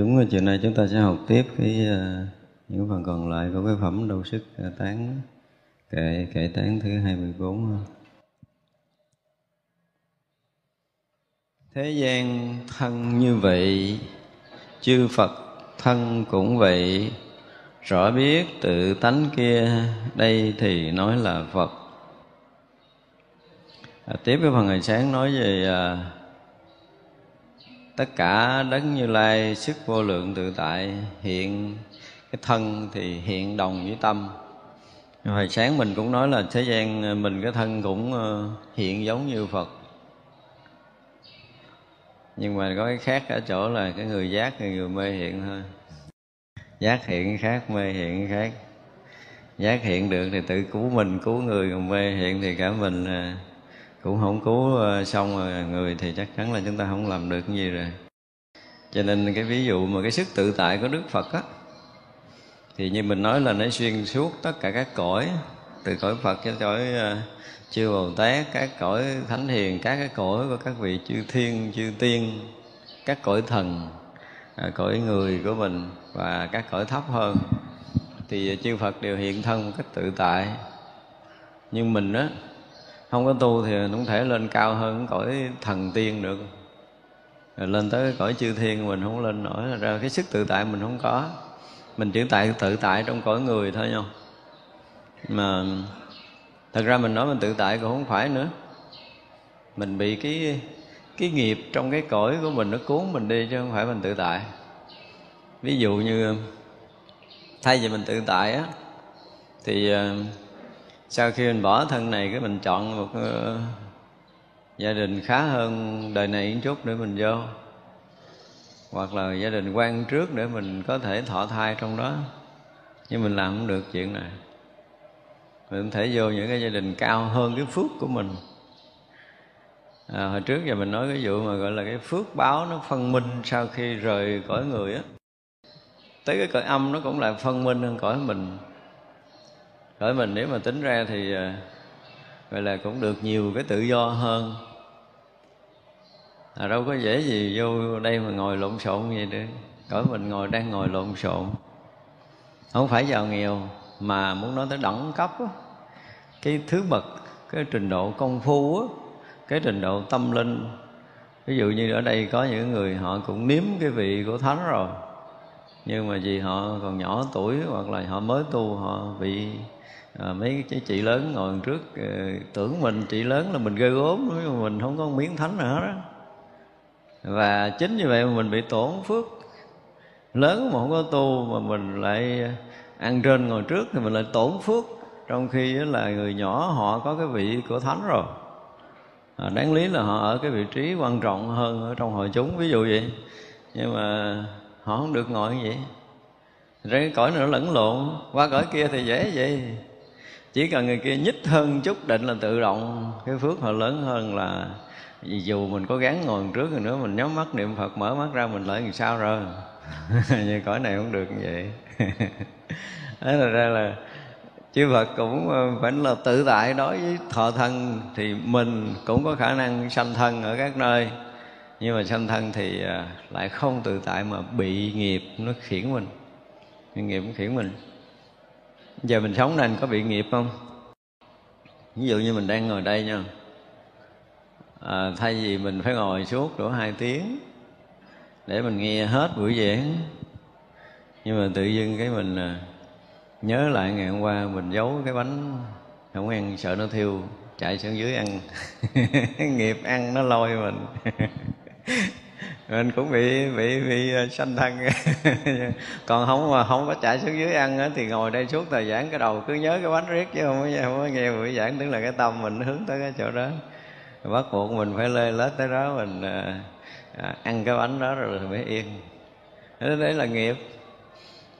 chúng chiều nay chúng ta sẽ học tiếp cái ờ, những phần còn lại của cái phẩm đầu sức ờ, tán kệ kệ tán thứ 24 thế gian thân như vậy chư phật thân cũng vậy. Rõ biết tự tánh kia đây thì nói là phật. À, tiếp cái phần ngày sáng nói về à, tất cả đấng như lai sức vô lượng tự tại hiện. Cái thân thì hiện đồng với tâm. Hồi sáng mình cũng nói là thế gian mình cái thân cũng ờ, hiện giống như phật. Nhưng mà có cái khác ở chỗ là cái người giác người, người mê hiện thôi. Giác hiện khác mê hiện khác. Giác hiện được thì tự cứu mình cứu người còn mê hiện thì cả mình à, cũng không cứu ờ, xong rồi người thì chắc chắn là chúng ta không làm được cái gì rồi. Cho nên cái ví dụ mà cái sức tự tại của đức phật á, thì như mình nói là nó xuyên suốt tất cả các cõi, từ cõi phật cho cõi ờ, chư bồ tát, các cõi thánh hiền, các cái cõi của các vị chư thiên, chư tiên, các cõi thần à, cõi người của mình và các cõi thấp hơn. Thì chư phật đều hiện thân một cách tự tại. Nhưng mình á không có tu thì không thể lên cao hơn cõi thần tiên được. Rồi lên tới cõi chư thiên mình không lên nổi là ra cái sức tự tại mình không có. Mình chỉ tại tự tại trong cõi người thôi nhau. Mà thật ra mình nói mình tự tại cũng không phải nữa. Mình bị cái cái nghiệp trong cái cõi của mình nó cuốn mình đi chứ không phải mình tự tại. Ví dụ như thay vì mình tự tại á, thì à, sau khi mình bỏ thân này cái mình chọn một uh, gia đình khá hơn đời này một chút để mình vô. Hoặc là gia đình quan trước để mình có thể thọ thai trong đó. Nhưng mình làm không được chuyện này. Mình không thể vô những cái gia đình cao hơn cái phước của mình. À, hồi trước giờ mình nói cái vụ mà gọi là cái phước báo nó phân minh sau khi rời cõi người á. Tới cái cõi âm nó cũng là phân minh hơn cõi mình cõi mình nếu mà tính ra thì ờ, vậy gọi là cũng được nhiều cái tự do hơn. À, đâu có dễ gì vô đây mà ngồi lộn xộn gì nữa cõi mình ngồi đang ngồi lộn xộn. Không phải giàu nghèo mà muốn nói tới đẳng cấp á, cái thứ bậc cái trình độ công phu á, cái trình độ tâm linh. Ví dụ như ở đây có những người họ cũng nếm cái vị của thánh rồi. Nhưng mà vì họ còn nhỏ tuổi hoặc là họ mới tu họ bị à, mấy cái chị lớn ngồi trước ờ, tưởng mình chị lớn là mình ghê gốm nhưng mình không có miếng thánh nào hết đó và chính như vậy mà mình bị tổn phước. Lớn mà không có tu mà mình lại ăn trên ngồi trước thì mình lại tổn phước. Trong khi là người nhỏ họ có cái vị của thánh rồi. À, đáng lý là họ ở cái vị trí quan trọng hơn ở trong hội chúng ví dụ vậy. Nhưng mà họ không được ngồi như vậy. Rồi cái cõi này nó lẫn lộn qua cõi kia thì dễ vậy chỉ cần người kia nhích hơn chút định là tự động, cái phước họ lớn hơn là vì dù mình có gắng ngồi trước rồi nữa mình nhắm mắt niệm phật, mở mắt ra mình lại làm sao rồi. Như cõi này không được như vậy. Đó là ra là chư Phật cũng ờ, phải là tự tại đối với thọ thân thì mình cũng có khả năng sanh thân ở các nơi. Nhưng mà sanh thân thì ờ, lại không tự tại mà bị nghiệp nó khiển mình. Nghiệp nó khiển mình giờ mình sống nên có bị nghiệp không? Ví dụ như mình đang ngồi đây nha. À, thay vì mình phải ngồi suốt đủ hai tiếng để mình nghe hết buổi giảng nhưng mà tự dưng cái mình à, nhớ lại ngày hôm qua mình giấu cái bánh không ăn sợ nó thiêu chạy xuống dưới ăn. Nghiệp ăn nó lôi mình. mình cũng bị bị bị à, sanh thân. Còn không mà không có chạy xuống dưới ăn á, thì ngồi đây suốt thời giảng cái đầu cứ nhớ cái bánh riết chứ không có, không có nghe buổi giảng tức là cái tâm mình hướng tới cái chỗ đó. Bắt buộc mình phải lê lết tới đó mình à, à, ăn cái bánh đó rồi mới yên. Đấy là nghiệp.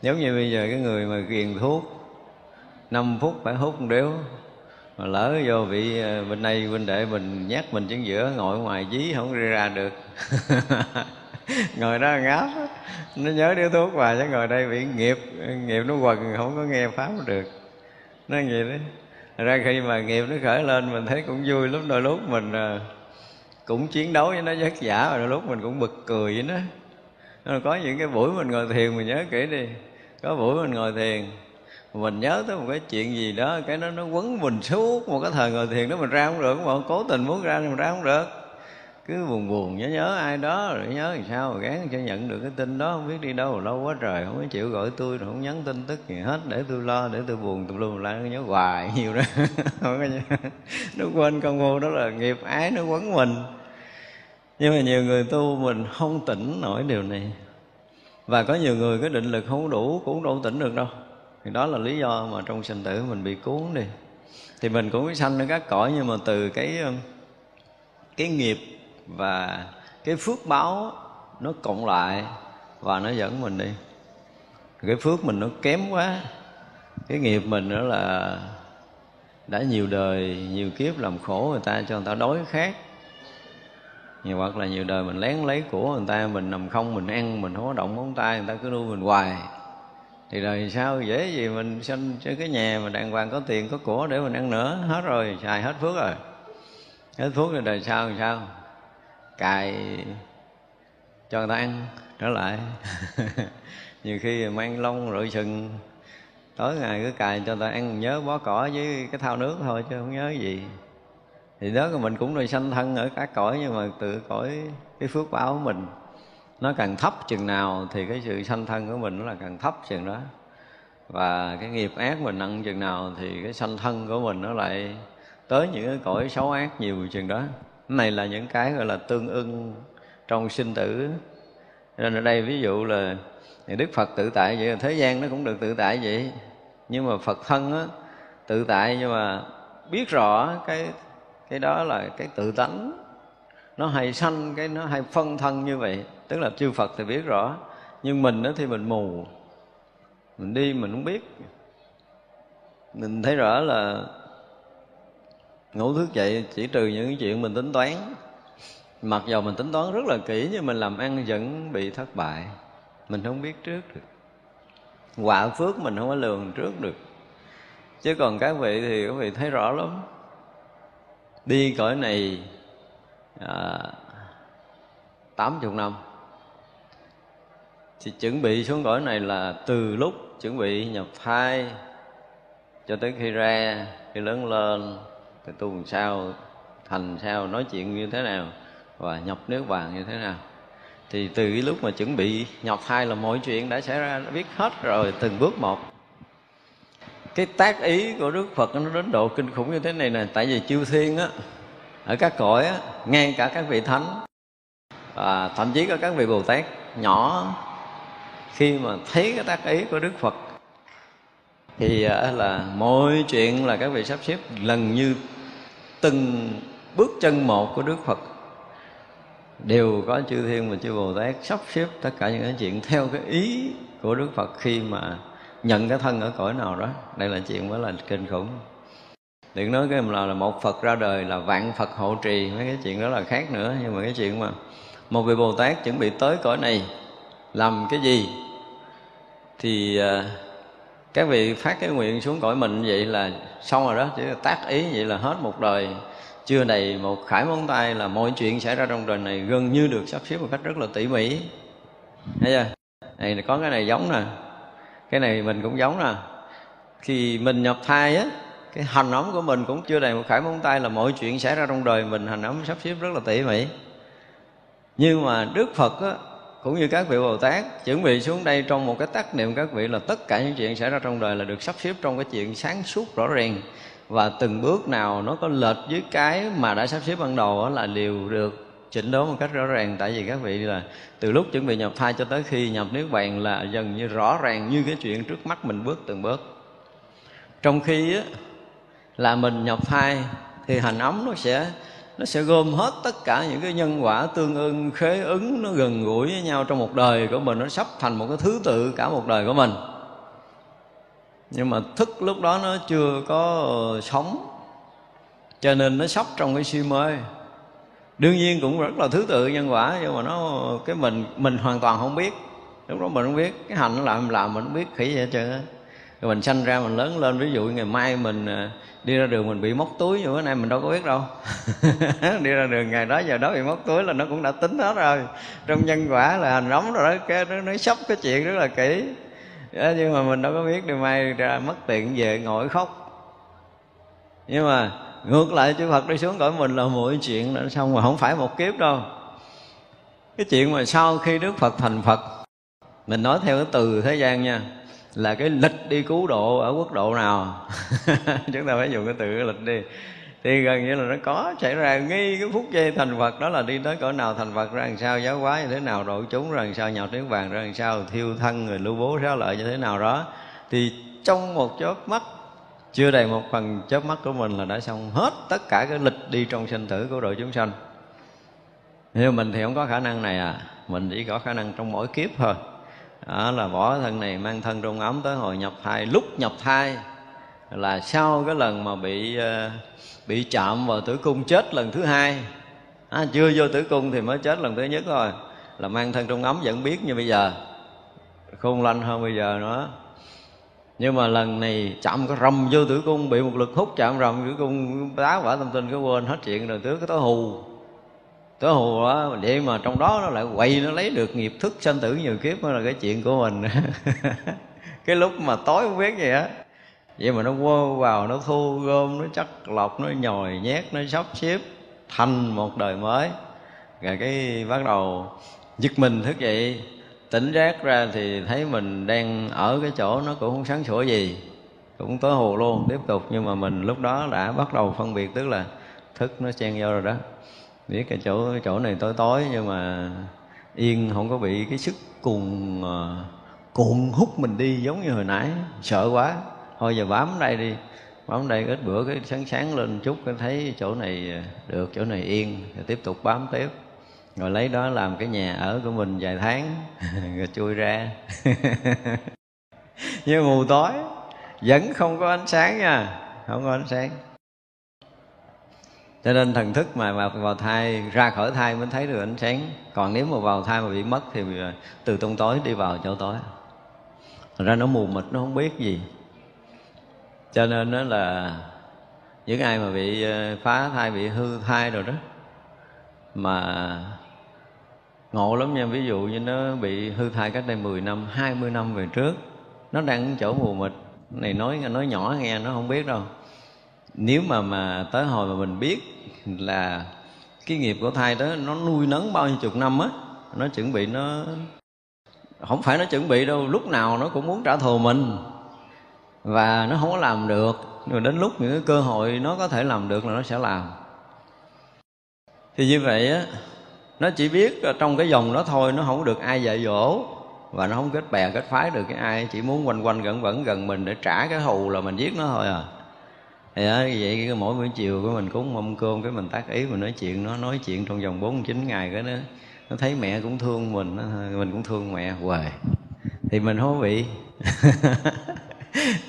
Giống như bây giờ cái người mà ghiền thuốc 5 phút phải hút một điếu mà lỡ vô bị ờ, bên đây bên đệ mình nhát mình chân giữa, ngồi ngoài dí không đi ra được. Ngồi đó ngáp, nó nhớ điếu thuốc và chứ ngồi đây bị nghiệp nghiệp nó quần, không có nghe pháp được. Nó vậy đấy ra khi mà nghiệp nó khởi lên, mình thấy cũng vui lúc, đôi lúc mình ờ, cũng chiến đấu với nó vất vả và đôi lúc mình cũng bực cười với nó. Có những cái buổi mình ngồi thiền mình nhớ kỹ đi. Có buổi mình ngồi thiền mình nhớ tới một cái chuyện gì đó, cái nó nó quấn mình suốt một cái thời ngồi thiền đó mình ra không được, mà cố tình muốn ra thì mình ra không được. Cứ buồn buồn nhớ nhớ ai đó rồi nhớ làm sao rồi gán cho nhận được cái tin đó, không biết đi đâu, lâu quá trời, không có chịu gọi tôi, rồi không nhắn tin tức gì hết, để tôi lo, để tôi buồn, tùm lum, lại nhớ hoài nhiều đó. Không có nhớ. nó quên công phu, đó là nghiệp ái nó quấn mình. Nhưng mà nhiều người tu mình không tỉnh nổi điều này. Và có nhiều người cái định lực không đủ, cũng đâu tỉnh được đâu thì đó là lý do mà trong sinh tử mình bị cuốn đi. Thì mình cũng biết sanh ở các cõi, nhưng mà từ cái um, cái nghiệp và cái phước báo nó cộng lại và nó dẫn mình đi. Cái phước mình nó kém quá. Cái nghiệp mình đó là đã nhiều đời, nhiều kiếp làm khổ người ta cho người ta đói khát. Nhiều hoặc là nhiều đời mình lén lấy của người ta, mình nằm không, mình ăn, mình không có động ngón tay, người ta cứ nuôi mình hoài thì đời sau dễ gì mình sinh cho cái nhà mà đàng hoàng có tiền, có của để mình ăn nữa. Hết rồi, xài hết phước rồi. Hết phước rồi đời sau làm sao? Cài cho người ta ăn, trở lại. Nhiều khi mang lông rượu sừng. Tối ngày cứ cài cho người ta ăn, nhớ bó cỏ với cái thao nước thôi chứ không nhớ gì. Thì đó, mình cũng rồi sanh thân ở các cõi nhưng mà tự cõi cái phước báo của mình nó càng thấp chừng nào thì cái sự sanh thân của mình nó là càng thấp chừng đó. Và cái nghiệp ác mình nặng chừng nào thì cái sanh thân của mình nó lại tới những cái cõi xấu ác nhiều chừng đó. Cái này là những cái gọi là tương ưng trong sinh tử. Nên ở đây ví dụ là Đức Phật tự tại vậy, thế gian nó cũng được tự tại vậy. Nhưng mà Phật thân á, tự tại nhưng mà biết rõ cái cái đó là cái tự tánh. Nó hay sanh, cái nó hay phân thân như vậy tức là chư Phật thì biết rõ nhưng mình đó thì mình mù. Mình đi mình không biết. Mình thấy rõ là ngủ thức dậy chỉ trừ những chuyện mình tính toán. Mặc dầu mình tính toán rất là kỹ nhưng mình làm ăn vẫn bị thất bại. Mình không biết trước được. Quả phước mình không có lường trước được. Chứ còn các vị thì các vị thấy rõ lắm. Đi cõi này à, 80 năm thì chuẩn bị xuống cõi này là từ lúc chuẩn bị nhập thai cho tới khi ra, khi lớn lên, thì tu làm sao thành sao, nói chuyện như thế nào và nhập nước vàng như thế nào. Thì từ cái lúc mà chuẩn bị nhập thai là mọi chuyện đã xảy ra, đã biết hết rồi, từng bước một. Cái tác ý của đức phật nó đến độ kinh khủng như thế này nè, tại vì chư thiên á, ở các cõi á ngay cả các vị thánh và thậm chí có các vị bồ tát nhỏ khi mà thấy cái tác ý của đức phật thì à, là mọi chuyện là các vị sắp xếp lần như từng bước chân một của đức phật. Đều có chư thiên và chư bồ tát sắp xếp tất cả những cái chuyện theo cái ý của đức phật khi mà nhận cái thân ở cõi nào đó. Đây là chuyện mới là kinh khủng. Đừng nói cái là, là một phật ra đời là vạn phật hộ trì mấy cái chuyện đó là khác nữa. Nhưng mà cái chuyện mà một vị bồ tát chuẩn bị tới cõi này làm cái gì? Thì à, các vị phát cái nguyện xuống cõi mình vậy là xong rồi đó, chỉ là tác ý vậy là hết một đời. Chưa đầy một khải móng tay là mọi chuyện xảy ra trong đời này gần như được sắp xếp một cách rất là tỉ mỉ. Thấy chưa? Này có cái này giống nè. Cái này mình cũng giống nè. Khi mình nhập thai á, cái hành ống của mình cũng chưa đầy một khải móng tay là mọi chuyện xảy ra trong đời mình, hành ống sắp xếp rất là tỉ mỉ. Nhưng mà đức phật á cũng như các vị Bồ Tát chuẩn bị xuống đây trong một cái tác niệm các vị là tất cả những chuyện xảy ra trong đời là được sắp xếp trong cái chuyện sáng suốt rõ ràng. Và từng bước nào nó có lệch với cái mà đã sắp xếp ban đầu là đều được chỉnh đốn một cách rõ ràng. Tại vì các vị là từ lúc chuẩn bị nhập thai cho tới khi nhập niết bàn là dần như rõ ràng như cái chuyện trước mắt mình bước từng bước. Trong khi á, là mình nhập thai thì hành ấm nó sẽ nó sẽ gom hết tất cả những cái nhân quả tương ưng, khế ứng, nó gần gũi với nhau trong một đời của mình, nó sắp thành một cái thứ tự cả một đời của mình. Nhưng mà thức lúc đó nó chưa có ờ, sống, cho nên nó sắp trong cái si mê. Đương nhiên cũng rất là thứ tự nhân quả, nhưng mà nó, cái mình mình hoàn toàn không biết. Lúc đó mình không biết, cái hành nó làm làm mình không biết khỉ vậy hết trơn á rồi mình sanh ra mình lớn lên ví dụ ngày mai mình à, đi ra đường mình bị móc túi như bữa nay mình đâu có biết đâu. Đi ra đường ngày đó giờ đó bị móc túi là nó cũng đã tính hết rồi. Trong nhân quả là hành nóng rồi đó cái nó, nó sắp cái chuyện rất là kỹ. Đó, nhưng mà mình đâu có biết đi mai ra mất tiền về ngồi khóc. Nhưng mà ngược lại chư Phật đi xuống cõi mình là mọi chuyện đã xong mà không phải một kiếp đâu. Cái chuyện mà sau khi Đức Phật thành Phật mình nói theo cái từ thế gian nha là cái lịch đi cứu độ ở quốc độ nào? Chúng ta phải dùng cái từ cái lịch đi. Thì gần như là nó có xảy ra ngay cái phút giây thành Phật, đó là đi tới cõi nào thành Phật, ra làm sao giáo hóa như thế nào, độ chúng ra làm sao, nhào tiếng vàng ra làm sao, thiêu thân người lưu bố xá lợi như thế nào đó. Thì trong một chớp mắt, chưa đầy một phần chớp mắt của mình là đã xong hết tất cả cái lịch đi trong sinh tử của đội chúng sanh. Nhưng mình thì không có khả năng này à mình chỉ có khả năng trong mỗi kiếp thôi đó là bỏ thân này mang thân trong ấm tới hồi nhập thai. Lúc nhập thai là sau cái lần mà bị ờ, bị chạm vào tử cung chết lần thứ hai. À, chưa vô tử cung thì mới chết lần thứ nhất rồi là mang thân trong ấm vẫn biết như bây giờ. Khôn lanh hơn bây giờ nữa. Nhưng mà lần này chạm có rầm vô tử cung bị một lực hút chạm rầm tử cung tá quả tâm tin cái quên hết chuyện rồi tứ cái tối hù tối hù đó vậy mà trong đó nó lại quay nó lấy được nghiệp thức sanh tử nhiều kiếp đó là cái chuyện của mình. Cái lúc mà tối không biết gì á. Vậy mà nó quơ vào, nó thu gom, nó chắc lọc, nó nhồi nhét, nó sắp xếp, thành một đời mới. Rồi cái bắt đầu giật mình thức dậy. Tỉnh giác ra thì thấy mình đang ở cái chỗ nó cũng không sáng sủa gì. Cũng tối hù luôn, tiếp tục. Nhưng mà mình lúc đó đã bắt đầu phân biệt, tức là thức nó chen vô rồi đó biết cái chỗ cái chỗ này tối tối, nhưng mà yên không có bị cái sức cuồng ờ, cuộn hút mình đi giống như hồi nãy. Sợ quá. Thôi giờ bám đây đi. Bám đây ít bữa cái sáng sáng lên chút cái thấy chỗ này ờ, được, chỗ này yên. Rồi tiếp tục bám tiếp. Rồi lấy đó làm cái nhà ở của mình vài tháng. Rồi chui ra. Như mù tối. Vẫn không có ánh sáng nha. Không có ánh sáng cho nên thần thức mà, mà vào thai ra khỏi thai mới thấy được ánh sáng. Còn nếu mà vào thai mà bị mất thì à, từ trong tối đi vào chỗ tối. Thật ra nó mù mịt nó không biết gì. Cho nên đó là những ai mà bị à, phá thai bị hư thai rồi đó mà ngộ lắm nha. Ví dụ như nó bị hư thai cách đây 10 năm 20 năm về trước nó đang chỗ mù mịt. Này nói nói nhỏ nghe nó không biết đâu nếu mà mà tới hồi mà mình biết là cái nghiệp của thai đó nó nuôi nấng bao nhiêu chục năm á, nó chuẩn bị nó, không phải nó chuẩn bị đâu, lúc nào nó cũng muốn trả thù mình. Và nó không có làm được, nhưng mà đến lúc những cái cơ hội nó có thể làm được là nó sẽ làm. Thì như vậy á, nó chỉ biết trong cái dòng đó thôi, nó không được ai dạy dỗ và nó không kết bè kết phái được. Cái ai chỉ muốn quanh quanh gần vẫn gần mình để trả cái thù là mình giết nó thôi à thì đó, vậy cái mỗi buổi chiều của mình cúng mâm cơm cái mình tác ý mình nói chuyện nó nói chuyện trong vòng 49 ngày cái nó nó thấy mẹ cũng thương mình nó, mình cũng thương mẹ hoài. Thì mình không bị.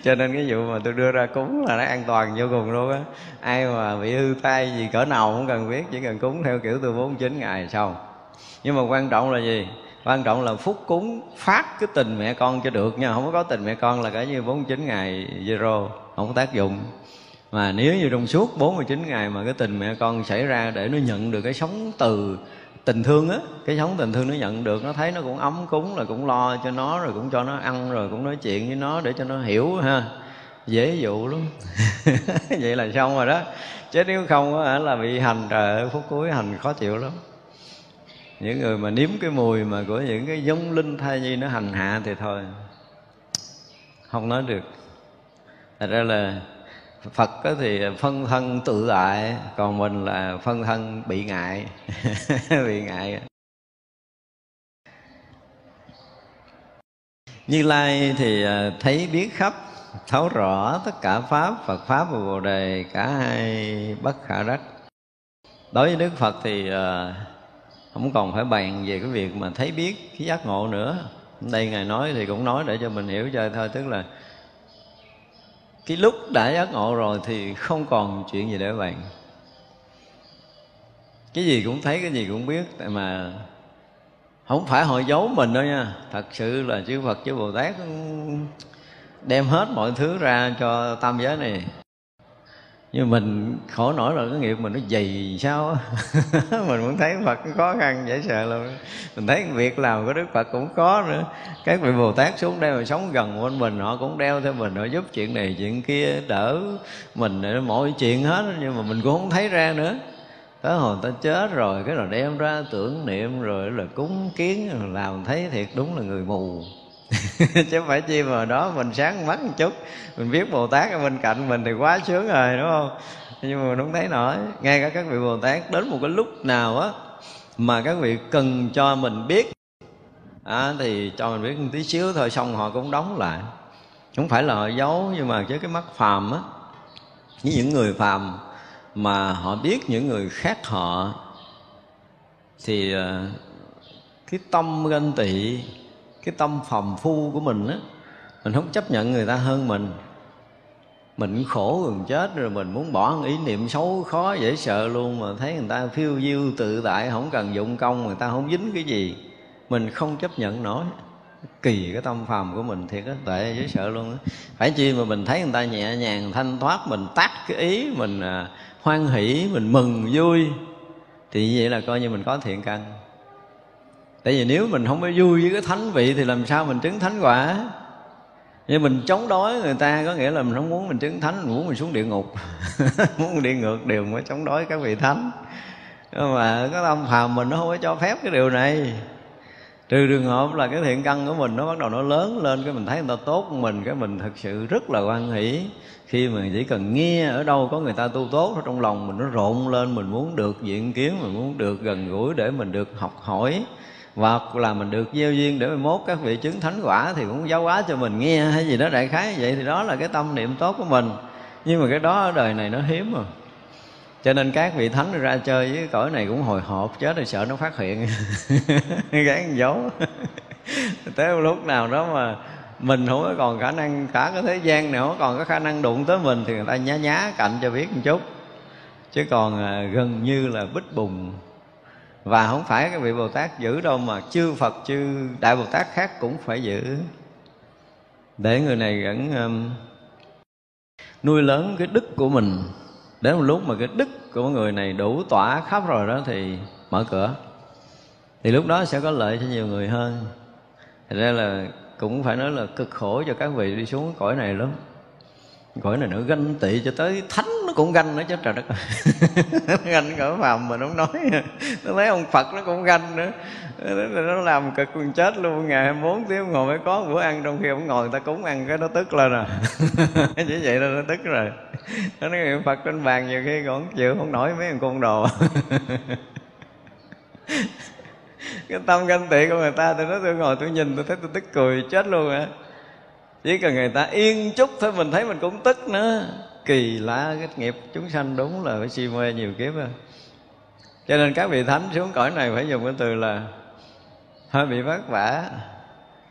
Cho nên cái vụ mà tôi đưa ra cúng là nó an toàn vô cùng luôn á. Ai mà bị hư tay gì cỡ nào cũng cần biết chỉ cần cúng theo kiểu tôi 49 ngày xong. Nhưng mà quan trọng là gì? Quan trọng là phúc cúng phát cái tình mẹ con cho được nha. Không có tình mẹ con là cả như 49 ngày zero không có tác dụng mà nếu như trong suốt 49 ngày mà cái tình mẹ con xảy ra để nó nhận được cái sống từ tình thương á, cái sống tình thương nó nhận được, nó thấy nó cũng ấm cúng rồi cũng lo cho nó, rồi cũng cho nó ăn, rồi cũng nói chuyện với nó để cho nó hiểu ha. Dễ dụ lắm. Vậy là xong rồi đó. Chứ nếu không á là bị hành trời ơi, phút cuối hành khó chịu lắm. Những người mà nếm cái mùi mà của những cái giống linh thai nhi nó hành hạ thì thôi, không nói được. Thật ra là Phật thì phân thân tự tại, Còn mình là phân thân bị ngại. Bị ngại. Như Lai thì à, thấy biết khắp, Thấu rõ tất cả Pháp, Phật Pháp và Bồ Đề, Cả hai bất khả đắc Đối với Đức Phật thì à, Không còn phải bàn về cái việc mà thấy biết, Cái giác ngộ nữa. Đây Ngài nói thì cũng nói để cho mình hiểu cho thôi, Tức là cái lúc đã giác ngộ rồi thì không còn chuyện gì để bàn. Cái gì cũng thấy, cái gì cũng biết, tại mà không phải họ giấu mình đâu nha. Thật sự là chư phật, chư bồ tát ừ, đem hết mọi thứ ra cho tam giới này nhưng mình khổ nổi là cái nghiệp mình nó dày sao mình muốn thấy phật khó khăn, dễ sợ luôn mình thấy việc làm của đức phật cũng có nữa. Các vị bồ tát xuống đây mà sống gần bên mình, họ cũng đeo theo mình, họ giúp chuyện này, chuyện kia, đỡ mình mọi chuyện hết. Nhưng mà mình cũng không thấy ra nữa. Tới hồi ta chết rồi, cái rồi đem ra tưởng niệm rồi, là cúng kiến, làm thấy thiệt đúng là người mù. chứ không phải chi mà đó mình sáng mắt một chút. Mình biết bồ tát ở bên cạnh mình thì quá sướng rồi đúng không? Nhưng mà mình không thấy nổi. Ngay cả các vị bồ tát đến một cái lúc nào á mà các vị cần cho mình biết à, thì cho mình biết một tí xíu thôi xong họ cũng đóng lại. Không phải là họ giấu nhưng mà với cái mắt phàm á với những người phàm mà họ biết những người khác họ thì ờ, cái tâm ganh tị cái tâm phàm phu của mình á, mình không chấp nhận người ta hơn mình. Mình khổ gần chết rồi, mình muốn bỏ ý niệm xấu khó dễ sợ luôn mà thấy người ta phiêu diêu tự tại, không cần dụng công, người ta không dính cái gì. Mình không chấp nhận nổi. Kỳ cái tâm phàm của mình thiệt á, tệ dễ sợ luôn á. Phải chi mà mình thấy người ta nhẹ nhàng, thanh thoát, mình tắt cái ý, mình à, hoan hỷ, mình mừng vui, thì như vậy là coi như mình có thiện căn tại vì nếu mình không có vui với cái thánh vị thì làm sao mình chứng thánh quả? Nhưng mình chống đối người ta có nghĩa là mình không muốn mình chứng thánh, mình muốn mình xuống địa ngục. Muốn đi ngược điều mới chống đối các vị thánh. Nhưng mà cái tâm phàm mình nó không có cho phép cái điều này. Trừ trường hợp là cái thiện căn của mình nó bắt đầu nó lớn lên, cái mình thấy người ta tốt của mình, cái mình thực sự rất là quan hỷ. Khi mà chỉ cần nghe ở đâu có người ta tu tốt trong lòng mình nó rộn lên, mình muốn được diện kiến, mình muốn được gần gũi để mình được học hỏi hoặc là mình được gieo duyên để mình mốt các vị chứng thánh quả thì cũng giáo hóa cho mình nghe, hay gì đó đại khái vậy thì đó là cái tâm niệm tốt của mình. Nhưng mà cái đó ở đời này nó hiếm rồi cho nên các vị thánh ra chơi với cõi này cũng hồi hộp, chết rồi sợ nó phát hiện. Gán giấu. Tới một lúc nào đó mà mình không có còn khả năng, cả cái thế gian này không còn có khả năng đụng tới mình thì người ta nhá nhá cạnh cho biết một chút. Chứ còn à, gần như là bích bùng và không phải cái vị bồ tát giữ đâu mà chư phật chư đại bồ tát khác cũng phải giữ. Để người này vẫn um, nuôi lớn cái đức của mình. Đến một lúc mà cái đức của người này đủ tỏa khắp rồi đó thì mở cửa. Thì lúc đó sẽ có lợi cho nhiều người hơn. Thật ra là cũng phải nói là cực khổ cho các vị đi xuống cõi này lắm cõi này nó ganh tị cho tới thánh nó cũng ganh nữa chứ, trời đất. Ganh cỡ phàm mà nó nói. Nó thấy ông phật nó cũng ganh nữa. Nó làm cực còn chết luôn. Ngày 24 tiếng ngồi mới có bữa ăn, trong khi ông ngồi người ta cúng ăn cái nó tức lên à. Chỉ vậy là nó tức rồi. Nó nói phật trên bàn nhiều khi còn chịu, không nổi mấy thằng côn đồ. Cái tâm ganh tị của người ta tôi nói tôi ngồi tôi nhìn, tôi thấy tôi tức cười, chết luôn á chỉ cần người ta yên chút thôi, mình thấy mình cũng tức nữa. Kỳ lạ cái nghiệp chúng sanh đúng là phải si mê nhiều kiếp á. Cho nên các vị thánh xuống cõi này phải dùng cái từ là hơi bị vất vả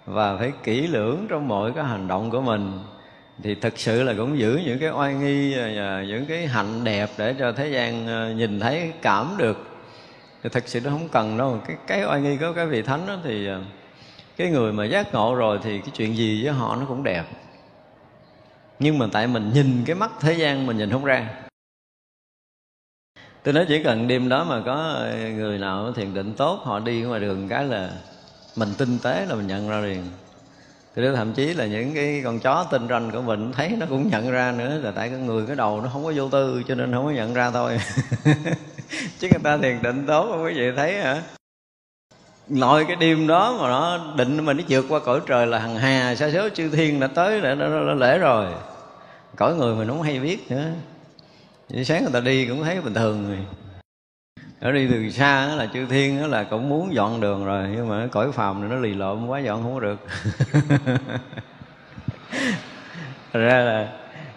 và phải kỹ lưỡng trong mọi cái hành động của mình. Thì thực sự là cũng giữ những cái oai nghi và những cái hạnh đẹp để cho thế gian ờ, nhìn thấy, cảm được. Thì thực sự nó không cần đâu. Cái cái oai nghi của các vị thánh đó thì ờ, cái người mà giác ngộ rồi thì cái chuyện gì với họ nó cũng đẹp. Nhưng mà tại mình nhìn cái mắt thế gian mình nhìn không ra. Tôi nói chỉ cần đêm đó mà có người nào thiền định tốt, họ đi ngoài đường cái là mình tinh tế là mình nhận ra liền. Tôi nói thậm chí là những cái con chó tinh ranh của mình thấy nó cũng nhận ra nữa, là tại cái người cái đầu nó không có vô tư cho nên không có nhận ra thôi. Chứ người ta thiền định tốt không quý vị thấy hả? Nội cái đêm đó mà nó định mà nó vượt qua cõi trời là hằng hà sa số chư thiên đã tới đã, đã, đã, đã lễ rồi. Cõi người mình không hay biết nữa. Vậy sáng người ta đi cũng thấy bình thường rồi. Ở đi từ xa là chư thiên là cũng muốn dọn đường rồi nhưng mà cõi phàm này nó lì lộn quá dọn không có được. Ra là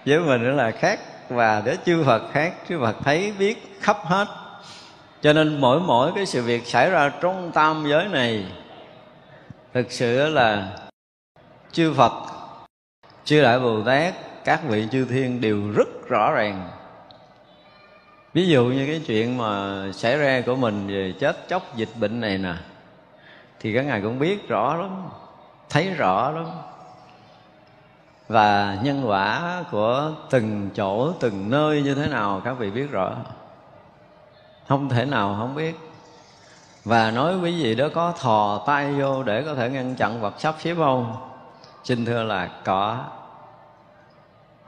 với mình nó là khác và để chư Phật khác chư Phật thấy biết khắp hết cho nên mỗi mỗi cái sự việc xảy ra trong tam giới này, thực sự là chư Phật, chư Đại Bồ Tát, các vị chư thiên đều rất rõ ràng. Ví dụ như cái chuyện mà xảy ra của mình về chết chóc dịch bệnh này nè, thì các ngài cũng biết rõ lắm, thấy rõ lắm. Và nhân quả của từng chỗ, từng nơi như thế nào, các vị biết rõ không thể nào không biết. Và nói quý vị đó có thò tay vô để có thể ngăn chặn vật sắp xếp không? Xin thưa là có.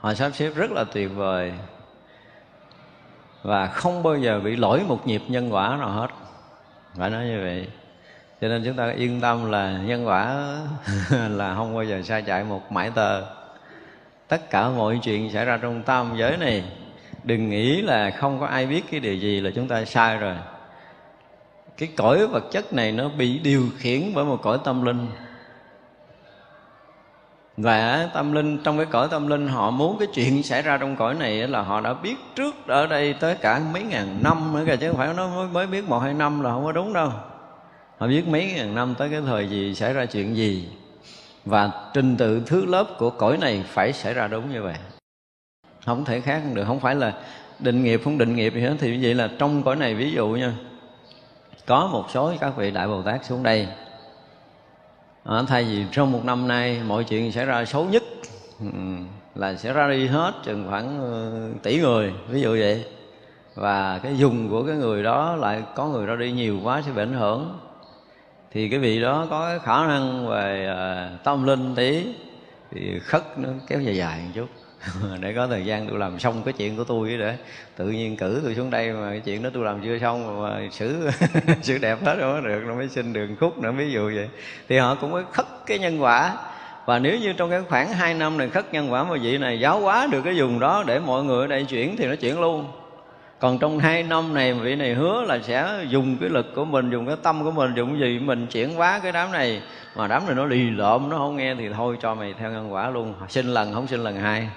Họ sắp xếp rất là tuyệt vời. Và không bao giờ bị lỗi một nhịp nhân quả nào hết. Phải nói như vậy. Cho nên chúng ta yên tâm là nhân quả là không bao giờ sai chạy một mãi tờ. Tất cả mọi chuyện xảy ra trong tam giới này đừng nghĩ là không có ai biết cái điều gì là chúng ta sai rồi. Cái cõi vật chất này nó bị điều khiển bởi một cõi tâm linh. Và tâm linh trong cái cõi tâm linh họ muốn cái chuyện xảy ra trong cõi này là họ đã biết trước ở đây tới cả mấy ngàn năm nữa kìa chứ không phải nó mới, mới biết một hai năm là không có đúng đâu. Họ biết mấy ngàn năm tới cái thời gì xảy ra chuyện gì. Và trình tự thứ lớp của cõi này phải xảy ra đúng như vậy không thể khác được không phải là định nghiệp không định nghiệp gì hết. Thì như vậy là trong cõi này ví dụ nha có một số các vị đại bồ tát xuống đây. À, thay vì trong một năm nay mọi chuyện xảy ra xấu nhất ừ, là sẽ ra đi hết chừng khoảng ừ, tỷ người ví dụ vậy. Và cái dùng của cái người đó lại có người ra đi nhiều quá sẽ bị ảnh hưởng. Thì cái vị đó có cái khả năng về uh, tâm linh tí thì khất nó kéo dài dài một chút. để có thời gian tôi làm xong cái chuyện của tôi để tự nhiên cử tôi xuống đây mà cái chuyện đó tôi làm chưa xong mà xử xử đẹp hết rồi, được nó mới xin đường khúc nữa, ví dụ vậy. Thì họ cũng mới khất cái nhân quả. Và nếu như trong cái khoảng 2 năm này khất nhân quả mà vị này giáo hóa được cái vùng đó để mọi người ở đây chuyển thì nó chuyển luôn. Còn trong hai năm này vị này hứa là sẽ dùng cái lực của mình, dùng cái tâm của mình, dùng gì mình chuyển hóa cái đám này. Mà đám này nó lì lợm, nó không nghe thì thôi cho mày theo nhân quả luôn. Xin lần, không xin lần hai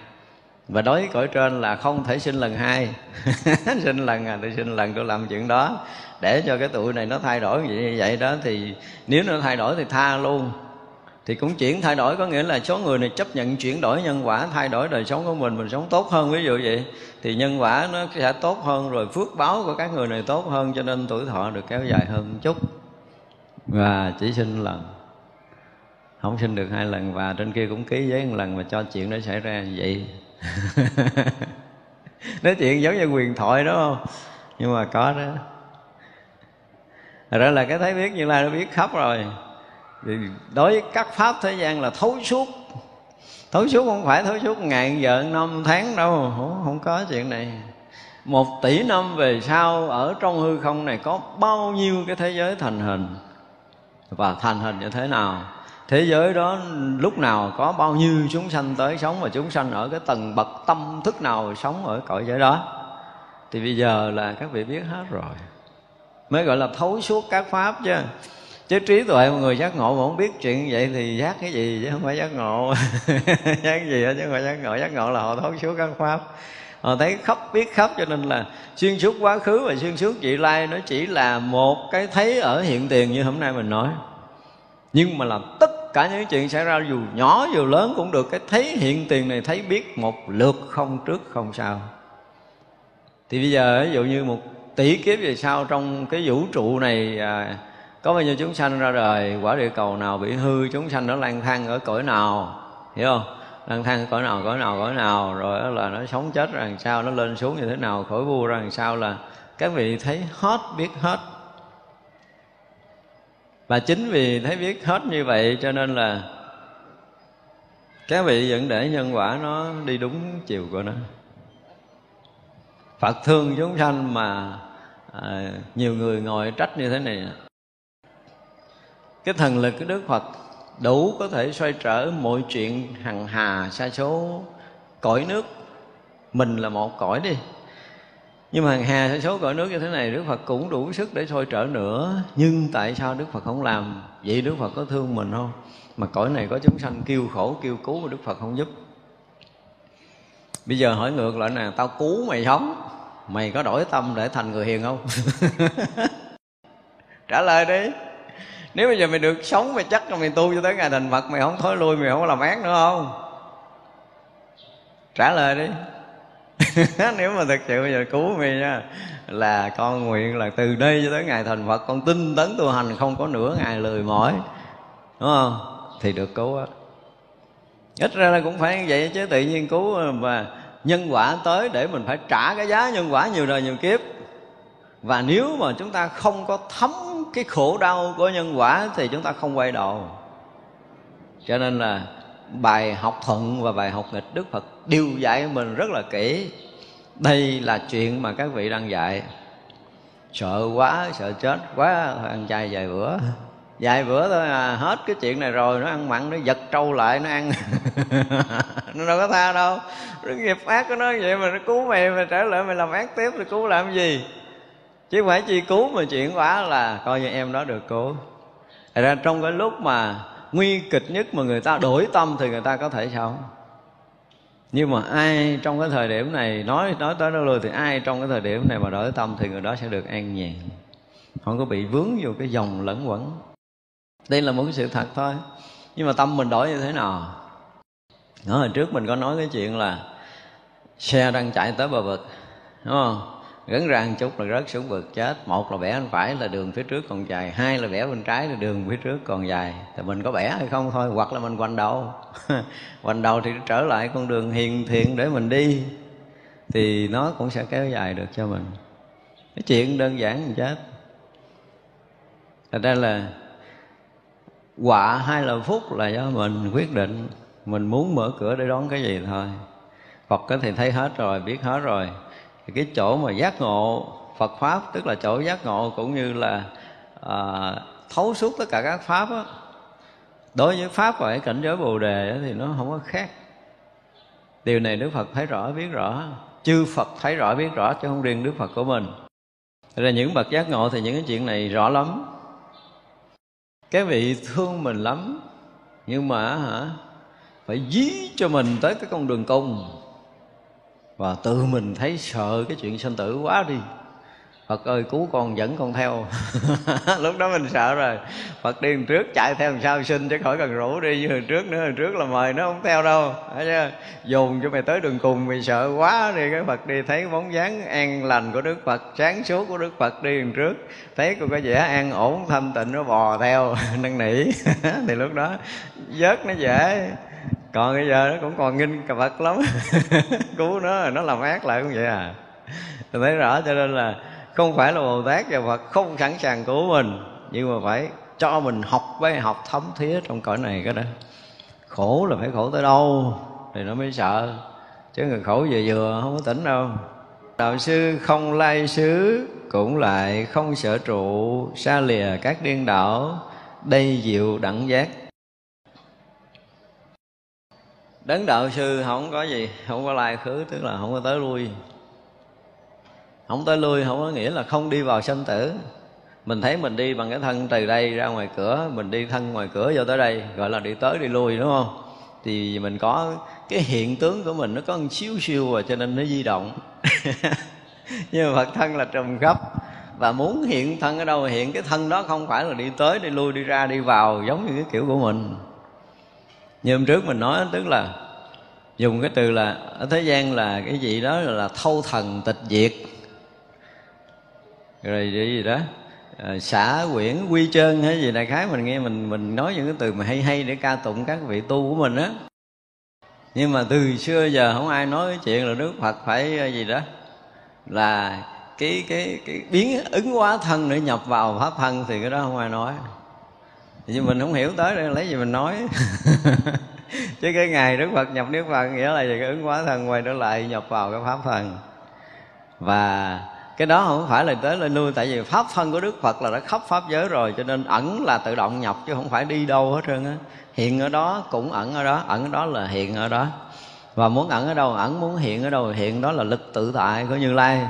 và đối với cõi trên là không thể sinh lần hai. Sinh lần à tôi sinh lần tôi làm chuyện đó. Để cho cái tụi này nó thay đổi như vậy đó thì nếu nó thay đổi thì tha luôn. Thì cũng chuyển thay đổi, có nghĩa là số người này chấp nhận chuyển đổi nhân quả, thay đổi đời sống của mình mình sống tốt hơn, ví dụ vậy. Thì nhân quả nó sẽ tốt hơn, rồi phước báo của các người này tốt hơn, cho nên tuổi thọ được kéo dài hơn một chút. Và chỉ sinh lần. Không sinh được hai lần, và trên kia cũng ký giấy một lần mà cho chuyện đó xảy ra vậy. nói chuyện giống như quyền thoại đó không? Nhưng mà có đó. Rồi là cái thấy biết như lai nó biết khắp rồi. Thì đối với các pháp thế gian là thấu suốt. Thấu suốt không phải thấu suốt ngàn giờ năm tháng đâu. Không, không có chuyện này. Một tỷ năm về sau ở trong hư không này có bao nhiêu cái thế giới thành hình? Và thành hình như thế nào? Thế giới đó lúc nào có bao nhiêu chúng sanh tới sống và chúng sanh ở cái tầng bậc tâm thức nào sống ở cõi giới đó? Thì bây giờ là các vị biết hết rồi. Mới gọi là thấu suốt các pháp chứ. Chứ trí tuệ mọi người giác ngộ mà không biết chuyện vậy thì giác cái gì chứ không phải giác ngộ. Giác gì gì chứ không phải giác ngộ. Giác ngộ là họ thấu suốt các pháp. Họ thấy khắp, biết khắp cho nên là xuyên suốt quá khứ và xuyên suốt vị lai nó chỉ là một cái thấy ở hiện tiền như hôm nay mình nói. Nhưng mà là tất cả những chuyện xảy ra dù nhỏ dù lớn cũng được. Cái thấy hiện tiền này thấy biết một lượt không trước không sau. Thì bây giờ ví dụ như một tỷ kiếp về sau trong cái vũ trụ này à, có bao nhiêu chúng sanh ra đời quả địa cầu nào bị hư chúng sanh nó lang thang ở cõi nào? Hiểu không? Lang thang cõi nào cõi nào cõi nào? Rồi là nó sống chết ra làm sao nó lên xuống như thế nào khỏi vua ra làm sao là các vị thấy hết biết hết và chính vì thấy biết hết như vậy cho nên là các vị vẫn để nhân quả nó đi đúng chiều của nó. Phật thương chúng sanh mà à, nhiều người ngồi trách như thế này cái thần lực của đức phật đủ có thể xoay trở mọi chuyện hằng hà sa số cõi nước. Mình là một cõi đi nhưng mà hà sa số cõi nước như thế này, đức phật cũng đủ sức để sôi trở nữa. Nhưng tại sao đức phật không làm? Vậy đức phật có thương mình không? Mà cõi này có chúng sanh kêu khổ, kêu cứu mà đức phật không giúp. Bây giờ hỏi ngược lại nè, tao cứu mày sống, mày có đổi tâm để thành người hiền không? Trả lời đi. Nếu bây giờ mày được sống, mày chắc là mày tu cho tới ngày thành phật, mày không thối lui, mày không có làm ác nữa không? Trả lời đi. nếu mà thật sự bây giờ cứu mi nha, là con nguyện là từ đây cho tới ngày thành phật, con tinh tấn tu hành, không có nửa ngày lười mỏi. Đúng không? Thì được cứu á. Ít ra là cũng phải như vậy chứ, tự nhiên cứu ờ, mà nhân quả tới để mình phải trả cái giá nhân quả nhiều đời nhiều kiếp. Và nếu mà chúng ta không có thấm cái khổ đau của nhân quả thì chúng ta không quay đầu. Cho nên là bài học thuận và bài học nghịch đức phật. Đều dạy mình rất là kỹ. Đây là chuyện mà các vị đang dạy. Sợ quá, sợ chết quá, ăn chay vài bữa. Vài bữa thôi à hết cái chuyện này rồi, nó ăn mặn, nó giật trâu lại, nó ăn. Nó đâu có tha đâu. Cái nghiệp ác của nó vậy mà nó cứu mày mà trở lại mày làm ác tiếp thì cứu làm gì? Chứ không phải chi cứu mà chuyện quả là coi như em đó được cứu. Thật ra trong cái lúc mà nguy kịch nhất mà người ta đổi tâm thì người ta có thể sao? nhưng mà ai trong cái thời điểm này nói nói tới đâu luôn thì ai trong cái thời điểm này mà đổi tâm thì người đó sẽ được an nhàn. Không có bị vướng vô cái dòng lẫn quẩn. Đây là một cái sự thật thôi. Nhưng mà tâm mình đổi như thế nào? Đó, hồi trước mình có nói cái chuyện là xe đang chạy tới bờ vực đúng không? Gắn răng chút là rớt xuống vực, chết. Một là bẻ bên phải là đường phía trước còn dài, hai là bẻ bên trái là đường phía trước còn dài. Thì mình có bẻ hay không thôi, hoặc là mình quanh đầu. Quanh đầu thì trở lại con đường hiền thiện để mình đi, thì nó cũng sẽ kéo dài được cho mình. Cái chuyện đơn giản mình chết. Thật ra là quả hay là phúc là do mình quyết định. Mình muốn mở cửa để đón cái gì thôi. Phật có thì thấy hết rồi, biết hết rồi thì cái chỗ mà giác ngộ Phật pháp tức là chỗ giác ngộ cũng như là à, thấu suốt tất cả các pháp đó. đối với pháp và cái cảnh giới bồ đề thì nó không có khác. Điều này đức phật thấy rõ biết rõ. Chư phật thấy rõ biết rõ chứ không riêng đức phật của mình. Thật là những bậc giác ngộ thì những cái chuyện này rõ lắm. Cái vị thương mình lắm. Nhưng mà hả phải dí cho mình tới cái con đường cùng và tự mình thấy sợ cái chuyện sinh tử quá đi. Phật ơi, cứu con dẫn con theo. Lúc đó mình sợ rồi. Phật đi trước, chạy theo làm sao sinh Chứ khỏi cần rủ đi. Như hồi trước nữa, Hồi trước là mời nó không theo đâu. Thấy chưa? Dùng cho mày tới đường cùng, Mày sợ quá đi. Cái Phật đi thấy bóng dáng an lành của Đức Phật, Sáng suốt của Đức Phật đi đằng trước. Thấy cô có vẻ an ổn, thanh tịnh, Nó bò theo, năn nỉ. Thì lúc đó, vớt nó dễ còn bây giờ nó cũng còn nghinh cà vật lắm. Cứu nó nó làm ác lại cũng vậy à. Tôi thấy rõ cho nên là không phải là bồ tát và phật không sẵn sàng cứu mình, nhưng mà phải cho mình học với học thấm thía trong cõi này cái đó. Khổ là phải khổ tới đâu thì nó mới sợ. Chứ người khổ vừa vừa không có tỉnh đâu. Đạo sư không lai xứ cũng lại không sở trụ, xa lìa các điên đảo đây diệu đẳng giác đấng đạo sư không có gì, không có lai khứ, tức là không có tới lui. Không tới lui không có nghĩa là không đi vào sanh tử. Mình thấy mình đi bằng cái thân từ đây ra ngoài cửa, mình đi thân ngoài cửa vô tới đây, gọi là đi tới đi lui, đúng không? Thì mình có cái hiện tướng của mình, nó có một xíu siêu rồi cho nên nó di động. Nhưng mà phật thân là trùm khắp. Và muốn hiện thân ở đâu hiện, cái thân đó không phải là đi tới, đi lui, đi ra, đi vào, giống như cái kiểu của mình như hôm trước mình nói tức là dùng cái từ là ở thế gian là cái gì đó là, là thâu thần tịch diệt. Rồi gì đó à, xả quyển quy trơn hay gì đại khái mình nghe mình mình nói những cái từ mà hay hay để ca tụng các vị tu của mình á. Nhưng mà từ xưa giờ không ai nói cái chuyện là đức phật phải ờ, gì đó là cái cái cái biến ứng hóa thân để nhập vào pháp thân thì cái đó không ai nói nhưng mình không hiểu tới đây lấy gì mình nói. Chứ cái ngày đức phật nhập niết bàn nghĩa là gì? Cái ứng hóa thân quay trở lại nhập vào cái pháp thần. Và cái đó không phải là tới lên lui tại vì pháp thân của đức phật là đã khắp pháp giới rồi cho nên ẩn là tự động nhập chứ không phải đi đâu hết trơn á. Hiện ở đó cũng ẩn ở đó ẩn ở đó là hiện ở đó. Và muốn ẩn ở đâu ẩn muốn hiện ở đâu hiện đó là lực tự tại của như lai.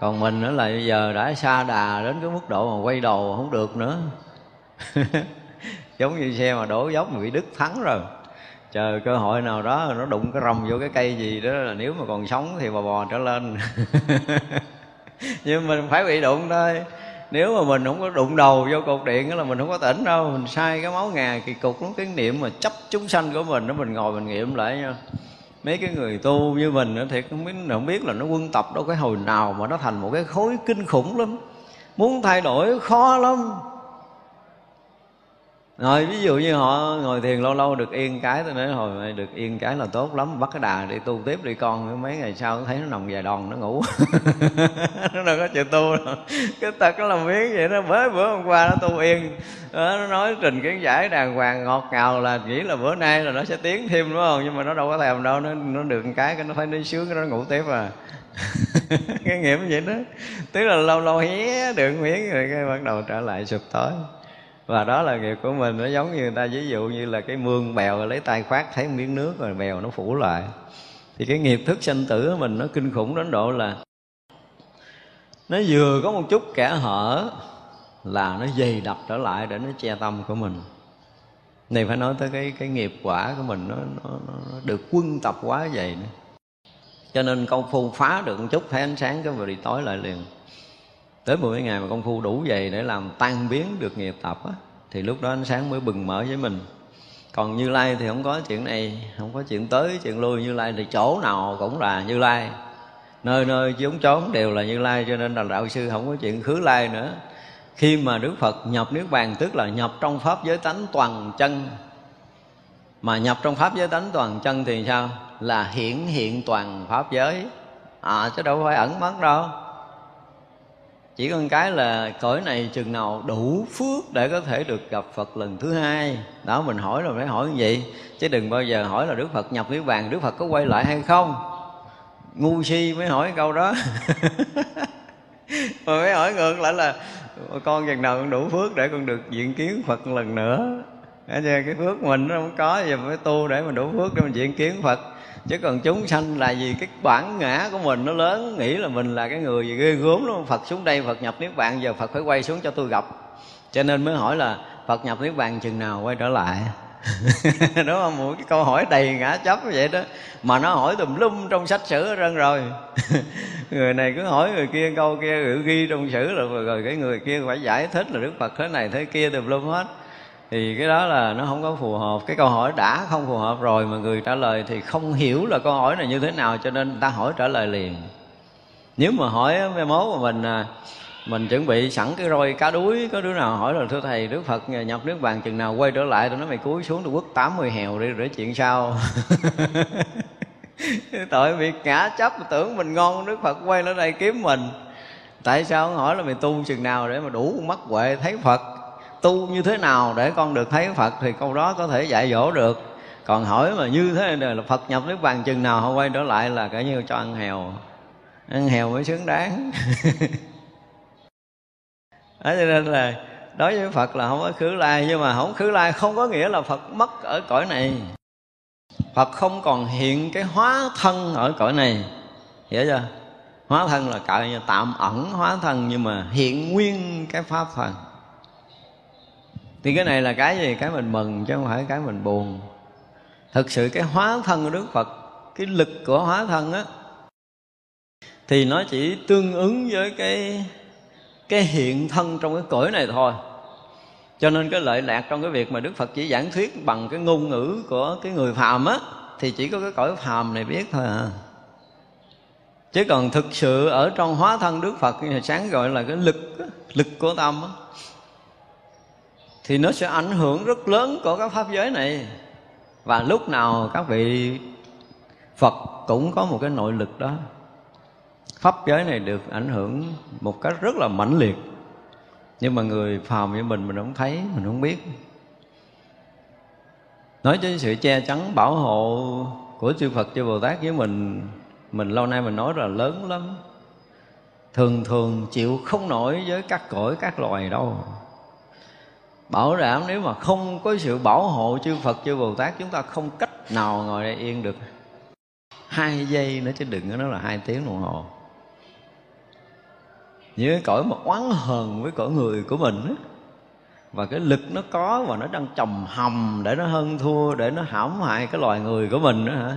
Còn mình nữa là bây giờ đã xa đà đến cái mức độ mà quay đầu không được nữa giống như xe mà đổ dốc mà bị đứt thắng rồi. Chờ cơ hội nào đó nó đụng cái rồng vô cái cây gì đó là nếu mà còn sống thì bò bò trở lên. Nhưng mình phải bị đụng thôi. Nếu mà mình không có đụng đầu vô cột điện đó là mình không có tỉnh đâu, mình sai cái máu ngà kỳ cục lắm. Cái niệm mà chấp chúng sanh của mình đó mình ngồi mình nghiệm lại nha. Mấy cái người tu như mình nữa thiệt không biết không biết là nó quân tập đâu cái hồi nào mà nó thành một cái khối kinh khủng lắm. Muốn thay đổi khó lắm rồi ví dụ như họ ngồi thiền lâu lâu được yên cái tôi nói hồi được yên cái là tốt lắm bắt cái đà đi tu tiếp đi con. Mấy ngày sau thấy nó nằm dài đòn nó ngủ. Nó đâu có chịu tu đâu. Cái tật nó làm biến vậy nó mới bữa hôm qua nó tu yên. Đó, nó nói trình kiến giải đàng hoàng ngọt ngào là nghĩ là bữa nay là nó sẽ tiến thêm đúng không? Nhưng mà nó đâu có thèm đâu nó nó được một cái cái nó thấy nó sướng cái nó ngủ tiếp à. Cái nghiệm vậy đó. Tức là lâu lâu hé được miếng rồi cái bắt đầu trở lại sụp tối và đó là nghiệp của mình nó giống như người ta ví dụ như là cái mương bèo lấy tay khoát thấy miếng nước rồi bèo nó phủ lại. Thì cái nghiệp thức sanh tử của mình nó kinh khủng đến độ là nó vừa có một chút kẻ hở là nó dày đặc trở lại để nó che tâm của mình. Này phải nói tới cái cái nghiệp quả của mình nó, nó, nó được quân tập quá dày nữa. Cho nên công phu phá được một chút thấy ánh sáng cái vừa đi tối lại liền tới 10 ngày mà công phu đủ dày để làm tan biến được nghiệp tập á, thì lúc đó ánh sáng mới bừng mở với mình. Còn như lai thì không có chuyện này không có chuyện tới chuyện lui. Như lai thì chỗ nào cũng là như lai. Nơi nơi chốn chốn đều là như lai cho nên là đạo sư không có chuyện khứ lai nữa. Khi mà đức phật nhập niết bàn tức là nhập trong pháp giới tánh toàn chân. Mà nhập trong pháp giới tánh toàn chân thì sao? Là hiển hiện toàn pháp giới. À chứ đâu phải ẩn mất đâu chỉ có cái là cõi này chừng nào đủ phước để có thể được gặp Phật lần thứ hai. Đó, mình hỏi rồi phải hỏi như vậy. Chứ đừng bao giờ hỏi là Đức Phật nhập niết bàn, Đức Phật có quay lại hay không? Ngu si mới hỏi câu đó. Mà mới hỏi ngược lại là, con chừng nào con đủ phước để con được diện kiến Phật lần nữa. Cái phước mình nó không có, giờ phải tu để mình đủ phước để mình diện kiến Phật chứ còn chúng sanh là vì cái bản ngã của mình nó lớn nghĩ là mình là cái người gì ghê gớm lắm. Phật xuống đây phật nhập niết bàn giờ phật phải quay xuống cho tôi gặp. Cho nên mới hỏi là phật nhập niết bàn chừng nào quay trở lại. Đúng không? Một cái câu hỏi đầy ngã chấp như vậy đó. Mà nó hỏi tùm lum trong sách sử ở rồi. Người này cứ hỏi người kia câu kia gửi ghi trong sử rồi, rồi cái người kia phải giải thích là đức phật thế này thế kia tùm lum hết thì cái đó là nó không có phù hợp. Cái câu hỏi đã không phù hợp rồi mà người trả lời thì không hiểu là câu hỏi này như thế nào, cho nên ta hỏi trả lời liền. Nếu mà hỏi mai mốt mà mình à, mình chuẩn bị sẵn cái roi cá đuối, có đứa nào hỏi là, thưa thầy, đức phật à, nhập nước vàng chừng nào quay trở lại? Tôi nói mày cúi xuống tôi quất 80 hèo đi rồi chuyện sao tội bị ngã chấp tưởng mình ngon, đức phật quay lại đây kiếm mình. Tại sao hỏi là mày tu chừng nào để mà đủ mắt huệ thấy phật? Tu như thế nào để con được thấy Phật thì câu đó có thể dạy dỗ được. Còn hỏi mà như thế này là Phật nhập nước bàn chừng nào họ quay trở lại là cả như cho ăn hèo. Ăn hèo mới xứng đáng. Đó cho nên là đối với Phật là không có khứ lai, nhưng mà không khứ lai không có nghĩa là Phật mất ở cõi này. Phật không còn hiện cái hóa thân ở cõi này. Hiểu chưa? Hóa thân là cạo tạm ẩn hóa thân, nhưng mà hiện nguyên cái pháp thân thì cái này là cái gì? Cái mình mừng chứ không phải cái mình buồn. Thực sự cái hóa thân của đức phật, cái lực của hóa thân á, thì nó chỉ tương ứng với cái cái hiện thân trong cái cõi này thôi. Cho nên cái lợi lạc trong cái việc mà đức phật chỉ giảng thuyết bằng cái ngôn ngữ của cái người phàm á, thì chỉ có cái cõi phàm này biết thôi à. Chứ còn thực sự ở trong hóa thân đức phật như sáng gọi là cái lực lực của tâm á thì nó sẽ ảnh hưởng rất lớn của các pháp giới này. Và lúc nào các vị Phật cũng có một cái nội lực đó. Pháp giới này được ảnh hưởng một cách rất là mãnh liệt. Nhưng mà người phàm như mình mình không thấy, mình không biết. Nói cho sự che chắn, bảo hộ của chư Phật, chư Bồ Tát với mình mình lâu nay mình nói là lớn lắm. Thường thường chịu không nổi với các cõi, các loài đâu bảo đảm nếu mà không có sự bảo hộ chư Phật, chư Bồ Tát, chúng ta không cách nào ngồi đây yên được. Hai giây nữa chứ đừng có nói là hai tiếng đồng hồ. Những cái cõi mà oán hờn với cõi người của mình á, và cái lực nó có và nó đang trầm hầm để nó hơn thua, để nó hãm hại cái loài người của mình nữa hả?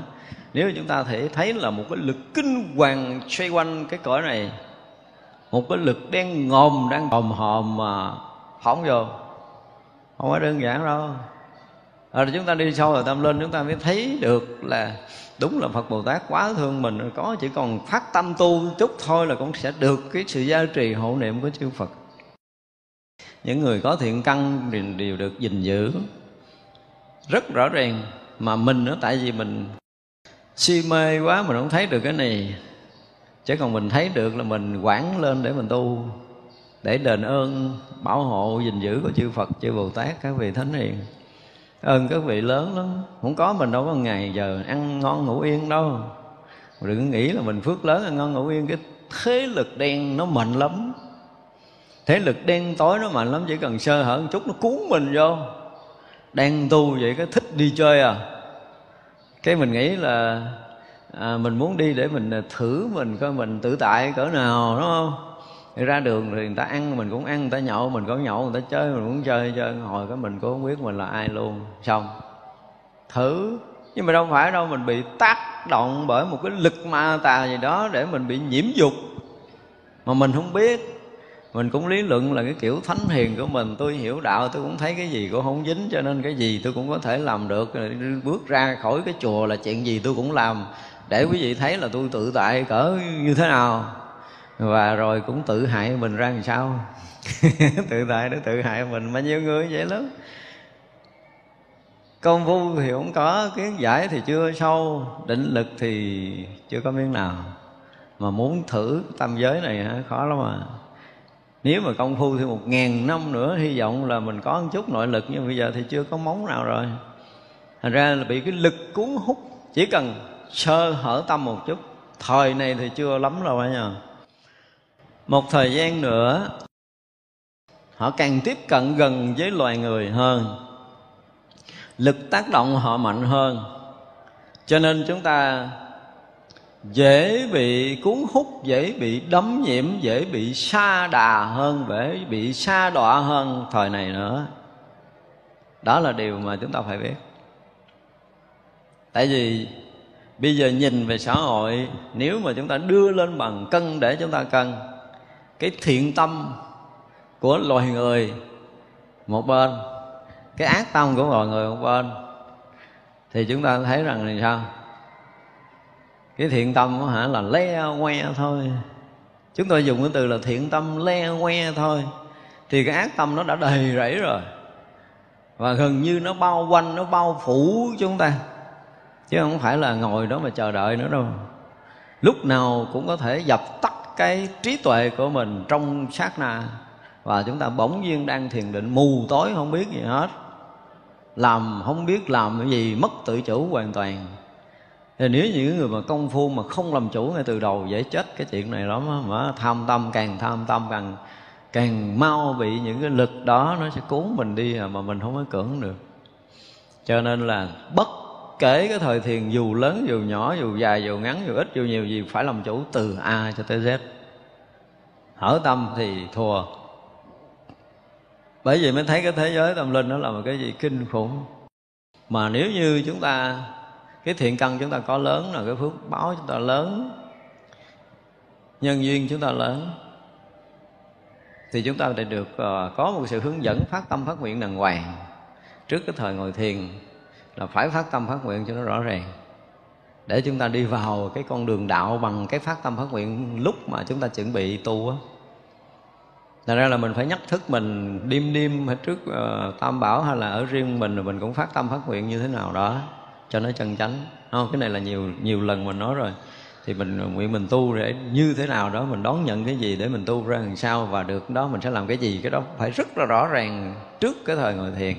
Nếu chúng ta thể thấy là một cái lực kinh hoàng xoay quanh cái cõi này, một cái lực đen ngòm đang hòm hòm mà phóng vô không có đơn giản đâu. Rồi chúng ta đi sâu vào tâm linh, chúng ta mới thấy được là đúng là Phật Bồ Tát quá thương mình. Có chỉ còn phát tâm tu chút thôi là cũng sẽ được cái sự gia trì hộ niệm của chư Phật. Những người có thiện căn thì đều được gìn giữ. Rất rõ ràng mà mình nó tại vì mình si mê quá, mình không thấy được cái này. Chứ còn mình thấy được là mình quản lên để mình tu để đền ơn bảo hộ gìn giữ của chư Phật chư Bồ Tát các vị thánh hiền. Ơn các vị lớn lắm không có mình đâu có ngày giờ ăn ngon ngủ yên đâu. Đừng nghĩ là mình phước lớn ăn ngon ngủ yên cái thế lực đen nó mạnh lắm. Thế lực đen tối nó mạnh lắm chỉ cần sơ hở một chút nó cuốn mình vô. Đang tu vậy cái thích đi chơi à. Cái mình nghĩ là à, mình muốn đi để mình thử mình coi mình tự tại cỡ nào đúng không? Thì ra đường thì người ta ăn, mình cũng ăn, người ta nhậu, mình cũng nhậu, người ta chơi, mình cũng chơi chơi hồi cái mình cũng không biết mình là ai luôn. Xong. Thử. Nhưng mà đâu phải đâu, mình bị tác động bởi một cái lực ma tà gì đó để mình bị nhiễm dục. Mà mình không biết. Mình cũng lý luận là cái kiểu thánh hiền của mình. Tôi hiểu đạo, tôi cũng thấy cái gì cũng không dính, cho nên cái gì tôi cũng có thể làm được. Bước ra khỏi cái chùa là chuyện gì tôi cũng làm. Để quý vị thấy là tôi tự tại cỡ như thế nào và rồi cũng tự hại mình ra làm sao? Tự tại để tự hại mình bao nhiêu người vậy lắm. Công phu thì không có, kiến giải thì chưa, sâu, định lực thì chưa có miếng nào. Mà muốn thử tâm giới này khó lắm mà nếu mà công phu thì một ngàn năm nữa, hy vọng là mình có một chút nội lực, nhưng bây giờ thì chưa có móng nào rồi. Thành ra là bị cái lực cuốn hút, chỉ cần sơ hở tâm một chút. Thời này thì chưa lắm đâu anh nhờ một thời gian nữa, họ càng tiếp cận gần với loài người hơn. Lực tác động họ mạnh hơn. Cho nên chúng ta dễ bị cuốn hút, dễ bị đấm nhiễm, dễ bị sa đà hơn, dễ bị sa đọa hơn thời này nữa. Đó là điều mà chúng ta phải biết. Tại vì bây giờ nhìn về xã hội, nếu mà chúng ta đưa lên bằng cân để chúng ta cân cái thiện tâm của loài người một bên cái ác tâm của loài người một bên thì chúng ta thấy rằng là sao? Cái thiện tâm đó, hả là le que thôi. Chúng tôi dùng cái từ là thiện tâm le que thôi. Thì cái ác tâm nó đã đầy rẫy rồi. Và gần như nó bao quanh nó bao phủ chúng ta. Chứ không phải là ngồi đó mà chờ đợi nữa đâu. Lúc nào cũng có thể dập tắt cái trí tuệ của mình trong sát na. Và chúng ta bỗng nhiên đang thiền định, mù tối, không biết gì hết. Làm không biết làm cái gì, mất tự chủ hoàn toàn. Thì nếu những người mà công phu mà không làm chủ ngay từ đầu, dễ chết cái chuyện này lắm á, mà tham tâm càng tham tâm càng càng mau bị những cái lực đó nó sẽ cuốn mình đi à, mà mình không có cưỡng được. Cho nên là bất kể cái thời thiền dù lớn dù nhỏ dù dài dù ngắn dù ít dù nhiều gì phải làm chủ từ A cho tới Z. Hở tâm thì thua. Bởi vì mới thấy cái thế giới tâm linh nó là một cái gì kinh khủng. Mà nếu như chúng ta cái thiện căn chúng ta có lớn là cái phước báo chúng ta lớn. Nhân duyên chúng ta lớn. Thì chúng ta sẽ được uh, có một sự hướng dẫn phát tâm phát nguyện đàng hoàng trước cái thời ngồi thiền là phải phát tâm phát nguyện cho nó rõ ràng. Để chúng ta đi vào cái con đường đạo bằng cái phát tâm phát nguyện lúc mà chúng ta chuẩn bị tu á. Thành ra là mình phải nhắc thức mình đêm đêm hay trước uh, tam bảo hay là ở riêng mình rồi mình cũng phát tâm phát nguyện như thế nào đó cho nó chân chánh. Không? Cái này là nhiều nhiều lần mình nói rồi. Thì mình nguyện mình tu để như thế nào đó mình đón nhận cái gì để mình tu ra làm sao và được đó mình sẽ làm cái gì cái đó phải rất là rõ ràng trước cái thời ngồi thiền.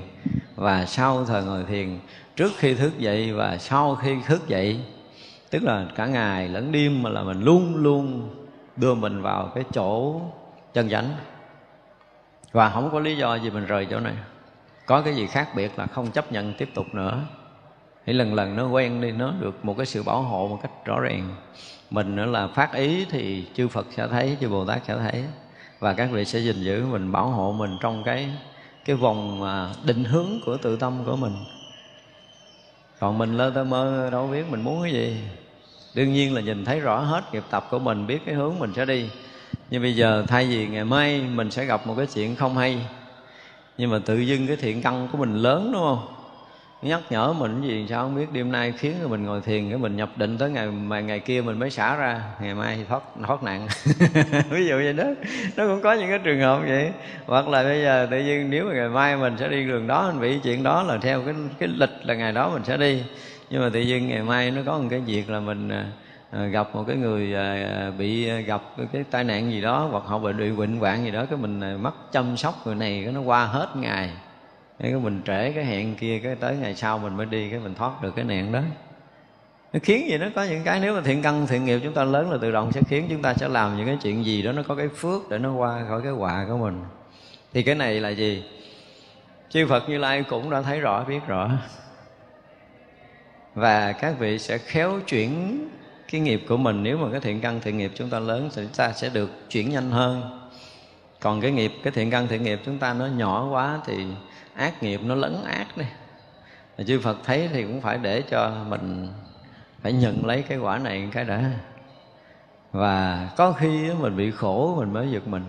Và sau thời ngồi thiền trước khi thức dậy và sau khi thức dậy, tức là cả ngày lẫn đêm mà là mình luôn luôn đưa mình vào cái chỗ chân chánh. Và không có lý do gì mình rời chỗ này. Có cái gì khác biệt là không chấp nhận tiếp tục nữa. Thì lần lần nó quen đi, nó được một cái sự bảo hộ một cách rõ ràng. Mình nữa là phát ý thì chư Phật sẽ thấy, chư Bồ Tát sẽ thấy. Và các vị sẽ gìn giữ mình, bảo hộ mình trong cái cái vòng định hướng của tự tâm của mình còn mình lơ tơ mơ, đâu biết mình muốn cái gì. Đương nhiên là nhìn thấy rõ hết nghiệp tập của mình, biết cái hướng mình sẽ đi. Nhưng bây giờ thay vì ngày mai mình sẽ gặp một cái chuyện không hay, nhưng mà tự dưng cái thiện căn của mình lớn, đúng không? Nhắc nhở mình gì sao không biết. Đêm nay khiến cho mình ngồi thiền, cái mình nhập định tới ngày, mà ngày kia mình mới xả ra, ngày mai thì thoát thoát nạn. Ví dụ vậy đó. Nó cũng có những cái trường hợp vậy. Hoặc là bây giờ tự nhiên nếu mà ngày mai mình sẽ đi đường đó, mình bị chuyện đó là theo cái cái lịch là ngày đó mình sẽ đi. Nhưng mà tự nhiên ngày mai nó có một cái việc là mình à, à, gặp một cái người à, bị gặp cái tai nạn gì đó, hoặc họ bị bị bệnh hoạn gì đó, cái mình mất chăm sóc người này, cái nó qua hết ngày cái mình trễ cái hẹn kia, cái tới ngày sau mình mới đi, cái mình thoát được cái nạn đó. Nó khiến gì, nó có những cái nếu mà thiện căn, thiện nghiệp chúng ta lớn là tự động sẽ khiến chúng ta sẽ làm những cái chuyện gì đó nó có cái phước để nó qua khỏi cái họa của mình. Thì cái này là gì? Chư Phật Như Lai cũng đã thấy rõ, biết rõ. Và các vị sẽ khéo chuyển cái nghiệp của mình. Nếu mà cái thiện căn, thiện nghiệp chúng ta lớn, thì chúng ta sẽ được chuyển nhanh hơn. Còn cái nghiệp, cái thiện căn, thiện nghiệp chúng ta nó nhỏ quá thì ác nghiệp nó lấn ác đi. Chư Phật thấy thì cũng phải để cho mình phải nhận lấy cái quả này cái đã. Và có khi mình bị khổ, mình mới giật mình.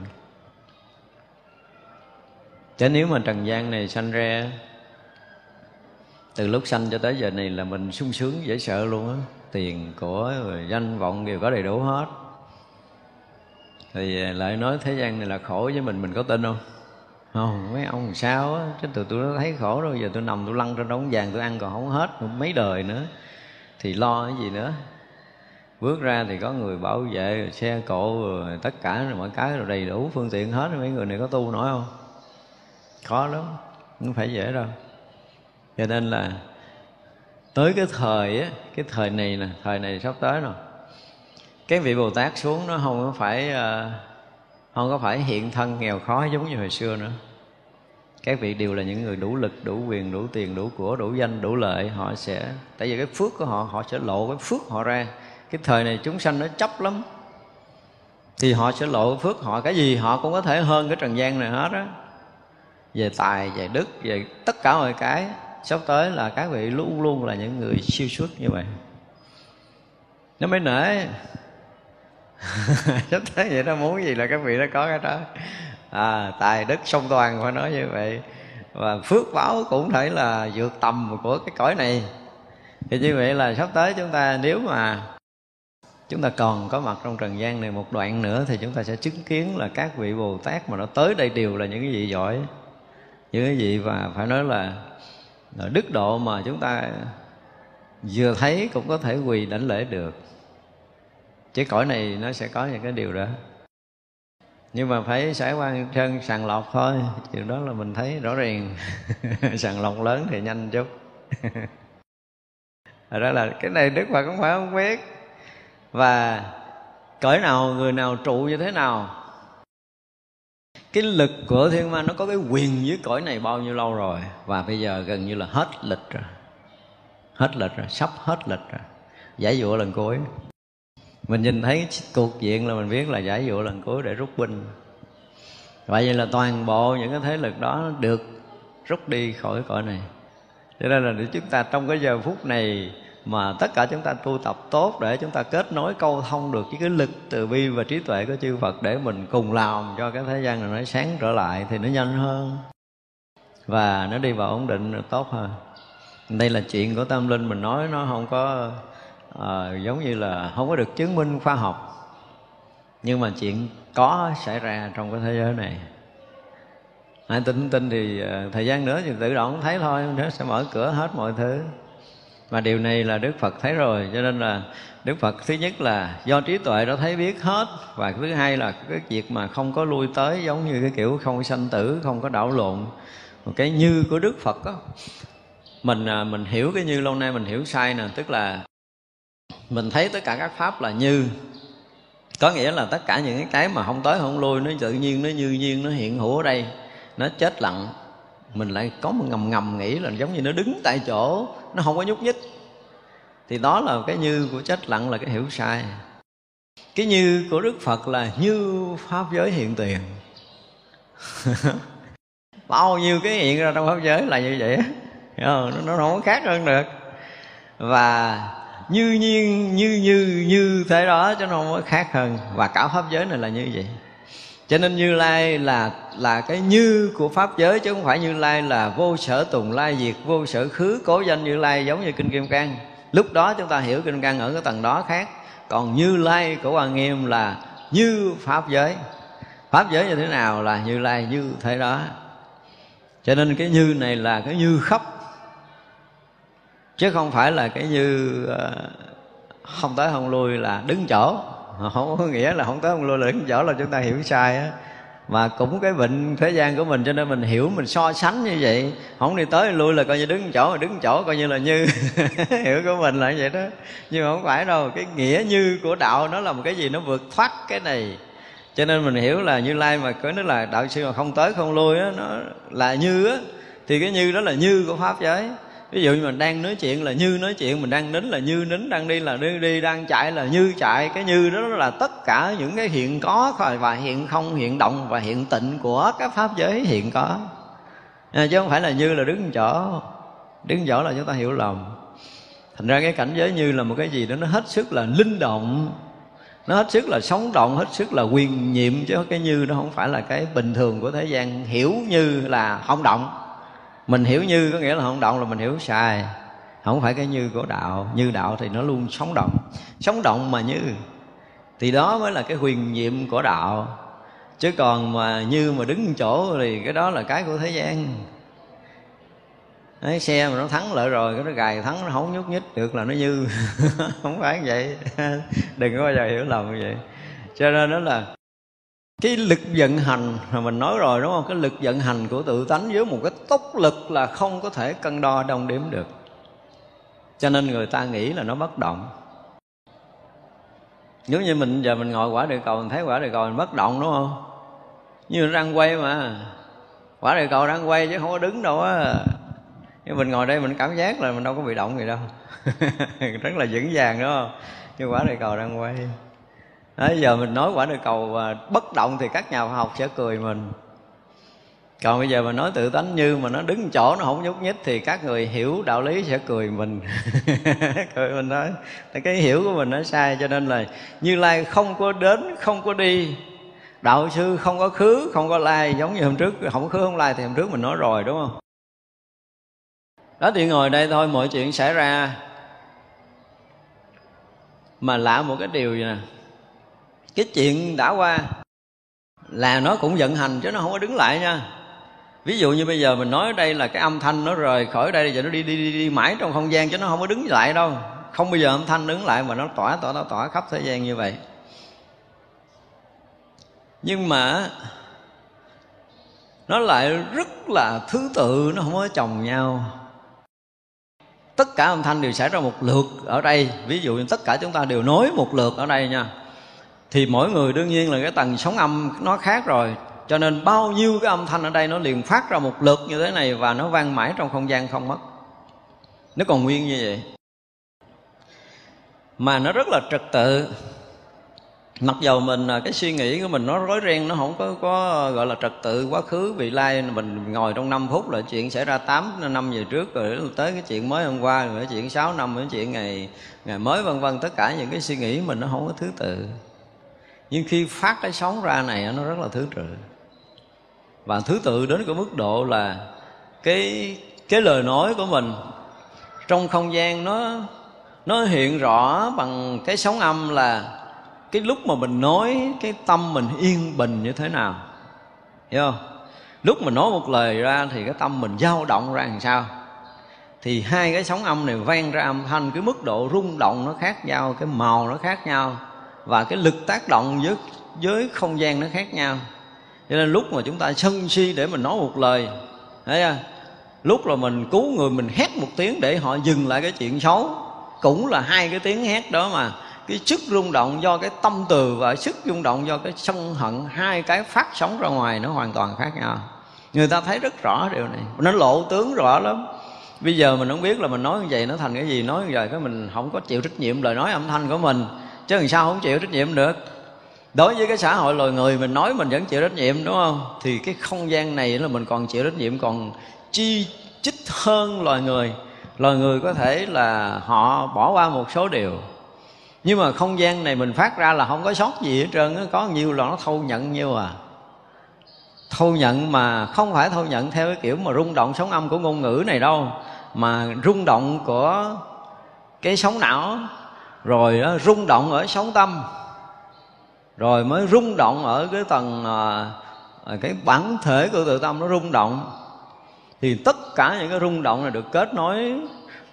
Chứ nếu mà trần gian này sanh ra, từ lúc sanh cho tới giờ này là mình sung sướng, dễ sợ luôn á. Tiền của rồi danh vọng đều có đầy đủ hết. Thì à, lại nói thế gian này là khổ với mình mình có tin không? Không mấy ông sao á chứ tụi tôi thấy khổ rồi giờ tôi nằm tôi lăn trên đống vàng tôi ăn còn không hết mấy đời nữa. Thì lo cái gì nữa? Bước ra thì có người bảo vệ xe cộ rồi tất cả rồi mọi cái rồi đầy đủ phương tiện hết mấy người này có tu nổi không? Khó lắm không phải dễ đâu. Cho nên là tới cái thời á cái thời này nè thời này sắp tới rồi. Cái vị bồ tát xuống nó không phải uh, không có phải hiện thân nghèo khó giống như hồi xưa nữa. Các vị đều là những người đủ lực, đủ quyền, đủ tiền, đủ của, đủ danh, đủ lợi. Họ sẽ, tại vì cái phước của họ họ sẽ lộ cái phước họ ra. Cái thời này chúng sanh nó chấp lắm. Thì họ sẽ lộ phước họ. Cái gì họ cũng có thể hơn cái trần gian này hết á. Về tài, về đức, về tất cả mọi cái. Sắp tới là các vị luôn luôn là những người siêu xuất như vậy. Nó mới nể. sắp thế vậy nó muốn gì là các vị nó có cái đó. À, tài đức song toàn phải nói như vậy. Và phước báo cũng thể là vượt tầm của cái cõi này. Thì như vậy là sắp tới chúng ta nếu mà chúng ta còn có mặt trong trần gian này một đoạn nữa thì chúng ta sẽ chứng kiến là các vị bồ tát mà nó tới đây đều là những cái vị giỏi những cái vị và phải nói là, là đức độ mà chúng ta vừa thấy cũng có thể quỳ đảnh lễ được chứ cõi này nó sẽ có những cái điều đó. Nhưng mà phải trải qua chân sàng lọc thôi điều đó là mình thấy rõ ràng. Sàng lọc lớn thì nhanh chút. Đó là cái này đức phật cũng phải không biết. Và cõi nào, người nào trụ như thế nào? Cái lực của thiên ma nó có cái quyền dưới cõi này bao nhiêu lâu rồi? Và bây giờ gần như là hết lịch rồi. Hết lịch rồi, sắp hết lịch rồi. Giải dụ lần cuối mình nhìn thấy cuộc diện là mình biết là giải dụ lần cuối để rút binh. Vậy vậy là toàn bộ những cái thế lực đó được rút đi khỏi cõi này. Cho nên là để chúng ta trong cái giờ phút này mà tất cả chúng ta tu tập tốt để chúng ta kết nối câu thông được với cái lực từ bi và trí tuệ của chư Phật để mình cùng làm cho cái thế gian này nó sáng trở lại thì nó nhanh hơn và nó đi vào ổn định tốt hơn. Đây là chuyện của tâm linh mình nói, nó không có à, giống như là không có được chứng minh khoa học. Nhưng mà chuyện có xảy ra trong cái thế giới này. Ai tin tin thì ờ, thời gian nữa thì tự động thấy thôi nó sẽ mở cửa hết mọi thứ. Mà điều này là đức phật thấy rồi cho nên là đức phật thứ nhất là do trí tuệ đã thấy biết hết và thứ hai là cái việc mà không có lui tới giống như cái kiểu không sanh tử không có đảo lộn. Một cái như của đức phật đó mình à, mình hiểu cái như lâu nay mình hiểu sai nè tức là mình thấy tất cả các pháp là như. Có nghĩa là tất cả những cái mà không tới không lui nó tự nhiên nó như nhiên nó hiện hữu ở đây nó chết lặng. Mình lại có một ngầm ngầm nghĩ là giống như nó đứng tại chỗ nó không có nhúc nhích. Thì đó là cái như của chết lặng là cái hiểu sai. Cái như của đức phật là như pháp giới hiện tiền. Bao nhiêu cái hiện ra trong pháp giới là như vậy nó, nó không có khác hơn được. Và như nhiên như như như thế đó, chứ nó không có khác hơn. Và cả pháp giới này là như vậy. Cho nên như lai là là cái như của pháp giới, chứ không phải như lai là vô sở tùng lai diệt, vô sở khứ cố danh như lai giống như kinh kim cang. Lúc đó chúng ta hiểu kinh cang ở cái tầng đó khác. Còn như lai của hoàng nghiêm là như pháp giới. Pháp giới như thế nào là như lai như thế đó. Cho nên cái như này là cái như khắp chứ không phải là cái như ờ, không tới không lui là đứng chỗ. Không có nghĩa là không tới không lui là đứng chỗ là chúng ta hiểu sai á. Mà cũng cái bệnh thế gian của mình cho nên mình hiểu, mình so sánh như vậy. Không đi tới lui là coi như đứng chỗ, mà đứng chỗ coi như là như hiểu của mình là như vậy đó. Nhưng mà không phải đâu, cái nghĩa như của đạo nó là một cái gì nó vượt thoát cái này. Cho nên mình hiểu là như lai mà có nói là đạo sư mà không tới không lui á, nó là như á, thì cái như đó là như của pháp giới ví dụ như mình đang nói chuyện là như nói chuyện mình đang nín là như nín đang đi là đi đi đang chạy là như chạy. Cái như đó là tất cả những cái hiện có và hiện không hiện động và hiện tịnh của các pháp giới hiện có. À, chứ không phải là như là đứng chỗ đứng chỗ là chúng ta hiểu lầm. Thành ra cái cảnh giới như là một cái gì đó nó hết sức là linh động. Nó hết sức là sống động hết sức là quyền nhiệm chứ cái như nó không phải là cái bình thường của thế gian. Hiểu như là không động mình hiểu như có nghĩa là không động là mình hiểu sai. Không phải cái như của đạo. Như đạo thì nó luôn sống động. Sống động mà như. Thì đó mới là cái huyền nhiệm của đạo. Chứ còn mà như mà đứng chỗ thì cái đó là cái của thế gian. Đấy, xe mà nó thắng lợi rồi cái nó gài thắng nó không nhúc nhích được là nó như. Không phải vậy. Đừng có bao giờ hiểu lầm như vậy. Cho nên đó là cái lực vận hành, mà mình nói rồi đúng không? Cái lực vận hành của tự tánh với một cái tốc lực là không có thể cân đo đong đếm được. Cho nên người ta nghĩ là nó bất động. Nếu như mình, giờ mình ngồi quả địa cầu, mình thấy quả địa cầu mình bất động đúng không? Như nó đang quay mà. Quả địa cầu đang quay chứ không có đứng đâu á. Nhưng mình ngồi đây mình cảm giác là mình đâu có bị động gì đâu. Rất là vững vàng, đúng không? Như quả địa cầu đang quay. Đấy, giờ mình nói quả địa cầu à, bất động thì các nhà khoa học sẽ cười mình. Còn bây giờ mà nói tự tánh như mà nó đứng chỗ nó không nhúc nhích thì các người hiểu đạo lý sẽ cười mình. Cười mình nói cái hiểu của mình nó sai cho nên là như lai không có đến không có đi. Đạo sư không có khứ không có lai giống như hôm trước không có khứ không lai thì hôm trước mình nói rồi đúng không? Đó thì ngồi đây thôi mọi chuyện xảy ra. Mà lạ một cái điều gì nè? Cái chuyện đã qua là nó cũng vận hành chứ nó không có đứng lại nha. Ví dụ như bây giờ mình nói đây là cái âm thanh nó rời khỏi đây giờ nó đi đi đi, đi mãi trong không gian chứ nó không có đứng lại đâu. Không bao giờ âm thanh đứng lại mà nó tỏa tỏa tỏa, tỏa khắp thế gian như vậy. Nhưng mà nó lại rất là thứ tự nó không có chồng nhau. Tất cả âm thanh đều xảy ra một lượt ở đây. Ví dụ như tất cả chúng ta đều nói một lượt ở đây nha thì mỗi người đương nhiên là cái tầng sóng âm nó khác rồi. Cho nên bao nhiêu cái âm thanh ở đây nó liền phát ra một lượt như thế này và nó vang mãi trong không gian không mất. Nó còn nguyên như vậy. Mà nó rất là trật tự. Mặc dầu mình à, cái suy nghĩ của mình nó rối ren, nó không có có, gọi là trật tự quá khứ vị lai mình ngồi trong 5 phút là chuyện xảy ra 8 năm về trước, rồi tới cái chuyện mới hôm qua, rồi cái chuyện 6 năm cái chuyện ngày ngày mới, vân vân, tất cả những cái suy nghĩ mình nó không có thứ tự nhưng khi phát cái sóng ra này, nó rất là thứ tự. Và thứ tự đến cái mức độ là cái cái lời nói của mình trong không gian nó nó hiện rõ bằng cái sóng âm là cái lúc mà mình nói, cái tâm mình yên bình như thế nào. Hiểu không? Lúc mình nói một lời ra thì cái tâm mình dao động ra làm sao? Thì hai cái sóng âm này vang ra âm thanh, cái mức độ rung động nó khác nhau, cái màu nó khác nhau và cái lực tác động với với không gian nó khác nhau. Cho nên lúc mà chúng ta sân si để mình nói một lời, thấy chưa lúc là mình cứu người, mình hét một tiếng để họ dừng lại cái chuyện xấu. Cũng là hai cái tiếng hét đó mà. Cái sức rung động do cái tâm từ và sức rung động do cái sân hận, hai cái phát sóng ra ngoài nó hoàn toàn khác nhau. Người ta thấy rất rõ điều này. Nó lộ tướng rõ lắm. Bây giờ mình không biết là mình nói như vậy nó thành cái gì, nói như vậy cái mình không có chịu trách nhiệm lời nói âm thanh của mình chứ làm sao không chịu trách nhiệm được. Đối với cái xã hội loài người, mình nói mình vẫn chịu trách nhiệm, đúng không? Thì cái không gian này là mình còn chịu trách nhiệm còn chi chích hơn loài người. Loài người có thể là họ bỏ qua một số điều. Nhưng mà không gian này mình phát ra là không có sót gì hết trơn có nhiều là nó thâu nhận nhiêu à. Thâu nhận mà không phải thâu nhận theo cái kiểu mà rung động sóng âm của ngôn ngữ này đâu, mà rung động của cái sóng não rồi đó, rung động ở sóng tâm. Rồi mới rung động ở cái tầng à, à cái bản thể của tự tâm nó rung động. Thì tất cả những cái rung động này được kết nối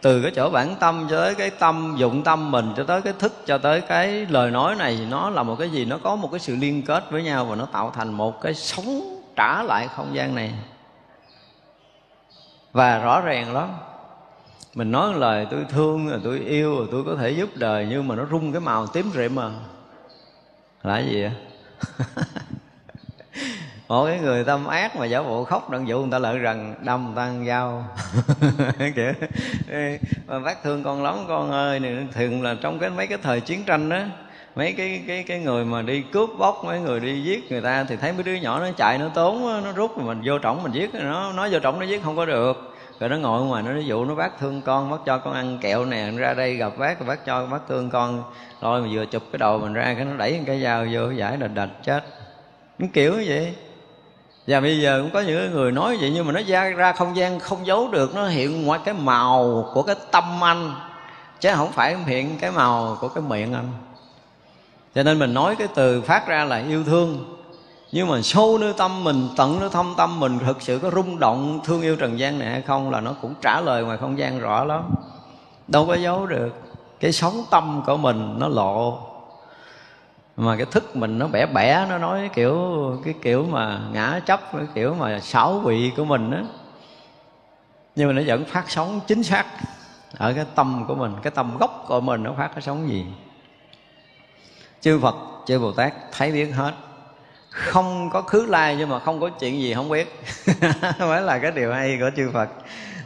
từ cái chỗ bản tâm cho tới cái tâm dụng tâm mình cho tới cái thức cho tới cái lời nói này nó là một cái gì? Nó có một cái sự liên kết với nhau và nó tạo thành một cái sống trả lại không gian này. Và rõ ràng lắm mình nói lời, tôi thương rồi tôi yêu rồi tôi có thể giúp đời nhưng mà nó rung cái màu tím rệm mà là gì vậy? Một cái người tâm ác mà giả bộ khóc đang dụ người ta lợi rằng đâm tăng dao. Kiểu mà bác thương con lắm, con ơi. Này thường là trong cái mấy cái thời chiến tranh đó mấy cái cái cái người mà đi cướp bóc, mấy người đi giết người ta thì thấy mấy đứa nhỏ nó chạy, nó tốn nó rút rồi mình vô trọng mình giết, nó nói vô trọng nó giết không có được rồi nó ngồi ngoài nó ví dụ nó bác thương con, bác cho con ăn kẹo nè, ra đây gặp bác bác cho bác thương con rồi mà vừa chụp cái đầu mình ra, cái nó đẩy cái dao vô giải là đạch chết. Những kiểu như vậy. Và bây giờ cũng có những người nói vậy, nhưng mà nó ra ra không gian không giấu được, nó hiện ngoài cái màu của cái tâm anh, chứ không phải hiện cái màu của cái miệng anh. Cho nên mình nói cái từ phát ra là yêu thương nhưng mà sâu nơi tâm mình, tận nơi thâm tâm mình thực sự có rung động, thương yêu trần gian này hay không là nó cũng trả lời ngoài không gian rõ lắm. Đâu có giấu được. Cái sống tâm của mình nó lộ. Mà cái thức mình nó bẻ bẻ, nó nói cái kiểu cái kiểu mà ngã chấp, cái kiểu mà xảo vị của mình á. Nhưng mà nó vẫn phát sóng chính xác ở cái tâm của mình, cái tâm gốc của mình nó phát cái sóng gì. Chư phật, chư bồ tát thấy biết hết không có khứ lai nhưng mà không có chuyện gì không biết. Mới là cái điều hay của chư phật.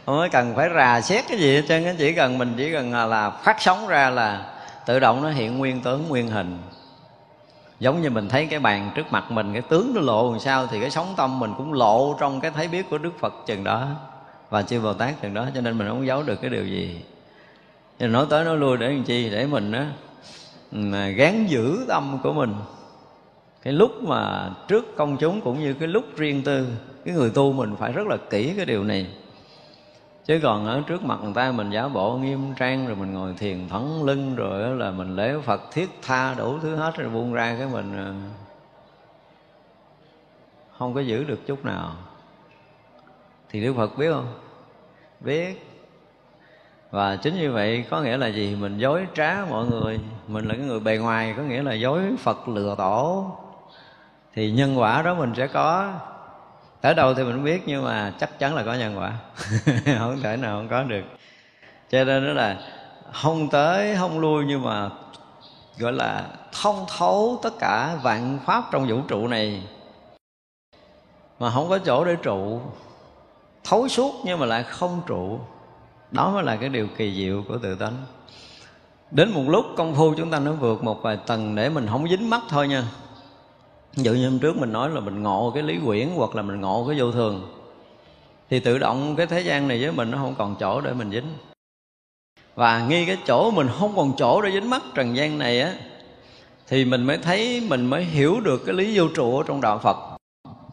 Không có cần phải rà xét cái gì hết trơn chỉ cần mình chỉ cần là phát sóng ra là tự động nó hiện nguyên tướng, nguyên hình. Giống như mình thấy cái bàn trước mặt mình, cái tướng nó lộ làm sao thì cái sóng tâm mình cũng lộ trong cái thấy biết của đức phật chừng đó. Và chư bồ tát chừng đó, cho nên mình không giấu được cái điều gì. Nên nói tới nói lui để làm chi? Để mình á gán giữ tâm của mình cái lúc mà trước công chúng cũng như cái lúc riêng tư, cái người tu mình phải rất là kỹ cái điều này. Chứ còn ở trước mặt người ta mình giả bộ nghiêm trang, rồi mình ngồi thiền thẳng lưng, rồi là mình lễ phật thiết tha đủ thứ hết rồi buông ra cái mình ờ, không có giữ được chút nào. Thì đức phật biết không? Biết. Và chính như vậy có nghĩa là gì? Mình dối trá mọi người. Mình là cái người bề ngoài, có nghĩa là dối phật lừa tổ thì nhân quả đó mình sẽ có. Tới đâu thì mình biết, nhưng mà chắc chắn là có nhân quả. Không thể nào không có được. Cho nên đó là không tới, không lui, nhưng mà gọi là thông thấu tất cả vạn pháp trong vũ trụ này. Mà không có chỗ để trụ. Thấu suốt nhưng mà lại không trụ. Đó mới là cái điều kỳ diệu của tự tánh. Đến một lúc công phu chúng ta nó vượt một vài tầng để mình không dính mắt thôi nha ví dụ như hôm trước mình nói là mình ngộ cái lý quyển hoặc là mình ngộ cái vô thường, thì tự động cái thế gian này với mình nó không còn chỗ để mình dính. Và nghi cái chỗ mình không còn chỗ để dính mắt trần gian này á, thì mình mới thấy mình mới hiểu được cái lý vô trụ ở trong đạo Phật.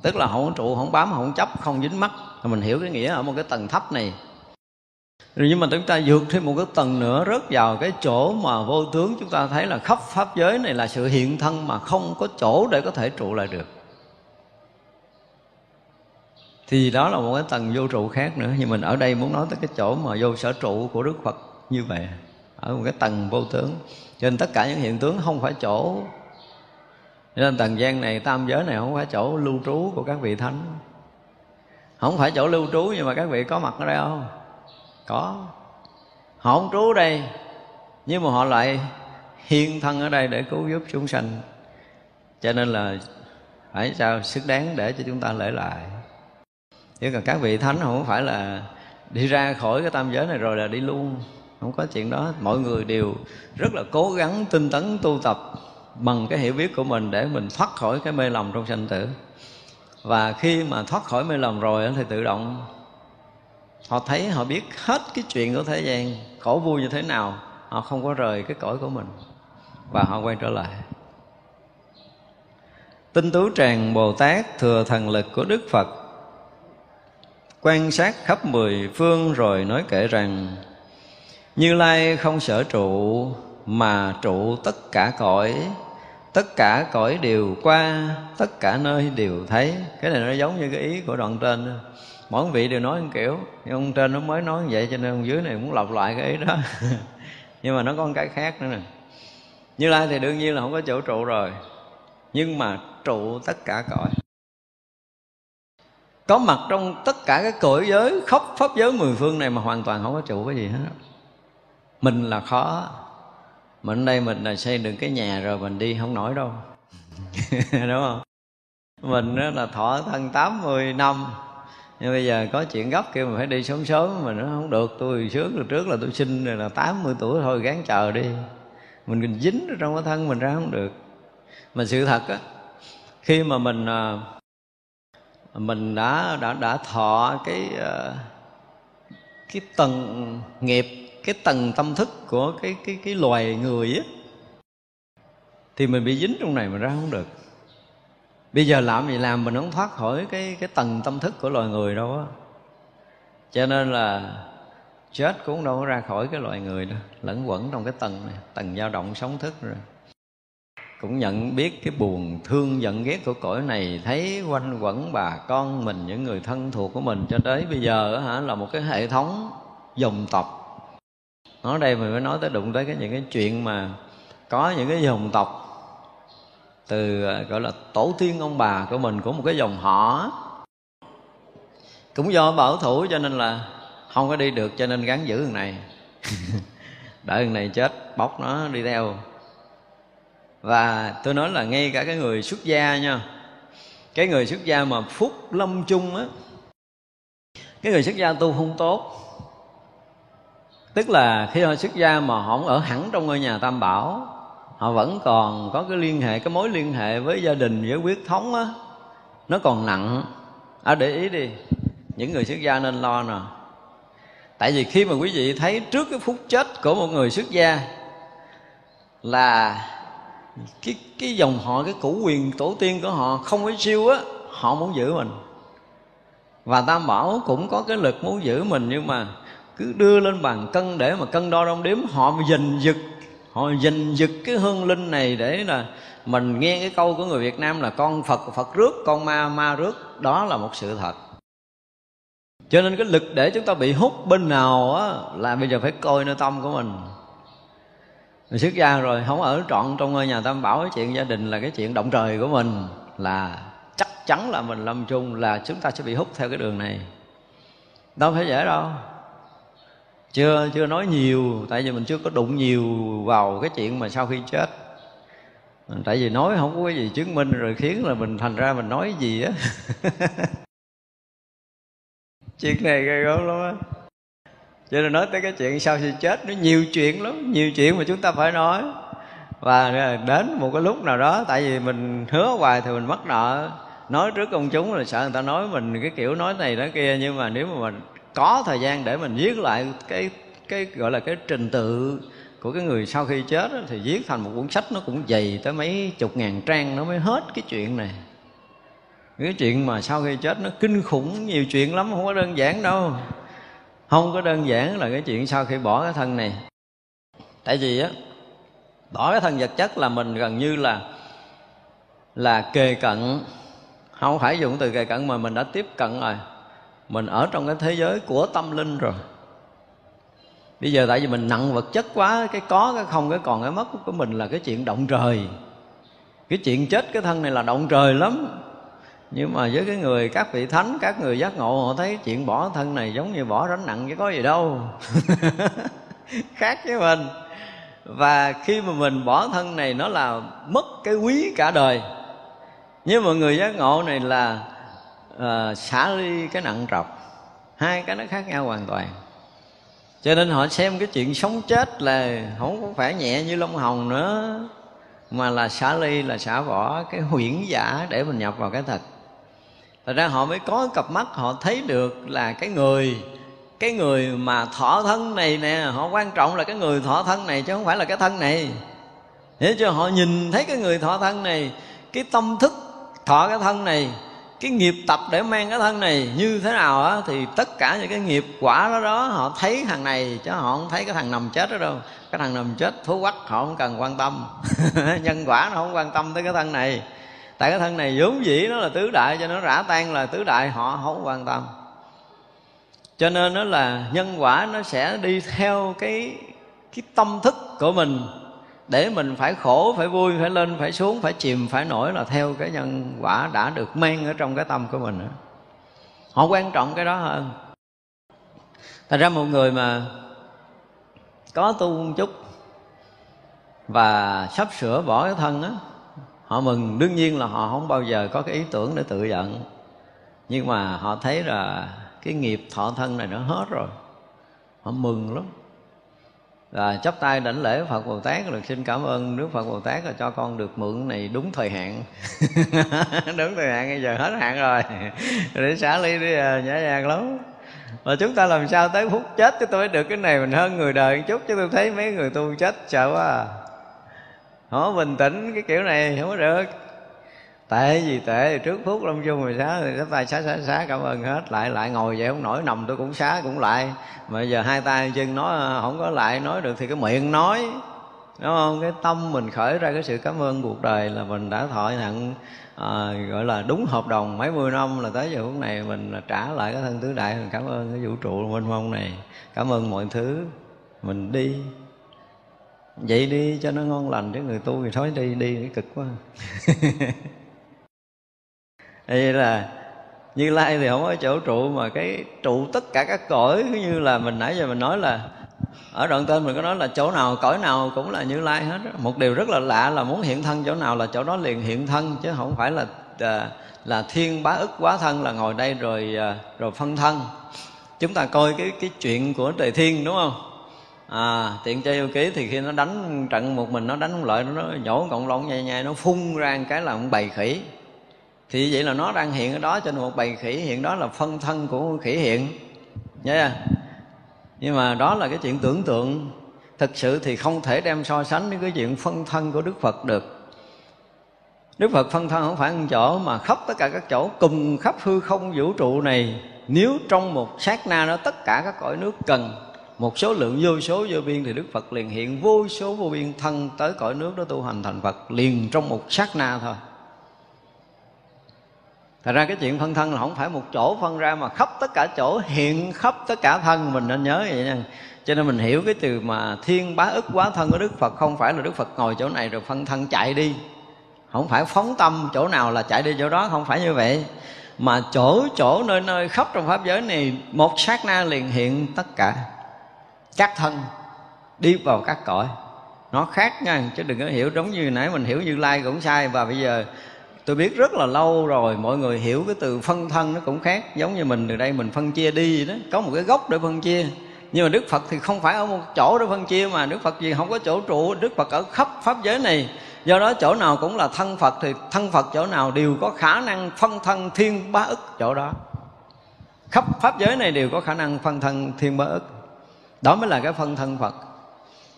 Tức là không trụ, không bám, không chấp, không dính mắt. Mình hiểu cái nghĩa ở một cái tầng thấp này rồi nhưng mà chúng ta vượt thêm một cái tầng nữa, rớt vào cái chỗ mà vô tướng. Chúng ta thấy là khắp pháp giới này là sự hiện thân mà không có chỗ để có thể trụ lại được. Thì đó là một cái tầng vô trụ khác nữa. Nhưng mình ở đây muốn nói tới cái chỗ mà vô sở trụ của đức phật như vậy, ở một cái tầng vô tướng. Cho nên tất cả những hiện tướng không phải chỗ. Cho nên tầng gian này, tam giới này không phải chỗ lưu trú của các vị thánh. Không phải chỗ lưu trú nhưng mà các vị có mặt ở đây không? Có. Họ không trú đây, nhưng mà họ lại hiên thân ở đây để cứu giúp chúng sanh. Cho nên là phải sao xứng đáng để cho chúng ta lễ lại. Chứ còn các vị thánh không phải là đi ra khỏi cái tam giới này rồi là đi luôn. Không có chuyện đó. Mọi người đều rất là cố gắng, tinh tấn, tu tập bằng cái hiểu biết của mình để mình thoát khỏi cái mê lầm trong sanh tử. Và khi mà thoát khỏi mê lầm rồi thì tự động họ thấy, họ biết hết cái chuyện của thế gian, khổ vui như thế nào, họ không có rời cái cõi của mình, và họ quay trở lại. Tinh tú tràng bồ tát thừa thần lực của đức phật, quan sát khắp mười phương rồi nói kể rằng, như lai không sở trụ mà trụ tất cả cõi, tất cả cõi đều qua, tất cả nơi đều thấy. Cái này nó giống như cái ý của đoạn trên mỗi vị đều nói một kiểu. Nhưng ông trên nó mới nói như vậy cho nên ông dưới này muốn lặp lại cái ý đó. Nhưng mà nó có một cái khác nữa nè. Như lai thì đương nhiên là không có chỗ trụ rồi. Nhưng mà trụ tất cả cõi. Có mặt trong tất cả các cõi giới khóc pháp giới mười phương này mà hoàn toàn không có trụ cái gì hết. Mình là khó. Mình đây mình là xây được cái nhà rồi mình đi không nổi đâu. Đúng không? Mình đó là thọ thân 80 năm nhưng bây giờ có chuyện gấp kêu mình phải đi sớm sớm mà nó không được. Tôi sướng từ trước là tôi sinh rồi là 80 tuổi thôi, gán chờ đi. Mình còn dính trong cái thân mình ra không được. Mà sự thật á, khi mà mình à, mình đã đã đã thọ cái à, cái tầng nghiệp, cái tầng tâm thức của cái cái cái loài người á, thì mình bị dính trong này mà ra không được bây giờ làm gì làm mình không thoát khỏi cái cái tầng tâm thức của loài người đâu á. Cho nên là chết cũng đâu có ra khỏi cái loài người đâu, lẫn quẩn trong cái tầng này, tầng dao động sống thức rồi. Cũng nhận biết cái buồn thương giận ghét của cõi này, thấy quanh quẩn bà con mình, những người thân thuộc của mình, cho tới bây giờ hả, là một cái hệ thống dòng tộc. Nói đây mình mới nói tới đụng tới cái những cái chuyện mà có những cái dòng tộc từ à, gọi là tổ tiên ông bà của mình của một cái dòng họ. Cũng do bảo thủ cho nên là không có đi được cho nên gắn giữ thằng này. Đợi thằng này chết bóc nó đi theo. Và tôi nói là ngay cả cái người xuất gia nha cái người xuất gia mà phúc lâm chung á cái người xuất gia tu không tốt. Tức là khi họ xuất gia mà họ không ở hẳn trong ngôi nhà tam bảo họ vẫn còn có cái liên hệ cái mối liên hệ với gia đình với quyết thống á. Nó còn nặng. À, để ý đi. Những người xuất gia nên lo nè. Tại vì khi mà quý vị thấy trước cái phút chết của một người xuất gia là cái cái dòng họ cái củ quyền tổ tiên của họ không có siêu á họ muốn giữ mình. Và tam bảo cũng có cái lực muốn giữ mình nhưng mà cứ đưa lên bàn cân để mà cân đo đong đếm họ dình giật họ giành giật cái hương linh này để là mình nghe cái câu của người Việt Nam là con Phật Phật rước, con ma ma rước. Đó là một sự thật. Cho nên cái lực để chúng ta bị hút bên nào á là bây giờ phải coi nơi tâm của mình. Mình xuất gia rồi, không ở trọn trong ngôi nhà tam bảo, cái chuyện gia đình là cái chuyện động trời của mình, là chắc chắn là mình lâm chung là chúng ta sẽ bị hút theo cái đường này. Đâu phải dễ đâu chưa chưa nói nhiều, tại vì mình chưa có đụng nhiều vào cái chuyện mà sau khi chết. Tại vì nói không có cái gì chứng minh rồi khiến là mình, thành ra mình nói gì á. Chuyện này ghê gớm lắm á. Cho nên nói tới cái chuyện sau khi chết, nó nhiều chuyện lắm, nhiều chuyện mà chúng ta phải nói. Và à, đến một cái lúc nào đó, tại vì mình hứa hoài thì mình mắc nợ. Nói trước công chúng là sợ người ta nói mình cái kiểu nói này nói kia, nhưng mà nếu mà mình có thời gian để mình viết lại cái cái gọi là cái trình tự của cái người sau khi chết đó, thì viết thành một cuốn sách nó cũng dày tới mấy chục ngàn trang nó mới hết cái chuyện này. Cái chuyện mà sau khi chết nó kinh khủng nhiều chuyện lắm không có đơn giản đâu. Không có đơn giản là cái chuyện sau khi bỏ cái thân này. Tại vì á bỏ cái thân vật chất là mình gần như là là kề cận. Không phải dùng từ kề cận mà mình đã tiếp cận rồi mình ở trong cái thế giới của tâm linh rồi. Bây giờ tại vì mình nặng vật chất quá, cái có, cái không, cái còn, cái mất của mình là cái chuyện động trời. Cái chuyện chết cái thân này là động trời lắm. Nhưng mà với cái người các vị thánh, các người giác ngộ, họ thấy chuyện bỏ thân này giống như bỏ ránh nặng chứ có gì đâu. Khác với mình. Và khi mà mình bỏ thân này, nó là mất cái quý cả đời. Nhưng mà người giác ngộ này là uh, xả ly cái nặng trọc. Hai cái nó khác nhau hoàn toàn. Cho nên họ xem cái chuyện sống chết là không có phải nhẹ như lông hồng nữa mà là xả ly là xả bỏ cái huyễn giả để mình nhập vào cái thật. Thật ra họ mới có cặp mắt họ thấy được là cái người cái người mà thọ thân này nè họ quan trọng là cái người thọ thân này chứ không phải là cái thân này. Để cho họ nhìn thấy cái người thọ thân này cái tâm thức thọ cái thân này cái nghiệp tập để mang cái thân này như thế nào á, thì tất cả những cái nghiệp quả đó đó họ thấy thằng này, chứ họ không thấy cái thằng nằm chết đó đâu. Cái thằng nằm chết, thú quắc, họ không cần quan tâm. Nhân quả nó không quan tâm tới cái thân này. Tại cái thân này vốn dĩ nó là tứ đại, cho nó rã tan là tứ đại, họ không quan tâm. Cho nên nó là nhân quả nó sẽ đi theo cái cái tâm thức của mình để mình phải khổ, phải vui, phải lên, phải xuống, phải chìm, phải nổi là theo cái nhân quả đã được mang ở trong cái tâm của mình họ quan trọng cái đó hơn. Thật ra một người mà có tu một chút và sắp sửa bỏ cái thân á, họ mừng. Đương nhiên là họ không bao giờ có cái ý tưởng để tự giận. Nhưng mà họ thấy là cái nghiệp thọ thân này nó hết rồi. Họ mừng lắm và chắp tay đảnh lễ Phật Bồ Tát được xin cảm ơn Đức Phật Bồ Tát là cho con được mượn này đúng thời hạn. Đúng thời hạn bây giờ hết hạn rồi. Để xả ly đi à, nhã nhàng lắm. Và chúng ta làm sao tới phút chết chứ tôi được cái này mình hơn người đời một chút chứ tôi thấy mấy người tu chết sợ quá à. họ bình tĩnh cái kiểu này không có được tệ gì tệ trước phút lâm chung rồi xá thì tay xá xá xá cảm ơn hết. Lại lại ngồi vậy không nổi nằm tôi cũng xá cũng lại. Mà giờ hai tay chân nói à, không có lại nói được thì cái miệng nói đúng không? Cái tâm mình khởi ra cái sự cảm ơn cuộc đời là mình đã thọ nhận à, gọi là đúng hợp đồng. Mấy mươi năm là tới giờ phút này mình trả lại cái thân tứ đại mình cảm ơn cái vũ trụ mênh mông này. Cảm ơn mọi thứ. Mình đi. Vậy đi cho nó ngon lành chứ người tu thì thói đi đi cực quá. thì là như lai thì không có chỗ trụ mà cái trụ tất cả các cõi như là mình nãy giờ mình nói là ở đoạn tên mình có nói là chỗ nào cõi nào cũng là như lai hết một điều rất là lạ là muốn hiện thân chỗ nào là chỗ đó liền hiện thân chứ không phải là là, là thiên bá ức quá thân là ngồi đây rồi à, rồi phân thân. Chúng ta coi cái cái chuyện của trời thiên đúng không? À tiện chơi yêu ký thì khi nó đánh trận một mình nó đánh không lợi nó nhổ cộng lông nhai nhai nó phun ra cái là ông bầy khỉ thì vậy là nó đang hiện ở đó trên một bầy khỉ, hiện đó là phân thân của khỉ hiện. Nhớ chưa? Nhưng mà đó là cái chuyện tưởng tượng. Thực sự thì không thể đem so sánh với cái chuyện phân thân của đức phật được. Đức phật phân thân không phải một chỗ, mà khắp tất cả các chỗ, cùng khắp hư không vũ trụ này, nếu trong một sát na đó tất cả các cõi nước cần, một số lượng vô số vô biên, thì đức phật liền hiện vô số vô biên thân tới cõi nước đó tu hành thành phật, liền trong một sát na thôi. Thật ra cái chuyện phân thân là không phải một chỗ phân ra mà khắp tất cả chỗ hiện khắp tất cả thân mình nên nhớ vậy nha. Cho nên mình hiểu cái từ mà thiên bá ức quá thân của Đức Phật không phải là Đức Phật ngồi chỗ này rồi phân thân chạy đi. Không phải phóng tâm chỗ nào là chạy đi chỗ đó, không phải như vậy. Mà chỗ chỗ nơi nơi khắp trong Pháp giới này một sát na liền hiện tất cả các thân đi vào các cõi nó khác nha chứ đừng có hiểu giống như nãy mình hiểu như lai cũng sai và bây giờ tôi biết rất là lâu rồi, mọi người hiểu cái từ phân thân nó cũng khác. Giống như mình từ đây mình phân chia đi đó, có một cái gốc để phân chia. Nhưng mà đức phật thì không phải ở một chỗ để phân chia mà đức phật gì, không có chỗ trụ. Đức phật ở khắp pháp giới này. Do đó chỗ nào cũng là thân phật thì thân phật chỗ nào đều có khả năng phân thân thiên bá ức chỗ đó. Khắp pháp giới này đều có khả năng phân thân thiên bá ức. Đó mới là cái phân thân phật.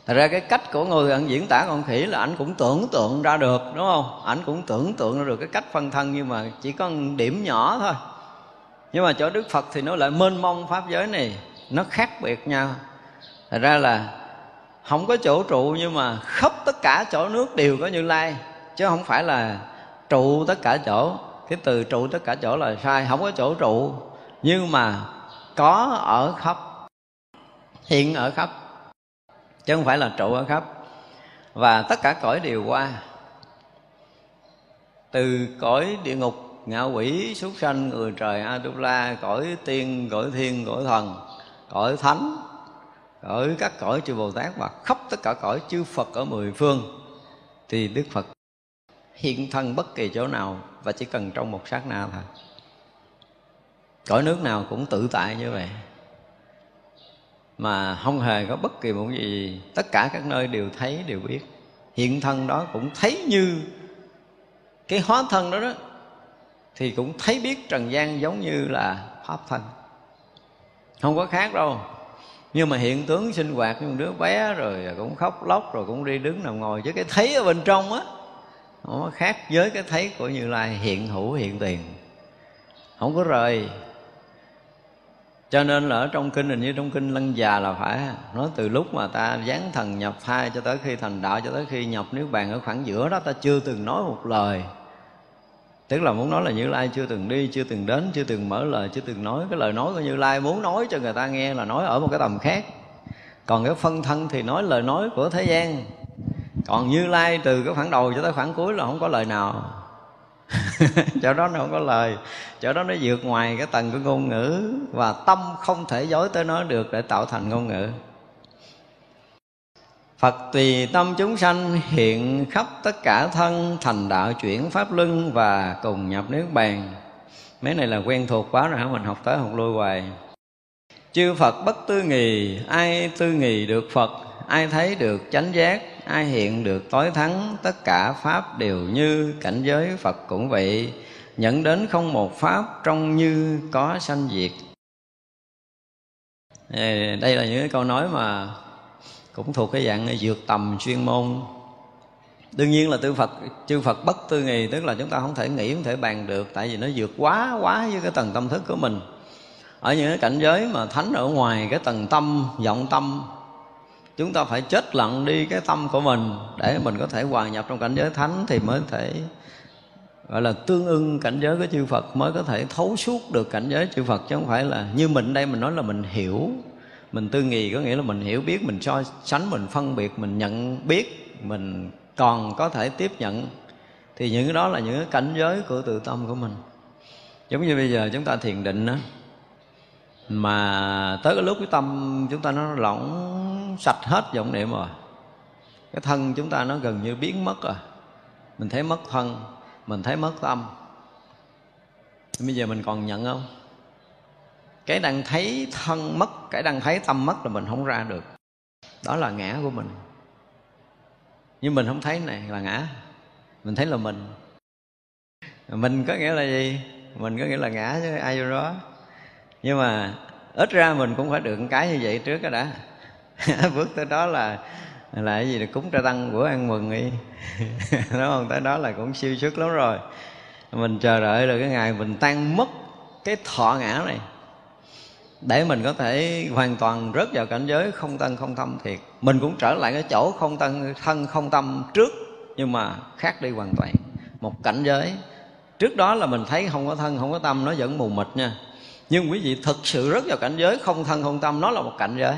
Thật ra cái cách của người ăn diễn tả con khỉ là ảnh cũng tưởng tượng ra được đúng không? Ảnh cũng tưởng tượng ra được cái cách phân thân nhưng mà chỉ có một điểm nhỏ thôi. Nhưng mà chỗ Đức Phật thì nó lại mênh mông pháp giới này nó khác biệt nhau. Thật ra là không có chỗ trụ nhưng mà khắp tất cả chỗ nước đều có Như Lai chứ không phải là trụ tất cả chỗ. Cái từ trụ tất cả chỗ là sai, không có chỗ trụ nhưng mà có ở khắp hiện ở khắp chứ không phải là trụ ở khắp. Và tất cả cõi đều qua. Từ cõi địa ngục, ngạ quỷ, súc sanh, người trời atula, cõi tiên, cõi thiên, cõi thần, cõi thánh, cõi các cõi chư Bồ Tát và khắp tất cả cõi chư Phật ở mười phương, thì Đức Phật hiện thân bất kỳ chỗ nào và chỉ cần trong một sát na thôi. Cõi nước nào cũng tự tại như vậy mà không hề có bất kỳ một gì. Tất cả các nơi đều thấy, đều biết. Hiện thân đó cũng thấy như cái hóa thân đó đó. Thì cũng thấy biết trần gian giống như là pháp thân không có khác đâu. Nhưng mà hiện tướng sinh hoạt như một đứa bé rồi cũng khóc lóc rồi cũng đi đứng nằm ngồi chứ cái thấy ở bên trong á. Nó khác với cái thấy của như lai hiện hữu, hiện tiền. Không có rời cho nên là ở trong kinh, hình như trong kinh lân già là phải nói từ lúc mà ta dán thần nhập thai cho tới khi thành đạo, cho tới khi nhập niết bàn ở khoảng giữa đó, ta chưa từng nói một lời. Tức là muốn nói là như lai chưa từng đi, chưa từng đến, chưa từng mở lời, chưa từng nói. Cái lời nói của như lai muốn nói cho người ta nghe là nói ở một cái tầm khác. Còn cái phân thân thì nói lời nói của thế gian. Còn như lai từ cái khoảng đầu cho tới khoảng cuối là không có lời nào. chỗ đó nó không có lời chỗ đó nó vượt ngoài cái tầng của ngôn ngữ và tâm không thể dối tới nó được để tạo thành ngôn ngữ Phật tùy tâm chúng sanh hiện khắp tất cả thân thành đạo chuyển pháp luân và cùng nhập niết bàn. Mấy này là quen thuộc quá rồi hả mình học tới học lui hoài. Chư Phật bất tư nghì, ai tư nghì được Phật, ai thấy được chánh giác, ai hiện được tối thắng, tất cả Pháp đều như cảnh giới Phật cũng vậy. Nhận đến không một Pháp trong như có sanh diệt. Đây là những cái câu nói mà cũng thuộc cái dạng dược tầm chuyên môn đương nhiên là tư phật chư phật bất tư nghì tức là chúng ta không thể nghĩ không thể bàn được tại vì nó vượt quá quá với cái tầng tâm thức của mình ở những cái cảnh giới mà thánh ở ngoài cái tầng tâm vọng tâm chúng ta phải chết lặng đi cái tâm của mình để mình có thể hòa nhập trong cảnh giới thánh thì mới thể, gọi là, tương ưng cảnh giới của chư Phật, mới có thể thấu suốt được cảnh giới chư Phật, chứ không phải là như mình đây mình nói là mình hiểu. Mình tư nghì có nghĩa là mình hiểu biết, mình so sánh, mình phân biệt, mình nhận biết, mình còn có thể tiếp nhận. Thì những cái đó là những cái cảnh giới của tự tâm của mình. Giống như bây giờ chúng ta thiền định đó mà tới cái lúc cái tâm chúng ta nó lỏng sạch hết vọng niệm rồi. Cái thân chúng ta nó gần như biến mất rồi. Mình thấy mất thân, mình thấy mất tâm. Bây giờ mình còn nhận không? Cái đang thấy thân mất, cái đang thấy tâm mất là mình không ra được. Đó là ngã của mình. Nhưng mình không thấy này là ngã. Mình thấy là mình. Mình có nghĩa là gì? Mình có nghĩa là ngã chứ ai vô đó nhưng mà ít ra mình cũng phải được cái như vậy trước đó đã. Bước tới đó là là cái gì là cúng tra tăng bữa ăn mừng đi đúng không? Tới đó là cũng siêu xuất lắm rồi. Mình chờ đợi là cái ngày mình tan mất cái thọ ngã này. Để mình có thể hoàn toàn rớt vào cảnh giới không tân không tâm thiệt. Mình cũng trở lại cái chỗ không tân, thân không tâm trước, nhưng mà khác đi hoàn toàn. Một cảnh giới. Trước đó là mình thấy không có thân, không có tâm, nó vẫn mù mịt nha nhưng quý vị thực sự rất vào cảnh giới không thân không tâm, nó là một cảnh giới.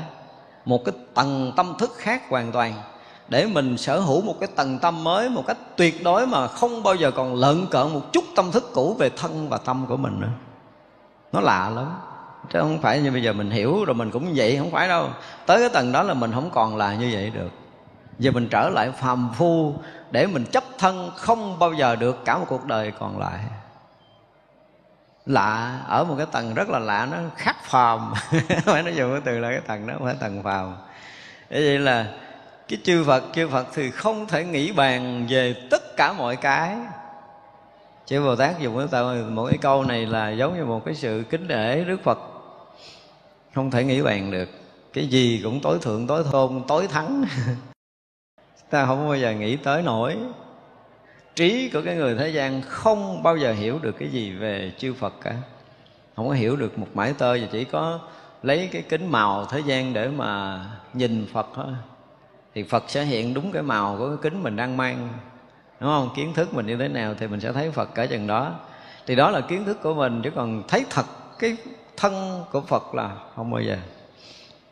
Một cái tầng tâm thức khác hoàn toàn. Để mình sở hữu một cái tầng tâm mới, một cách tuyệt đối mà không bao giờ còn lợn cợn một chút tâm thức cũ về thân và tâm của mình nữa. Nó lạ lắm. Chứ không phải như bây giờ mình hiểu rồi mình cũng vậy, không phải đâu. Tới cái tầng đó là mình không còn là như vậy được. Giờ mình trở lại phàm phu để mình chấp thân không bao giờ được cả một cuộc đời còn lại lạ, ở một cái tầng rất là lạ, nó khác phàm. Phải nói dùng cái từ là cái tầng đó, không phải tầng phàm. Thế vậy là cái chư Phật chư Phật thì không thể nghĩ bàn về tất cả mọi cái. Chư Bồ Tát dùng cái từ một cái câu này là giống như một cái sự kính để Đức Phật. Không thể nghĩ bàn được. Cái gì cũng tối thượng, tối thôn tối thắng. Ta không bao giờ nghĩ tới nổi trí của cái người thế gian không bao giờ hiểu được cái gì về chư Phật cả. Không có hiểu được một mãi tơ và chỉ có lấy cái kính màu thế gian để mà nhìn Phật thôi. Thì Phật sẽ hiện đúng cái màu của cái kính mình đang mang, đúng không? Kiến thức mình như thế nào thì mình sẽ thấy Phật cả chừng đó. Thì đó là kiến thức của mình, chứ còn thấy thật cái thân của Phật là không bao giờ.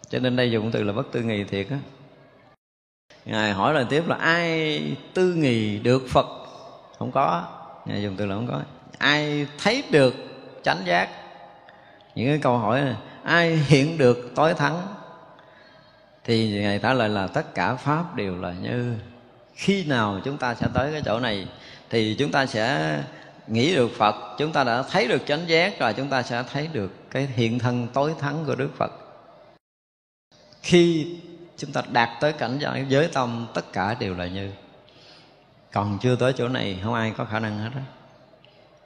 Cho nên đây dùng từ là bất tư nghì thiệt á. Ngài hỏi lần tiếp là, ai tư nghì được Phật? Không có. Ngài dùng từ là không có. Ai thấy được chánh giác? Những cái câu hỏi này ai hiện được tối thắng? Thì ngài trả lời là tất cả pháp đều là như, khi nào chúng ta sẽ tới cái chỗ này, thì chúng ta sẽ nghĩ được phật, chúng ta đã thấy được chánh giác rồi chúng ta sẽ thấy được cái hiện thân tối thắng của đức phật. Khi chúng ta đạt tới cảnh giới tâm, tất cả đều là như còn chưa tới chỗ này, không ai có khả năng hết đó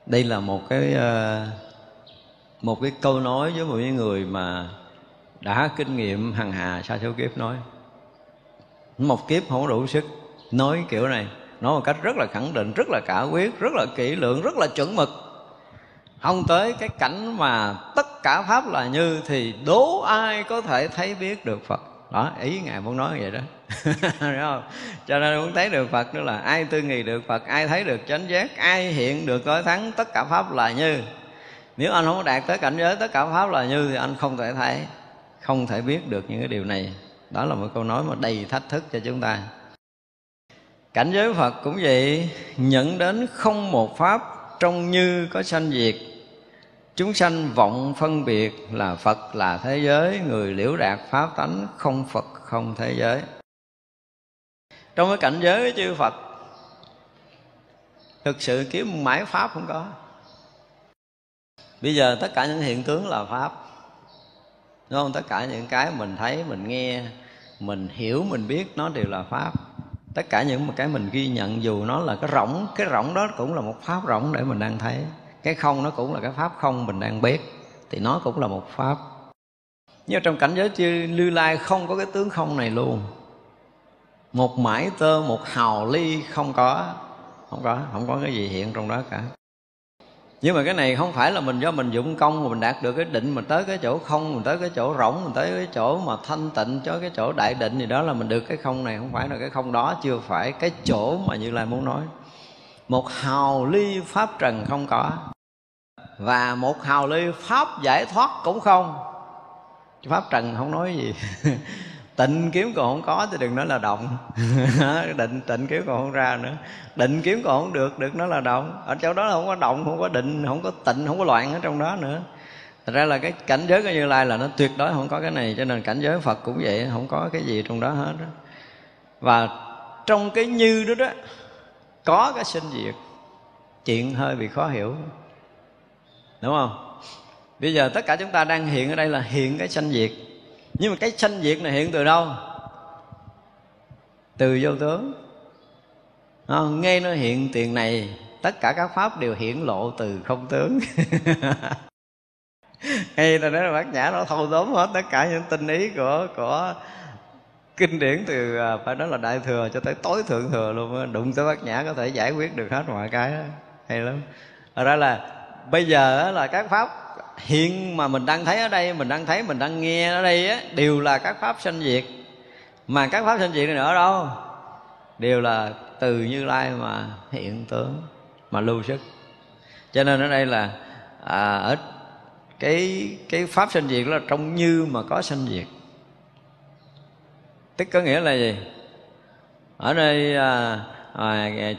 đây là một cái ờ, một cái câu nói với một người mà đã kinh nghiệm hằng hà sa số kiếp nói. Một kiếp không đủ sức, nói kiểu này, nói một cách rất là khẳng định, rất là cả quyết, rất là kỹ lưỡng, rất là chuẩn mực. Không tới cái cảnh mà tất cả pháp là như thì đố ai có thể thấy biết được phật? Đó, ý ngài muốn nói vậy đó. Đúng không? Cho nên muốn thấy được phật đó là ai tư nghì được phật, ai thấy được chánh giác, ai hiện được tối thắng, tất cả pháp là như. Nếu anh không đạt tới cảnh giới tất cả pháp là như thì anh không thể thấy, không thể biết được những cái điều này. Đó là một câu nói mà đầy thách thức cho chúng ta. Cảnh giới phật cũng vậy, nhận đến không một pháp, trong như có sanh diệt chúng sanh vọng phân biệt là phật, là thế giới. Người liễu đạt pháp tánh, không phật, không thế giới. Trong cái cảnh giới chư phật, thực sự kiếm mãi pháp không có. Bây giờ tất cả những hiện tướng là pháp. Đúng không? Tất cả những cái mình thấy, mình nghe, mình hiểu, mình biết, nó đều là pháp. Tất cả những một cái mình ghi nhận, dù nó là cái rỗng cái rỗng đó cũng là một pháp rỗng để mình đang thấy cái không nó cũng là cái pháp không mình đang biết thì nó cũng là một pháp. Nhưng trong cảnh giới chư lưu lai không có cái tướng không này luôn. Một mãi tơ, một hào ly không có không có không có cái gì hiện trong đó cả. Nhưng mà cái này không phải là mình do mình dụng công mà mình đạt được cái định mình tới cái chỗ không, mình tới cái chỗ rỗng, mình tới cái chỗ mà thanh tịnh, cho cái chỗ đại định thì đó là mình được cái không này. Không phải là cái không đó, chưa phải cái chỗ mà như lai muốn nói một hào ly pháp trần không có. Và một hào ly pháp giải thoát cũng không. Pháp trần không nói gì. Tịnh kiếm còn không có thì đừng nói là động. Định, tịnh kiếm còn không ra nữa. Định kiếm còn không được được nó là động. Ở chỗ đó không có động, không có định, không có tịnh, không có loạn ở trong đó nữa. Thật ra là cái cảnh giới của Như Lai là nó tuyệt đối không có cái này, Cho nên cảnh giới Phật cũng vậy, Không có cái gì trong đó hết đó. Và trong cái như đó đó có cái sinh diệt Chuyện hơi bị khó hiểu Đúng không? Bây giờ tất cả chúng ta đang hiện ở đây là hiện cái sanh diệt. Nhưng mà cái sanh diệt này hiện từ đâu? Từ vô tướng. À, nghe nó hiện tiền này tất cả các pháp đều hiển lộ từ không tướng. Hay ta nói là bác nhã nó thâu tóm hết tất cả những tinh ý của của kinh điển từ à, phải nói là đại thừa cho tới tối thượng thừa luôn đụng tới bác nhã có thể giải quyết được hết mọi cái đó. hay lắm. Thật ra là bây giờ là các pháp hiện mà mình đang thấy ở đây mình đang thấy mình đang nghe ở đây á đều là các pháp sanh diệt. Mà các pháp sanh diệt này ở đâu? Đều là từ như lai mà hiện tướng mà lưu sức. Cho nên ở đây là à, ở cái cái pháp sanh diệt là trong như mà có sanh diệt tức có nghĩa là gì? Ở đây à, à, à,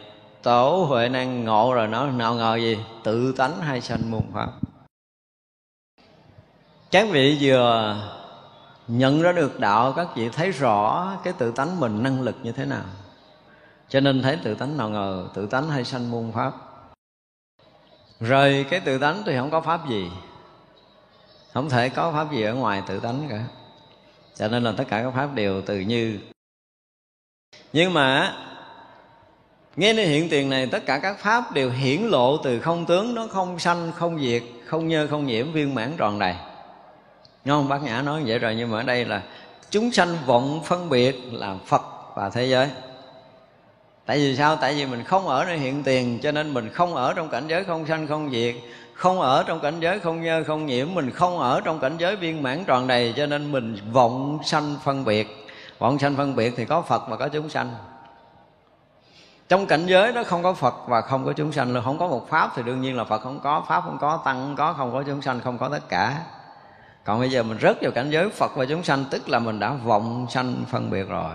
tổ huệ năng ngộ rồi nó nào ngờ gì? Tự tánh hay sanh môn pháp các vị vừa nhận ra được đạo các vị thấy rõ cái tự tánh mình năng lực như thế nào. Cho nên thấy tự tánh nào ngờ tự tánh hay sanh môn pháp rời cái tự tánh thì không có pháp gì. Không thể có pháp gì ở ngoài tự tánh cả cho nên là tất cả các pháp đều từ như nhưng mà, nghe đến hiện tiền này, tất cả các pháp đều hiển lộ từ không tướng nó không sanh, không diệt, không nhơ, không nhiễm, viên mãn tròn đầy Đúng không? Bác Nhã nói vậy rồi, nhưng mà ở đây là chúng sanh vọng phân biệt là Phật và thế giới Tại vì sao? Tại vì mình không ở nơi hiện tiền Cho nên mình không ở trong cảnh giới không sanh không diệt. Không ở trong cảnh giới không nhơ không nhiễm Mình không ở trong cảnh giới viên mãn tròn đầy Cho nên mình vọng sanh phân biệt. Vọng sanh phân biệt thì có Phật và có chúng sanh. Trong cảnh giới đó không có Phật và không có chúng sanh Không có một Pháp thì đương nhiên là Phật không có. Pháp không có, Tăng không có, không có chúng sanh, không có tất cả. Còn bây giờ mình rớt vào cảnh giới phật và chúng sanh tức là mình đã vọng sanh phân biệt rồi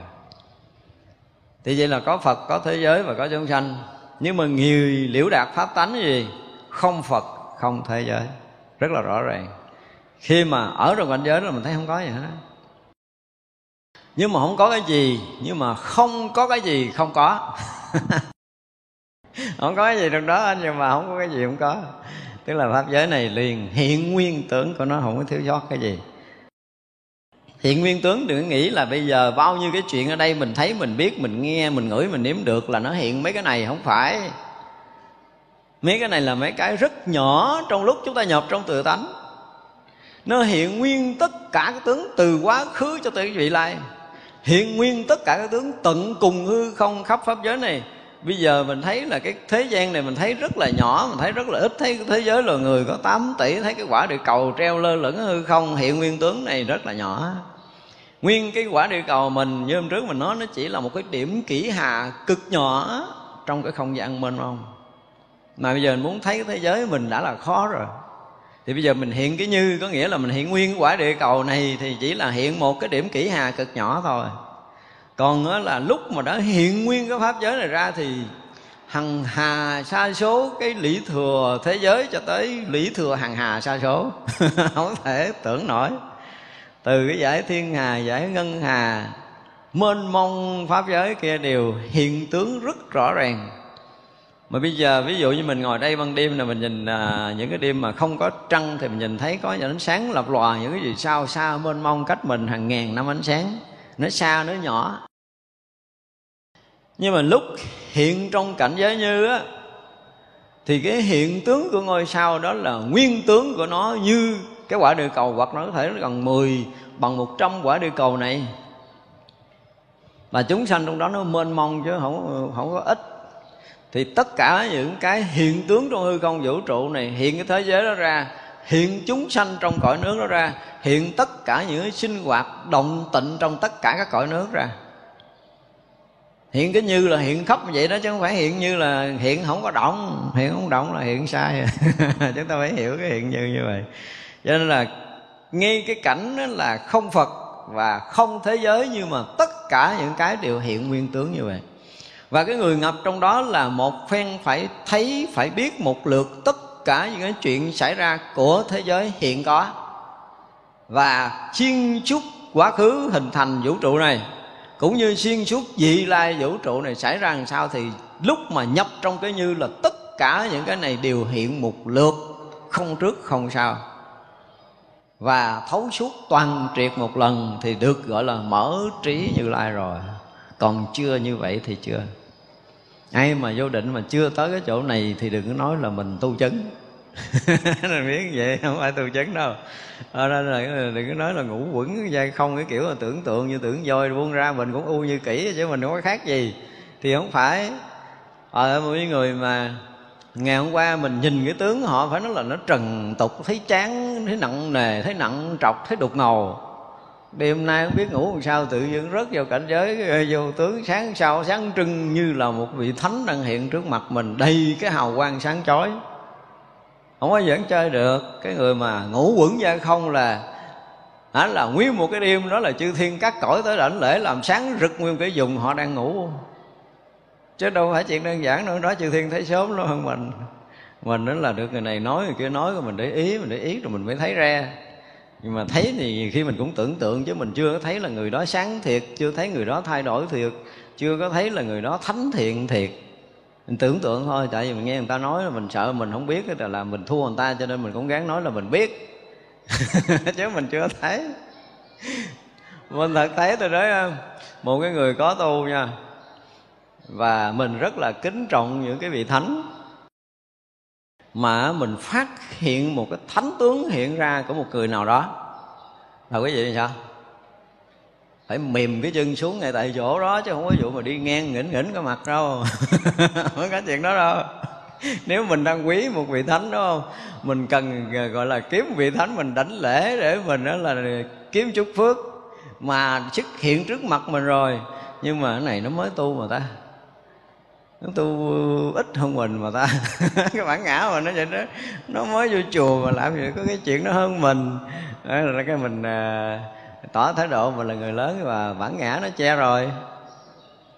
thì vậy là có phật, có thế giới và có chúng sanh. Nhưng mà nhiều liễu đạt pháp tánh gì? Không phật, không thế giới. Rất là rõ ràng. Khi mà ở trong cảnh giới đó mình thấy không có gì hết nhưng mà không có cái gì, nhưng mà không có cái gì không có. Không có cái gì trong đó nhưng mà không có cái gì không có. Tức là pháp giới này liền hiện nguyên tướng của nó, không có thiếu sót cái gì hiện nguyên tướng đừng nghĩ là bây giờ bao nhiêu cái chuyện ở đây mình thấy, mình biết, mình nghe, mình ngửi, mình nếm được là nó hiện mấy cái này, không phải. Mấy cái này là mấy cái rất nhỏ trong lúc chúng ta nhập trong tự tánh. Nó hiện nguyên tất cả cái tướng từ quá khứ cho tới vị lai. Hiện nguyên tất cả các tướng tận cùng hư không khắp pháp giới này. Bây giờ mình thấy là cái thế gian này mình thấy rất là nhỏ, mình thấy rất là ít, thấy thế giới loài người có 8 tỷ, thấy cái quả địa cầu treo lơ lửng hư không. Hiện nguyên tướng này rất là nhỏ nguyên cái quả địa cầu mình, như hôm trước mình nói, nó chỉ là một cái điểm kỹ hà cực nhỏ trong cái không gian mênh mông. Mà bây giờ mình muốn thấy cái thế giới mình đã là khó rồi. Thì bây giờ mình hiện cái như, có nghĩa là mình hiện nguyên quả địa cầu này thì chỉ là hiện một cái điểm kỹ hà cực nhỏ thôi. Còn đó là lúc mà đã hiện nguyên cái pháp giới này ra thì hằng hà sa số cái lý thừa thế giới cho tới lý thừa hằng hà sa số. Không thể tưởng nổi từ cái giải thiên hà giải ngân hà mênh mông pháp giới kia đều hiện tướng rất rõ ràng. Mà bây giờ ví dụ như mình ngồi đây ban đêm là mình nhìn à, những cái đêm mà không có trăng thì mình nhìn thấy có những ánh sáng lập lòa những cái gì sao xa mênh mông cách mình hàng ngàn năm ánh sáng nó xa nó nhỏ. Nhưng mà lúc hiện trong cảnh giới như á thì cái hiện tướng của ngôi sao đó là nguyên tướng của nó như cái quả địa cầu hoặc nó có thể gần 10 bằng 100 quả địa cầu này. Mà chúng sanh trong đó nó mênh mông chứ không không có ít. Thì tất cả những cái hiện tướng trong hư không vũ trụ này, hiện cái thế giới đó ra, hiện chúng sanh trong cõi nước đó ra, hiện tất cả những sinh hoạt động tịnh trong tất cả các cõi nước ra. Hiện cái như là hiện khắp vậy đó chứ không phải hiện như là hiện không có động, hiện không động là hiện sai. Chúng ta phải hiểu cái hiện như như vậy cho nên là ngay cái cảnh đó là không phật và không thế giới nhưng mà tất cả những cái đều hiện nguyên tướng như vậy. Và cái người ngập trong đó là một phen phải thấy, phải biết một lượt tất cả những cái chuyện xảy ra của thế giới hiện có. Và xuyên suốt quá khứ hình thành vũ trụ này, cũng như xuyên suốt vị lai vũ trụ này xảy ra làm sao thì lúc mà nhập trong cái như là tất cả những cái này đều hiện một lượt, không trước không sau và thấu suốt toàn triệt một lần thì được gọi là mở trí như lai rồi. Còn chưa như vậy thì chưa. Ai mà vô định mà chưa tới cái chỗ này thì đừng có nói là mình tu chứng mình biết vậy, không phải tu chứng đâu. Ở đây là đừng có nói là ngủ quẩn dây không cái kiểu là tưởng tượng như tưởng voi buông ra, mình cũng u như kỹ chứ mình không có khác gì. Thì không phải. Ờ, Ở một người mà ngày hôm qua mình nhìn cái tướng họ phải nói là nó trần tục, thấy chán, thấy nặng nề, thấy nặng trọc, thấy đục ngầu. Đêm nay không biết ngủ làm sao, tự dưng rớt vào cảnh giới vô tướng sáng sau, sáng trưng như là một vị thánh đang hiện trước mặt mình, đầy cái hào quang sáng chói. Không có dẫn chơi được, cái người mà ngủ quẩn ra không là đó là nguyên một cái đêm, đó là chư thiên cắt cõi tới đảnh lễ, làm sáng rực nguyên cái vùng họ đang ngủ chứ đâu phải chuyện đơn giản nữa đó chư thiên thấy sớm nó hơn mình. Mình đó là được người này nói người kia nói rồi mình để ý mình để ý rồi mình mới thấy ra. Nhưng mà thấy thì khi mình cũng tưởng tượng chứ mình chưa có thấy là người đó sáng thiệt chưa thấy người đó thay đổi thiệt chưa có thấy là người đó thánh thiện thiệt. Mình tưởng tượng thôi tại vì mình nghe người ta nói là mình sợ mình không biết là, là mình thua người ta cho nên mình cũng gắng nói là mình biết. Chứ mình chưa thấy. Mình thật thấy tôi nói à, một cái người có tu nha và mình rất là kính trọng những cái vị thánh. Mà mình phát hiện một cái thánh tướng hiện ra của một người nào đó. Là quý vị sao? Phải mềm cái chân xuống ngay tại chỗ đó, chứ không có vụ mà đi ngang nghỉnh nghỉnh cái mặt đâu. Không có chuyện đó đâu. Nếu mình đang quý một vị thánh, đúng không? Mình cần ờ, gọi là, kiếm vị thánh, mình đánh lễ để mình đó là kiếm chút phước. Mà xuất hiện trước mặt mình rồi. Nhưng mà cái này nó mới tu mà ta nó tu ít hơn mình mà ta. Cái bản ngã mà nó vậy đó. Nó mới vô chùa mà làm gì có cái chuyện nó hơn mình. Đó là cái mình à, tỏ thái độ mình là người lớn và bản ngã nó che rồi.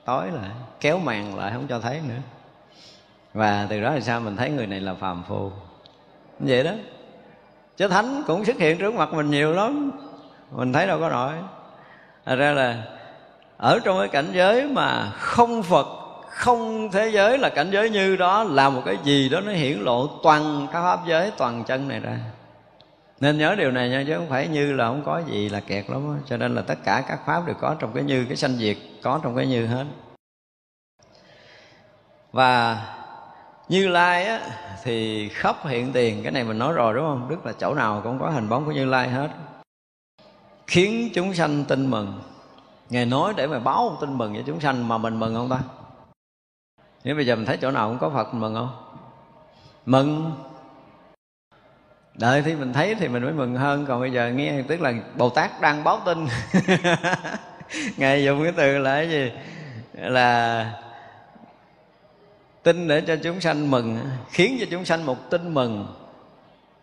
Tối lại kéo màn lại không cho thấy nữa. Và từ đó thì sao mình thấy người này là phàm phu. Vậy đó. Chứ thánh cũng xuất hiện trước mặt mình nhiều lắm. Mình thấy đâu có nổi. Thật ra là ở trong cái cảnh giới mà không phật không thế giới là cảnh giới như đó là một cái gì đó nó hiển lộ toàn các pháp giới, toàn chân này ra. Nên nhớ điều này nha, chứ không phải như là không có gì là kẹt lắm đó. cho nên là tất cả các pháp đều có trong cái như, cái sanh diệt, có trong cái như hết. Và như lai á, thì khắp hiện tiền, cái này mình nói rồi đúng không? Đức là chỗ nào cũng có hình bóng của như lai hết. Khiến chúng sanh tin mừng. Ngài nói để mà báo một tin mừng cho chúng sanh mà mình mừng không ta? Nếu bây giờ mình thấy chỗ nào cũng có phật mình mừng không? Mừng. Đợi thì mình thấy thì mình mới mừng hơn. Còn bây giờ nghe tức là bồ tát đang báo tin. Ngài dùng cái từ là cái gì? Là tin để cho chúng sanh mừng khiến cho chúng sanh một tin mừng.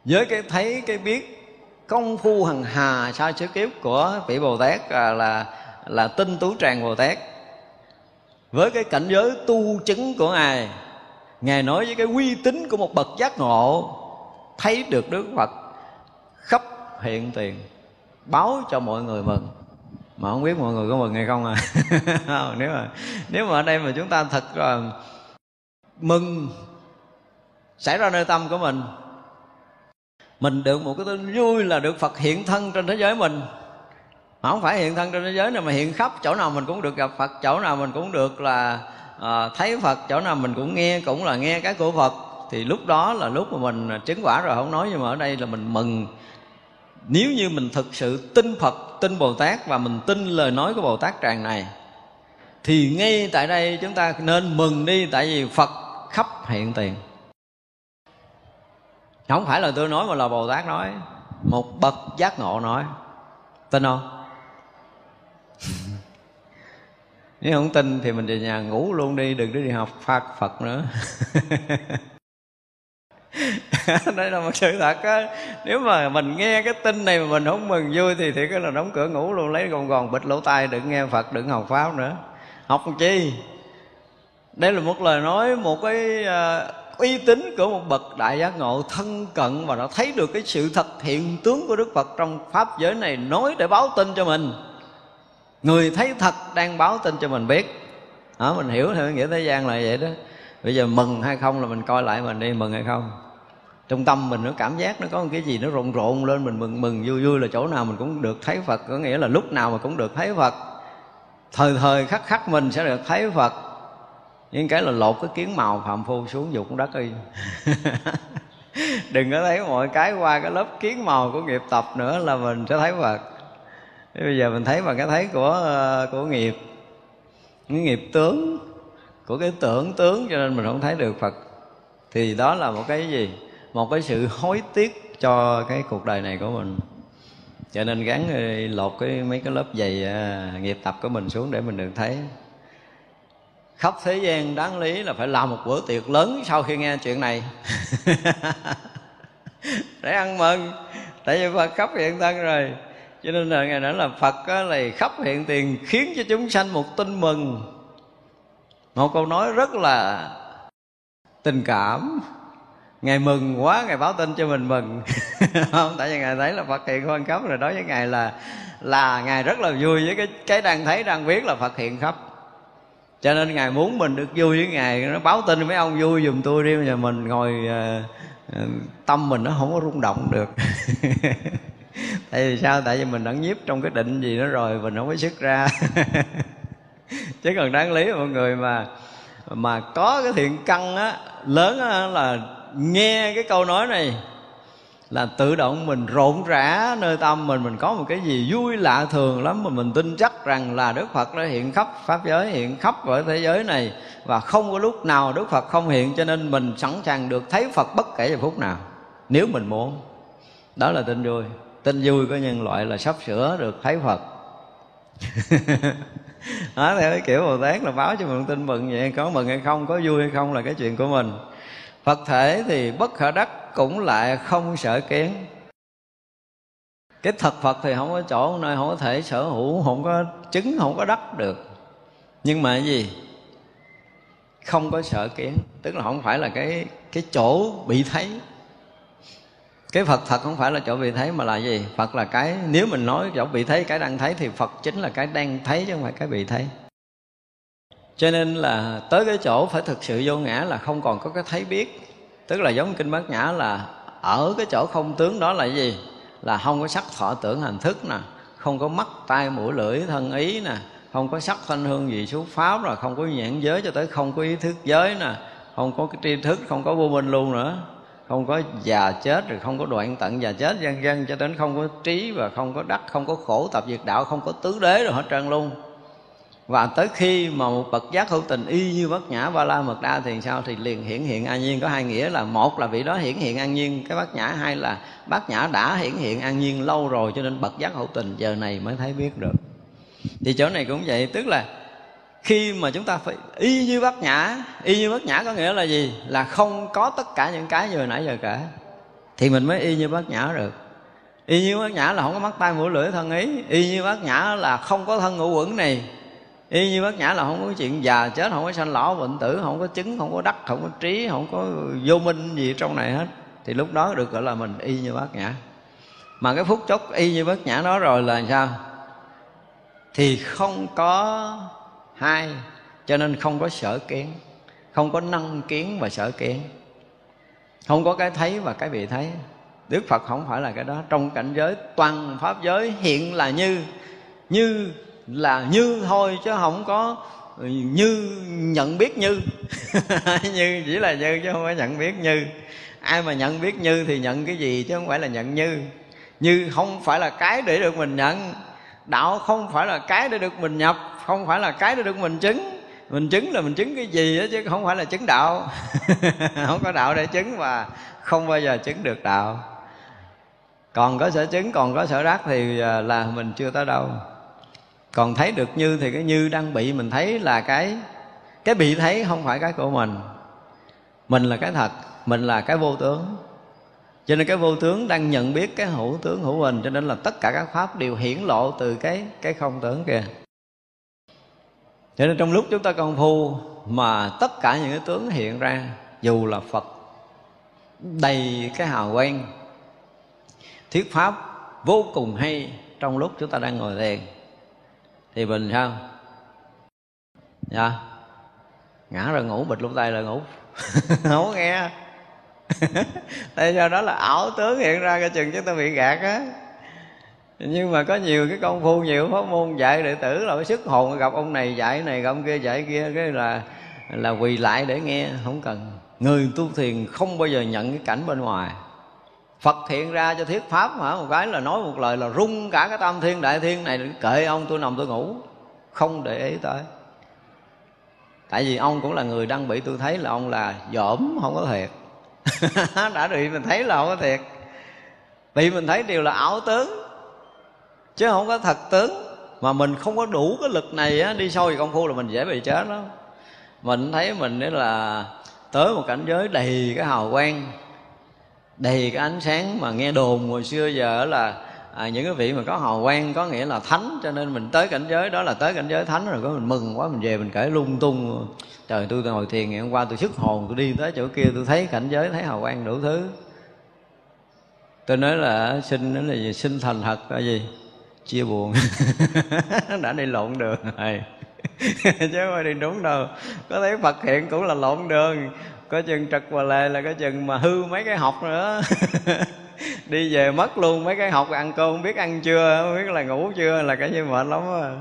Với cái thấy cái biết công phu hằng hà sao chứa kiếp của vị bồ tát à, là là, là tinh tú tràng bồ tát với cái cảnh giới tu chứng của ngài ngài nói với cái uy tín của một bậc giác ngộ, thấy được đức phật khắp hiện tiền, báo cho mọi người mừng. Mà không biết mọi người có mừng hay không à? Nếu mà nếu mà ở đây mà chúng ta thật là mừng xảy ra nơi tâm của mình mình được một cái tin vui là được Phật hiện thân trên thế giới mình mà không phải hiện thân trên thế giới này mà hiện khắp chỗ nào mình cũng được gặp Phật chỗ nào mình cũng được là à, thấy Phật chỗ nào mình cũng nghe cũng là nghe cái của Phật. Thì lúc đó là lúc mà mình ờ, chứng quả rồi không nói nhưng mà ở đây là mình mừng. Nếu như mình thực sự tin Phật tin Bồ Tát và mình tin lời nói của Bồ Tát tràng này thì ngay tại đây chúng ta nên mừng đi tại vì Phật khắp hiện tiền. Không phải là tôi nói mà là bồ tát nói một bậc giác ngộ nói. Tin không? Nếu không tin thì mình về nhà ngủ luôn đi đừng đi học phật phật nữa. Đây là một sự thật á. Nếu mà mình nghe cái tin này mà mình không mừng vui thì thì cái là đóng cửa ngủ luôn lấy gòn gòn bịt lỗ tai đừng nghe phật đừng học pháp nữa. Học chi? Đây là một lời nói một cái uh, uy tín của một bậc đại giác ngộ thân cận và nó thấy được cái sự thật hiện tướng của đức phật trong pháp giới này nói để báo tin cho mình người thấy thật đang báo tin cho mình biết. Đó, mình hiểu theo nghĩa thế gian là vậy đó. Bây giờ mừng hay không là mình coi lại mình đi mừng hay không. Trong tâm mình nó cảm giác nó có một cái gì nó rộn rộn lên mình mừng mừng vui vui là chỗ nào mình cũng được thấy phật. Có nghĩa là lúc nào mà cũng được thấy phật. Thời thời khắc khắc mình sẽ được thấy phật. Những cái là lột cái kiến màu phạm phu xuống dục đất đi. Đừng có thấy mọi cái qua cái lớp kiến màu của nghiệp tập nữa là mình sẽ thấy phật bây giờ mình thấy bằng cái thấy của ờ, của nghiệp. Cái nghiệp tướng của cái tưởng tướng cho nên mình không thấy được phật. Thì đó là một cái gì? Một cái sự hối tiếc cho cái cuộc đời này của mình. Cho nên gắn ờ, lột cái mấy cái lớp giày à, nghiệp tập của mình xuống để mình được thấy. Khắp thế gian đáng lý là phải làm một bữa tiệc lớn sau khi nghe chuyện này. Để ăn mừng. Tại vì phật khắp hiện thân rồi cho nên là ngài nói là phật là khắp hiện tiền khiến cho chúng sanh một tin mừng. Một câu nói rất là tình cảm. Ngài mừng quá ngài báo tin cho mình mừng. Không tại vì ngài thấy là phật hiện quan khắp rồi đối với ngài là là ngài rất là vui với cái cái đang thấy đang biết là phật hiện khắp. Cho nên ngài muốn mình được vui với ngài. Nó báo tin mấy ông vui giùm tôi đi mà mình ngồi uh, tâm mình nó không có rung động được. tại vì sao? Tại vì mình đã nhiếp trong cái định gì đó rồi mình không có sức ra. Chứ còn đáng lý mọi người mà mà có cái thiện căn á lớn á, là nghe cái câu nói này là tự động mình rộn rã nơi tâm mình. Mình có một cái gì vui lạ thường lắm mà mình tin chắc rằng là Đức Phật đã hiện khắp pháp giới hiện khắp ở thế giới này. Và không có lúc nào Đức Phật không hiện cho nên mình sẵn sàng được thấy Phật bất kể giờ phút nào nếu mình muốn. Đó là tin vui tin vui của nhân loại là sắp sửa được thấy Phật. Đó theo cái kiểu Bồ Tát là báo cho mình tin mừng vậy, có mừng hay không, có vui hay không là cái chuyện của mình. Phật thể thì bất khả đắc cũng lại không sợ kiến cái thật phật thì không có chỗ, nơi không có thể sở hữu, không có chứng, không có đắc được. Nhưng mà cái gì? Không có sợ kiến tức là không phải là cái cái chỗ bị thấy cái phật thật không phải là chỗ vị thấy mà là gì? Phật là cái, nếu mình nói chỗ vị thấy cái đang thấy thì phật chính là cái đang thấy chứ không phải cái vị thấy cho nên là tới cái chỗ phải thực sự vô ngã là không còn có cái thấy biết. Tức là giống kinh bát nhã là ở cái chỗ không tướng đó là gì? Là không có sắc thọ tưởng hành thức nè, không có mắt, tai, mũi, lưỡi, thân ý nè, không có sắc, thanh, hương gì xúc pháp rồi không có nhãn giới cho tới không có ý thức giới nè, không có cái tri thức, không có vô minh luôn nữa không có già chết rồi không có đoạn tận già chết, vân vân, cho đến không có trí và không có đắc, không có khổ tập diệt đạo, không có tứ đế rồi hết trơn luôn. Và tới khi mà một bậc giác hữu tình y như bất nhã ba la mật đa thì sao? Thì liền hiển hiện an nhiên có hai nghĩa là một là vị đó hiển hiện an nhiên, cái bát nhã, hai là bát nhã đã hiển hiện an nhiên lâu rồi cho nên bậc giác hữu tình giờ này mới thấy biết được. Thì chỗ này cũng vậy, tức là khi mà chúng ta phải y như bát nhã y như bát nhã có nghĩa là gì là không có tất cả những cái như nãy giờ cả thì mình mới y như bát nhã được y như bát nhã là không có mắt tay mũi lưỡi thân ý y như bát nhã là không có thân ngũ quẩn này y như bát nhã là không có chuyện già chết không có sanh lão bệnh tử không có chứng không có đắc không có trí không có vô minh gì trong này hết thì lúc đó được gọi là mình y như bát nhã mà cái phút chốc y như bát nhã đó rồi là sao thì không có hai, cho nên không có sở kiến, không có năng kiến và sở kiến. Không có cái thấy và cái bị thấy. Đức phật không phải là cái đó. Trong cảnh giới toàn pháp giới hiện là như như là như thôi chứ không có như, nhận biết như. Như chỉ là như chứ không phải nhận biết như. Ai mà nhận biết như thì nhận cái gì chứ không phải là nhận như. Như không phải là cái để được mình nhận. Đạo không phải là cái để được mình nhập không phải là cái đó được mình chứng. Mình chứng là mình chứng cái gì đó chứ không phải là chứng đạo. Không có đạo để chứng và không bao giờ chứng được đạo. Còn có sở chứng, còn có sở đắc thì à, là mình chưa tới đâu. Còn thấy được như thì cái như đang bị mình thấy là cái cái bị thấy không phải cái của mình. Mình là cái thật, mình là cái vô tướng. Cho nên cái vô tướng đang nhận biết cái hữu tướng hữu hình, cho nên là tất cả các pháp đều hiển lộ từ cái cái không tướng kìa cho nên trong lúc chúng ta công phu mà tất cả những cái tướng hiện ra, dù là phật, đầy cái hào quang, thuyết pháp vô cùng hay trong lúc chúng ta đang ngồi thiền thì mình sao? Dạ. Ngã rồi ngủ, bịch luôn tay là ngủ. Không nghe. Tại do đó là ảo tướng hiện ra cái chừng chúng ta bị gạt á nhưng mà có nhiều cái công phu, nhiều pháp môn dạy đệ tử là phải sức hồn, gặp ông này dạy này gặp ông kia dạy, kia, cái là là quỳ lại để nghe, không cần. Người tu thiền không bao giờ nhận cái cảnh bên ngoài. Phật hiện ra cho thuyết pháp mà, một cái là nói một lời là rung cả cái tam thiên đại thiên này, kệ ông, tôi nằm tôi ngủ. Không để ý tới. Tại vì ông cũng là người đang bị tôi thấy là ông là dởm, không có thiệt. Đã bị mình thấy là không có thiệt. Bị mình thấy đều là ảo tướng chứ không có thật tướng. Mà mình không có đủ cái lực này á, đi sâu về công phu là mình dễ bị chết lắm. Mình thấy mình đấy là tới một cảnh giới đầy cái hào quang đầy cái ánh sáng mà nghe đồn hồi xưa giờ là à, những cái vị mà có hào quang có nghĩa là thánh. Cho nên mình tới cảnh giới đó là tới cảnh giới thánh rồi có mình mừng quá mình về mình kể lung tung. Trời tôi ngồi thiền ngày hôm qua tôi sức hồn tôi đi tới chỗ kia tôi thấy cảnh giới thấy hào quang đủ thứ. Tôi nói là xin nói là gì? Xin thành thật là gì? Chia buồn. Đã đi lộn đường rồi. Chứ không đi đúng đâu. Có thấy phật hiện cũng là lộn đường. Có chừng trật và lề là có chừng mà hư mấy cái học nữa. Đi về mất luôn mấy cái học ăn cơm không biết ăn chưa, không biết là ngủ chưa, là cái như mệt lắm à.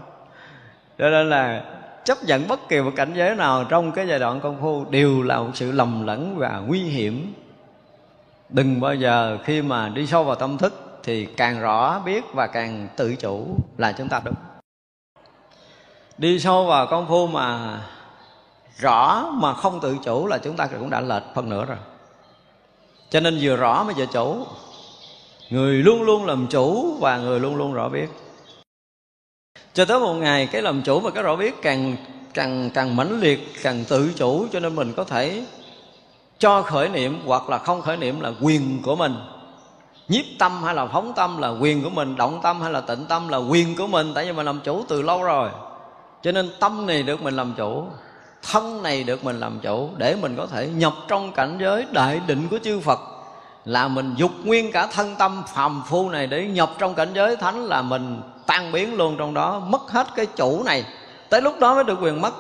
cho nên là chấp nhận bất kỳ một cảnh giới nào trong cái giai đoạn công phu đều là một sự lầm lẫn và nguy hiểm. Đừng bao giờ khi mà đi sâu vào tâm thức thì càng rõ biết và càng tự chủ là chúng ta đúng. Đi sâu vào công phu mà rõ mà không tự chủ là chúng ta cũng đã lệch phần nữa rồi. Cho nên vừa rõ mới vừa chủ. Người luôn luôn làm chủ và người luôn luôn rõ biết. Cho tới một ngày cái làm chủ và cái rõ biết càng càng càng mãnh liệt, càng tự chủ cho nên mình có thể cho khởi niệm hoặc là không khởi niệm là quyền của mình nhiếp tâm hay là phóng tâm là quyền của mình, động tâm hay là tịnh tâm là quyền của mình, tại vì mình làm chủ từ lâu rồi. Cho nên tâm này được mình làm chủ, thân này được mình làm chủ, để mình có thể nhập trong cảnh giới đại định của chư Phật. Là mình dục nguyên cả thân tâm phàm phu này để nhập trong cảnh giới thánh là mình tan biến luôn trong đó, mất hết cái chủ này. Tới lúc đó mới được quyền mất.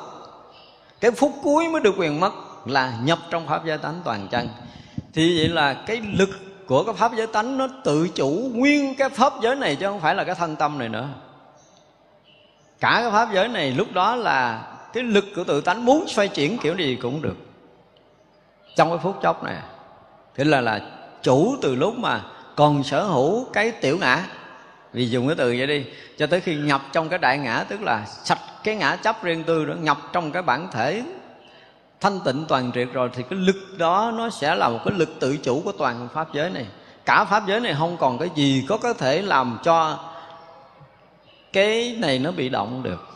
Cái phút cuối mới được quyền mất là nhập trong pháp giới tánh toàn chân. Thì vậy là cái lực của cái pháp giới tánh nó tự chủ nguyên cái pháp giới này chứ không phải là cái thân tâm này nữa. Cả cái pháp giới này lúc đó là cái lực của tự tánh muốn xoay chuyển kiểu gì cũng được. Trong cái phút chốc này, thế là là chủ từ lúc mà còn sở hữu cái tiểu ngã. Vì dùng cái từ vậy đi, cho tới khi nhập trong cái đại ngã, tức là sạch cái ngã chấp riêng tư đó, nhập trong cái bản thể thanh tịnh toàn triệt rồi thì cái lực đó nó sẽ là một cái lực tự chủ của toàn pháp giới này. Cả pháp giới này không còn cái gì có có thể làm cho cái này nó bị động được.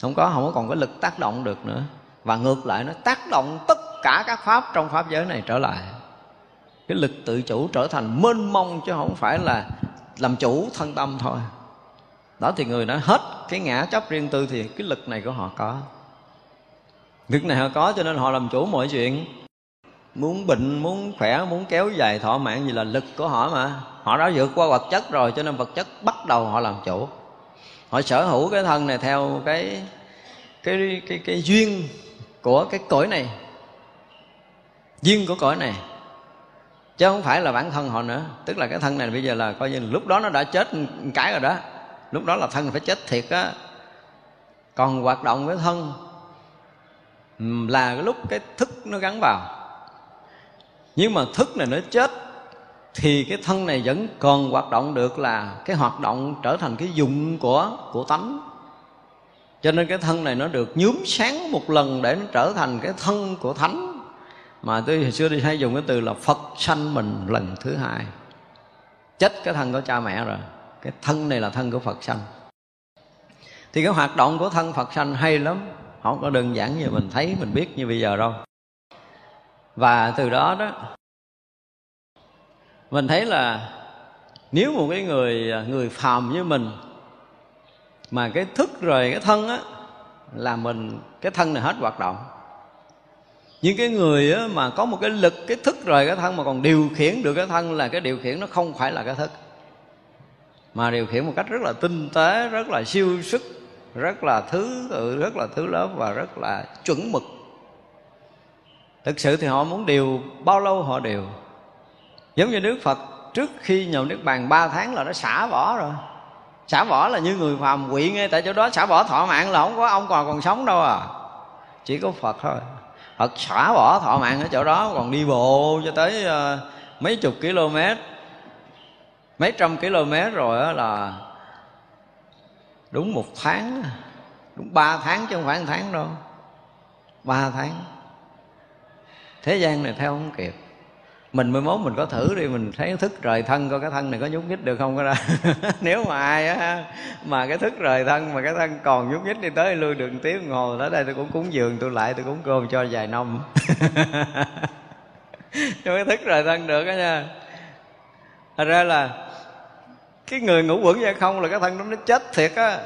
Không có không có còn cái lực tác động được nữa. Và ngược lại, nó tác động tất cả các pháp trong pháp giới này trở lại. Cái lực tự chủ trở thành mênh mông chứ không phải là làm chủ thân tâm thôi. Đó thì người nói hết cái ngã chấp riêng tư thì cái lực này của họ có việc này họ có cho nên họ làm chủ mọi chuyện. Muốn bệnh muốn khỏe muốn kéo dài thọ mạng gì là lực của họ mà. Họ đã vượt qua vật chất rồi cho nên vật chất bắt đầu họ làm chủ. Họ sở hữu cái thân này theo cái cái cái cái, cái duyên của cái cõi này. Duyên của cõi này. Chứ không phải là bản thân họ nữa. Tức là cái thân này bây giờ là coi như lúc đó nó đã chết cái rồi đó. Lúc đó là thân phải chết thiệt á. Còn hoạt động với thân là cái lúc cái thức nó gắn vào. Nhưng mà thức này nó chết, thì cái thân này vẫn còn hoạt động được là cái hoạt động trở thành cái dụng của của tánh. Cho nên cái thân này nó được nhuốm sáng một lần để nó trở thành cái thân của thánh. Mà tôi hồi xưa đi hay dùng cái từ là phật sanh mình lần thứ hai. Chết cái thân của cha mẹ rồi, cái thân này là thân của phật sanh. Thì cái hoạt động của thân phật sanh hay lắm không có đơn giản như mình thấy mình biết như bây giờ đâu. Và từ đó đó mình thấy là nếu một cái người người phàm như mình mà cái thức rồi cái thân á là mình cái thân này hết hoạt động. Những cái người á, mà có một cái lực cái thức rồi cái thân mà còn điều khiển được cái thân là cái điều khiển nó không phải là cái thức mà điều khiển một cách rất là tinh tế rất là siêu sức rất là thứ ừ, rất là thứ lớn và rất là chuẩn mực. Thực sự thì họ muốn điều, bao lâu họ đều giống như đức phật, trước khi nhậu nước bàn, ba tháng là nó xả vỏ rồi. Xả vỏ là như người phàm quỵ ngay tại chỗ đó, xả vỏ thọ mạng là không có ông còn còn sống đâu à. Chỉ có phật thôi. Phật xả vỏ thọ mạng ở chỗ đó, còn đi bộ cho tới ờ, mấy chục km, mấy trăm km rồi là đúng một tháng đúng ba tháng chứ không phải một tháng đâu. Ba tháng. Thế gian này theo không kịp. Mình mới mốt mình có thử đi, mình thấy thức rời thân, coi cái thân này có nhúc nhích được không có ra. Nếu mà ai á, mà cái thức rời thân, mà cái thân còn nhúc nhích đi tới lui đường tiếng đồng hồ tới đây tôi cũng cúng giường tôi lại tôi cúng cơm cho vài năm cho cái thức rời thân được đó nha. Thật ra là cái người ngủ quẩn hay không là cái thân đó nó chết thiệt á.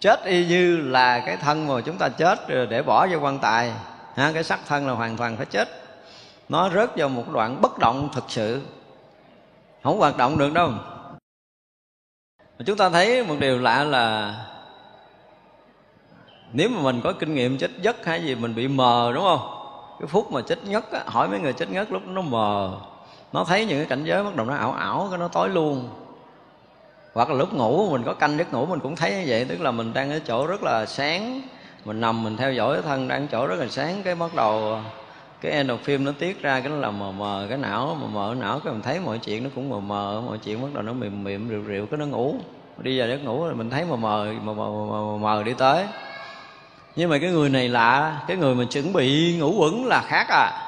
Chết y như là cái thân mà chúng ta chết rồi để bỏ vô quan tài. Ha, cái sắc thân là hoàn toàn phải chết. Nó rớt vào một đoạn bất động thực sự. Không hoạt động được đâu. Chúng ta thấy một điều lạ là nếu mà mình có kinh nghiệm chết giấc hay gì mình bị mờ đúng không? Cái phút mà chết ngất á, hỏi mấy người chết ngất lúc nó mờ nó thấy những cái cảnh giới bắt đầu nó ảo ảo cái nó tối luôn. Hoặc là lúc ngủ mình có canh giấc ngủ mình cũng thấy như vậy. Tức là mình đang ở chỗ rất là sáng. Mình nằm mình theo dõi cái thân đang chỗ rất là sáng. Cái bắt đầu cái endorphin nó tiết ra cái nó là mờ mờ cái não mờ mờ cái não cái mình thấy mọi chuyện nó cũng mờ mờ mọi chuyện bắt đầu nó mềm mềm rượu rượu cái nó ngủ. Đi vào giấc ngủ rồi mình thấy mờ mờ mờ mờ mờ, mờ đi tới. Nhưng mà cái người này lạ cái người mà chuẩn bị ngủ quẩn là khác à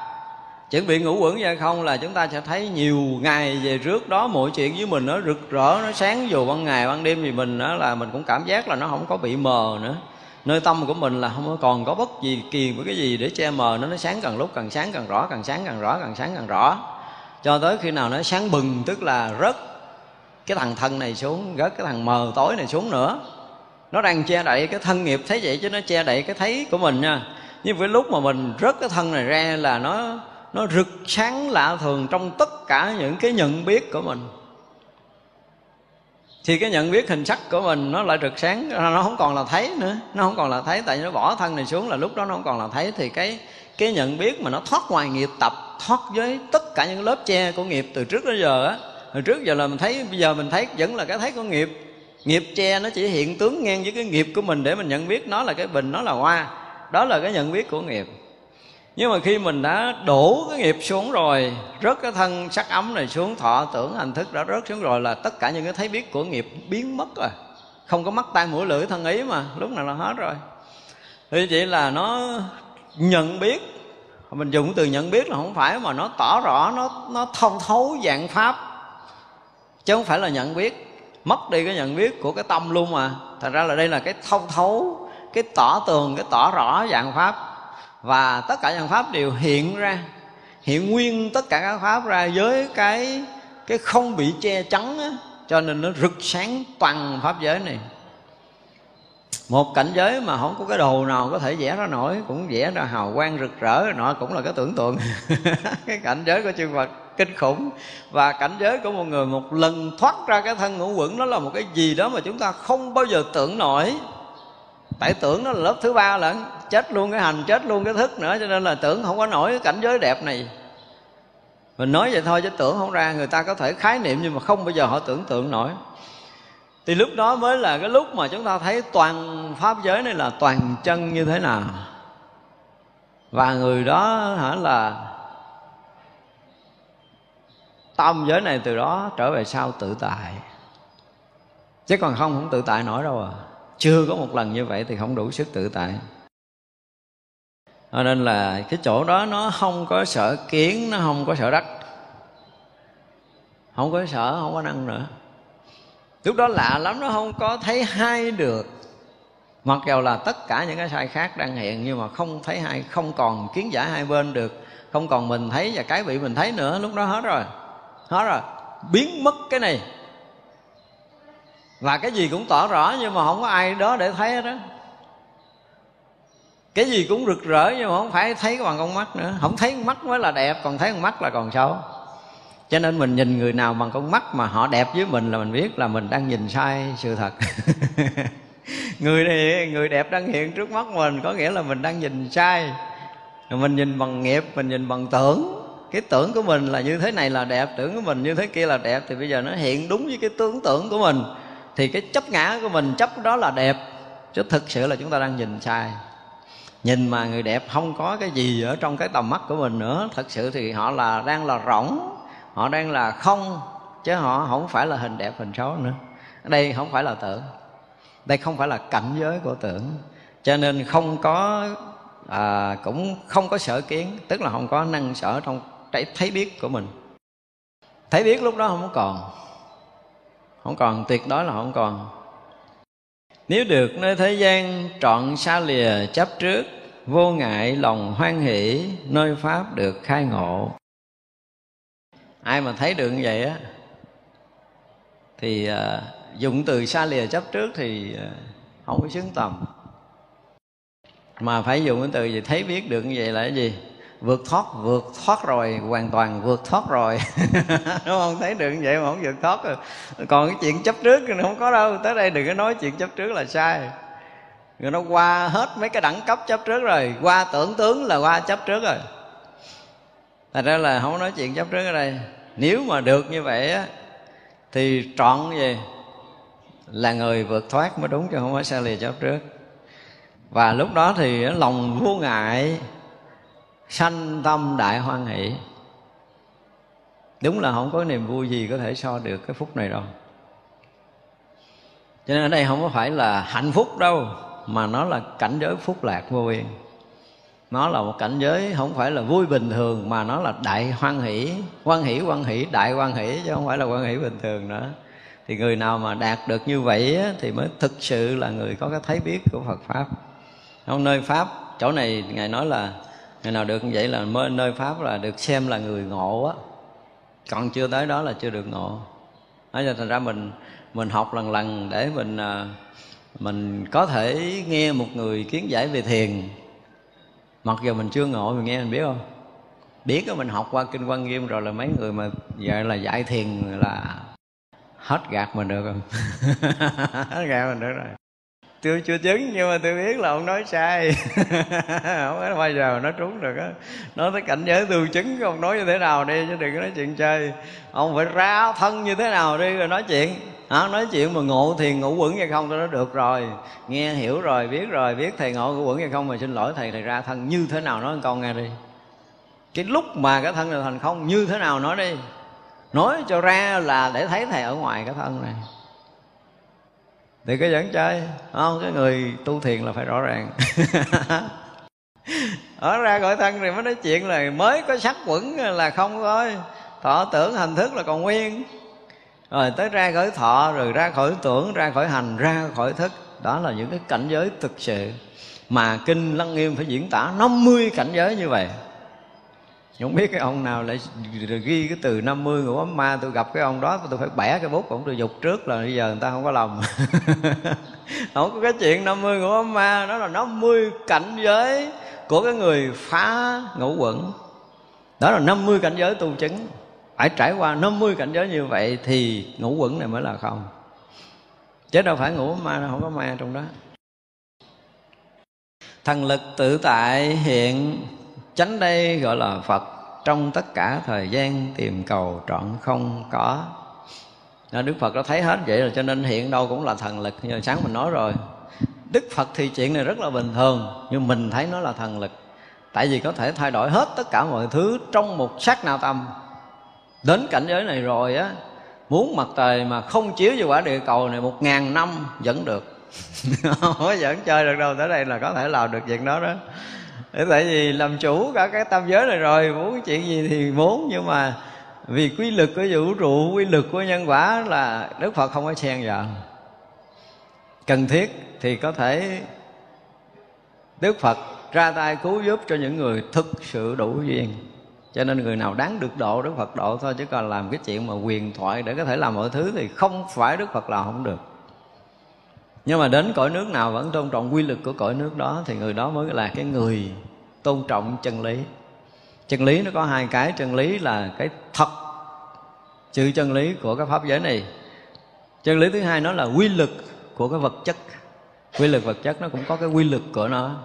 chuẩn bị ngủ quẩn hay không là chúng ta sẽ thấy nhiều ngày về trước đó mọi chuyện với mình nó rực rỡ, nó sáng dù ban ngày ban đêm thì mình đó là mình cũng cảm giác là nó không có bị mờ nữa. Nơi tâm của mình là không còn có bất gì kỳ với cái gì để che mờ nó nó sáng càng lúc càng sáng càng rõ, càng sáng càng rõ, càng sáng càng rõ. Cho tới khi nào nó sáng bừng, tức là rớt cái thằng thân này xuống, rớt cái thằng mờ tối này xuống nữa. Nó đang che đậy cái thân nghiệp, thấy vậy chứ nó che đậy cái thấy của mình nha. Nhưng với lúc mà mình rớt cái thân này ra là nó nó rực sáng lạ thường trong tất cả những cái nhận biết của mình. Thì cái nhận biết hình sắc của mình nó lại rực sáng, nó không còn là thấy nữa. Nó không còn là thấy, tại vì nó bỏ thân này xuống là lúc đó nó không còn là thấy. Thì cái cái nhận biết mà nó thoát ngoài nghiệp tập, thoát với tất cả những lớp che của nghiệp từ trước đến giờ á. Hồi trước giờ là mình thấy, bây giờ mình thấy vẫn là cái thấy của nghiệp. Nghiệp che nó chỉ hiện tướng ngang với cái nghiệp của mình để mình nhận biết nó là cái bình, nó là hoa. Đó là cái nhận biết của nghiệp nhưng mà khi mình đã đổ cái nghiệp xuống rồi, rớt cái thân sắc ấm này xuống, thọ tưởng hành thức đã rớt xuống rồi là tất cả những cái thấy biết của nghiệp biến mất rồi. Không có mắt tay mũi lưỡi thân ý mà, lúc nào là hết rồi. Thì chỉ là nó nhận biết, mình dùng từ nhận biết là không phải mà nó tỏ rõ, nó nó thông thấu dạng pháp. Chứ không phải là nhận biết, mất đi cái nhận biết của cái tâm luôn mà. Thật ra là đây là cái thông thấu, cái tỏ tường, cái tỏ rõ dạng pháp và tất cả dạng pháp đều hiện ra hiện nguyên tất cả các pháp ra với cái cái không bị che chắn á, cho nên nó rực sáng toàn pháp giới này. Một cảnh giới mà không có cái đồ nào có thể vẽ ra nổi cũng vẽ ra hào quang rực rỡ nọ cũng là cái tưởng tượng. Cái cảnh giới của chư Phật kinh khủng. Và cảnh giới của một người một lần thoát ra cái thân ngũ quẩn nó là một cái gì đó mà chúng ta không bao giờ tưởng nổi tại tưởng nó là lớp thứ ba lận chết luôn cái hành, chết luôn cái thức nữa, cho nên là tưởng không có nổi cái cảnh giới đẹp này. Mình nói vậy thôi chứ tưởng không ra, người ta có thể khái niệm nhưng mà không bao giờ họ tưởng tượng nổi. Thì lúc đó mới là cái lúc mà chúng ta thấy toàn pháp giới này là toàn chân như thế nào. Và người đó hả là tâm giới này từ đó trở về sau tự tại. Chứ còn không không tự tại nổi đâu à chưa có một lần như vậy thì không đủ sức tự tại. Cho nên là cái chỗ đó nó không có sợ kiến, nó không có sợ đất. Không có sợ, không có năng nữa. Lúc đó lạ lắm, nó không có thấy hai được. Mặc dầu là tất cả những cái sai khác đang hiện, nhưng mà không thấy hai, không còn kiến giải hai bên được. Không còn mình thấy và cái bị mình thấy nữa, lúc đó hết rồi. Hết rồi. Biến mất cái này và cái gì cũng tỏ rõ nhưng mà không có ai đó để thấy hết đó cái gì cũng rực rỡ nhưng mà không phải thấy bằng con mắt nữa. Không thấy con mắt mới là đẹp, còn thấy con mắt là còn xấu. Cho nên mình nhìn người nào bằng con mắt mà họ đẹp với mình là mình biết là mình đang nhìn sai sự thật. Người này, người đẹp đang hiện trước mắt mình, có nghĩa là mình đang nhìn sai. Mình nhìn bằng nghiệp, mình nhìn bằng tưởng. Cái tưởng của mình là như thế này là đẹp, tưởng của mình như thế kia là đẹp. Thì bây giờ nó hiện đúng với cái tưởng tượng của mình thì cái chấp ngã của mình chấp đó là đẹp. Chứ thực sự là chúng ta đang nhìn sai. Nhìn mà người đẹp không có cái gì ở trong cái tầm mắt của mình nữa. Thật sự thì họ là đang là rỗng. Họ đang là không. Chứ họ không phải là hình đẹp hình xấu nữa. Đây không phải là tưởng đây không phải là cảnh giới của tưởng cho nên không có à, cũng không có sở kiến. Tức là không có năng sở trong cái thấy biết của mình. Thấy biết lúc đó không còn không còn tuyệt đối là không còn. Nếu được nơi thế gian trọn xa lìa chấp trước vô ngại lòng hoan hỷ nơi pháp được khai ngộ. Ai mà thấy được như vậy á thì à, dụng từ xa lìa chấp trước thì à, không có xứng tầm. Mà phải dùng cái từ gì thấy biết được như vậy là cái gì? Vượt thoát vượt thoát rồi, hoàn toàn vượt thoát rồi. Đúng không? Thấy được như vậy mà không vượt thoát rồi. Còn cái chuyện chấp trước thì không có đâu. Tới đây đừng có nói chuyện chấp trước là sai. Rồi nó qua hết mấy cái đẳng cấp chấp trước rồi. Qua tưởng tướng là qua chấp trước rồi. Thành ra là không nói chuyện chấp trước ở đây. Nếu mà được như vậy á, thì trọn gì là người vượt thoát mới đúng chứ không phải xa lìa chấp trước. Và lúc đó thì lòng vô ngại sanh tâm đại hoan hỷ. Đúng là không có niềm vui gì có thể so được cái phút này đâu. Cho nên ở đây không có phải là hạnh phúc đâu mà nó là cảnh giới phúc lạc vô biên. Nó là một cảnh giới không phải là vui bình thường mà nó là đại hoan hỷ. Hoan hỷ hoan hỷ đại hoan hỷ chứ không phải là hoan hỷ bình thường nữa. Thì người nào mà đạt được như vậy á, thì mới thực sự là người có cái thấy biết của Phật pháp. Không nơi pháp chỗ này ngài nói là ngày nào được như vậy là mới nơi pháp là được xem là người ngộ á. Còn chưa tới đó là chưa được ngộ. Nói cho thành ra mình mình học lần lần để mình à, mình có thể nghe một người kiến giải về thiền. Mặc dù mình chưa ngộ, mình nghe mình biết không? Biết mình học qua kinh quan nghiêm rồi là mấy người mà gọi là dạy thiền là hết gạt mình được không hết gạt mình được rồi tôi chưa chứng nhưng mà tôi biết là ông nói sai. Không có bao giờ nó trúng được á. Nói tới cảnh giới tu chứng ông nói như thế nào đi chứ đừng có nói chuyện chơi. Ông phải ra thân như thế nào đi rồi nói chuyện. À, nói chuyện mà ngộ thiền ngủ quẩn hay không tôi nói được rồi. Nghe hiểu rồi biết rồi biết thầy ngộ ngủ quẩn hay không mà xin lỗi thầy thầy ra thân như thế nào nói con nghe đi. Cái lúc mà cái thân này thành không như thế nào nói đi. Nói cho ra là để thấy thầy ở ngoài cái thân này thì cái dẫn chơi, không, cái người tu thiền là phải rõ ràng. Ở ra gọi thân thì mới nói chuyện là mới có sắc quẩn là không thôi. Thọ tưởng hành thức là còn nguyên. Rồi tới ra khỏi thọ, rồi ra khỏi tưởng, ra khỏi hành, ra khỏi thức. Đó là những cái cảnh giới thực sự mà kinh lăng nghiêm phải diễn tả. 50 cảnh giới như vậy không biết cái ông nào lại ghi cái từ 50 ngũ ấm ma tôi gặp cái ông đó tôi phải bẻ cái bút ông tôi dục trước là bây giờ người ta không có lòng. Không có cái chuyện 50 ngũ ấm ma, đó là 50 cảnh giới của cái người phá ngũ quẩn. Đó là 50 cảnh giới tu chứng. Phải trải qua 50 cảnh giới như vậy thì ngũ quẩn này mới là không. Chứ đâu phải ngũ ma, đâu không có ma trong đó. Thần lực tự tại hiện chánh đây gọi là phật. Trong tất cả thời gian tìm cầu trọn không có. Nên đức phật đã thấy hết vậy rồi, cho nên hiện đâu cũng là thần lực. Như sáng mình nói rồi. Đức phật thì chuyện này rất là bình thường, nhưng mình thấy nó là thần lực. Tại vì có thể thay đổi hết tất cả mọi thứ trong một sát na tâm. Đến cảnh giới này rồi á, muốn mặt trời mà không chiếu vào quả địa cầu này một ngàn năm vẫn được. Không có vẫn chơi được đâu, tới đây là có thể làm được việc đó đó để tại vì làm chủ cả cái tam giới này rồi, muốn chuyện gì thì muốn, nhưng mà vì quy lực của vũ trụ, quy lực của nhân quả là đức phật không có xen vào. Cần thiết thì có thể đức phật ra tay cứu giúp cho những người thực sự đủ duyên. Cho nên người nào đáng được độ đức phật độ thôi, chứ còn làm cái chuyện mà quyền thoại để có thể làm mọi thứ thì không phải đức phật là không được nhưng mà đến cõi nước nào vẫn tôn trọng quy lực của cõi nước đó, thì người đó mới là cái người tôn trọng chân lý. Chân lý nó có hai cái, chân lý là cái thật, chữ chân lý của cái pháp giới này. Chân lý thứ hai nó là quy lực của cái vật chất. Quy lực vật chất nó cũng có cái quy lực của nó.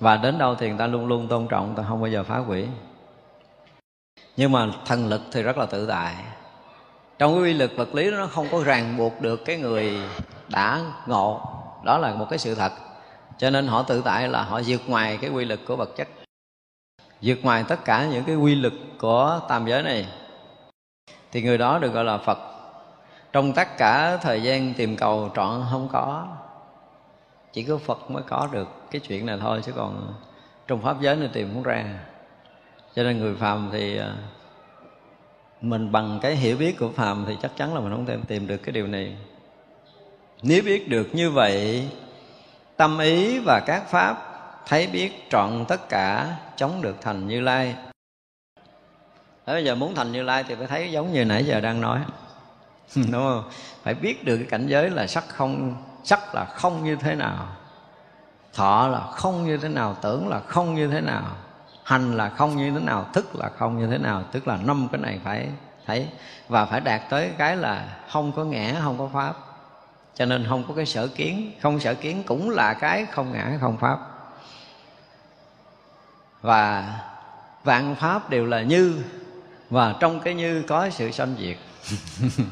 Và đến đâu thì người ta luôn luôn tôn trọng ta không bao giờ phá hủy. Nhưng mà thần lực thì rất là tự tại. Trong cái quy lực vật lý nó không có ràng buộc được cái người đã ngộ. Đó là một cái sự thật. Cho nên họ tự tại là họ vượt ngoài cái quy lực của vật chất. Vượt ngoài tất cả những cái quy lực của tam giới này. Thì người đó được gọi là phật. Trong tất cả thời gian tìm cầu trọn không có. Chỉ có phật mới có được cái chuyện này thôi, chứ còn trong pháp giới này tìm không ra. Cho nên người phàm thì à, mình bằng cái hiểu biết của phàm thì chắc chắn là mình không thể tìm được cái điều này nếu biết được như vậy, tâm ý và các pháp thấy biết trọn tất cả, chống được thành như lai. Thế bây giờ muốn thành như lai thì phải thấy giống như nãy giờ đang nói. Đúng không? Phải biết được cái cảnh giới là sắc không, sắc là không như thế nào, thọ là không như thế nào, tưởng là không như thế nào, hành là không như thế nào, thức là không như thế nào. Tức là năm cái này phải thấy và phải đạt tới cái là không có ngã, không có pháp cho nên không có cái sở kiến, không sở kiến cũng là cái không ngã không pháp. Và vạn pháp đều là như, và trong cái như có sự sanh diệt.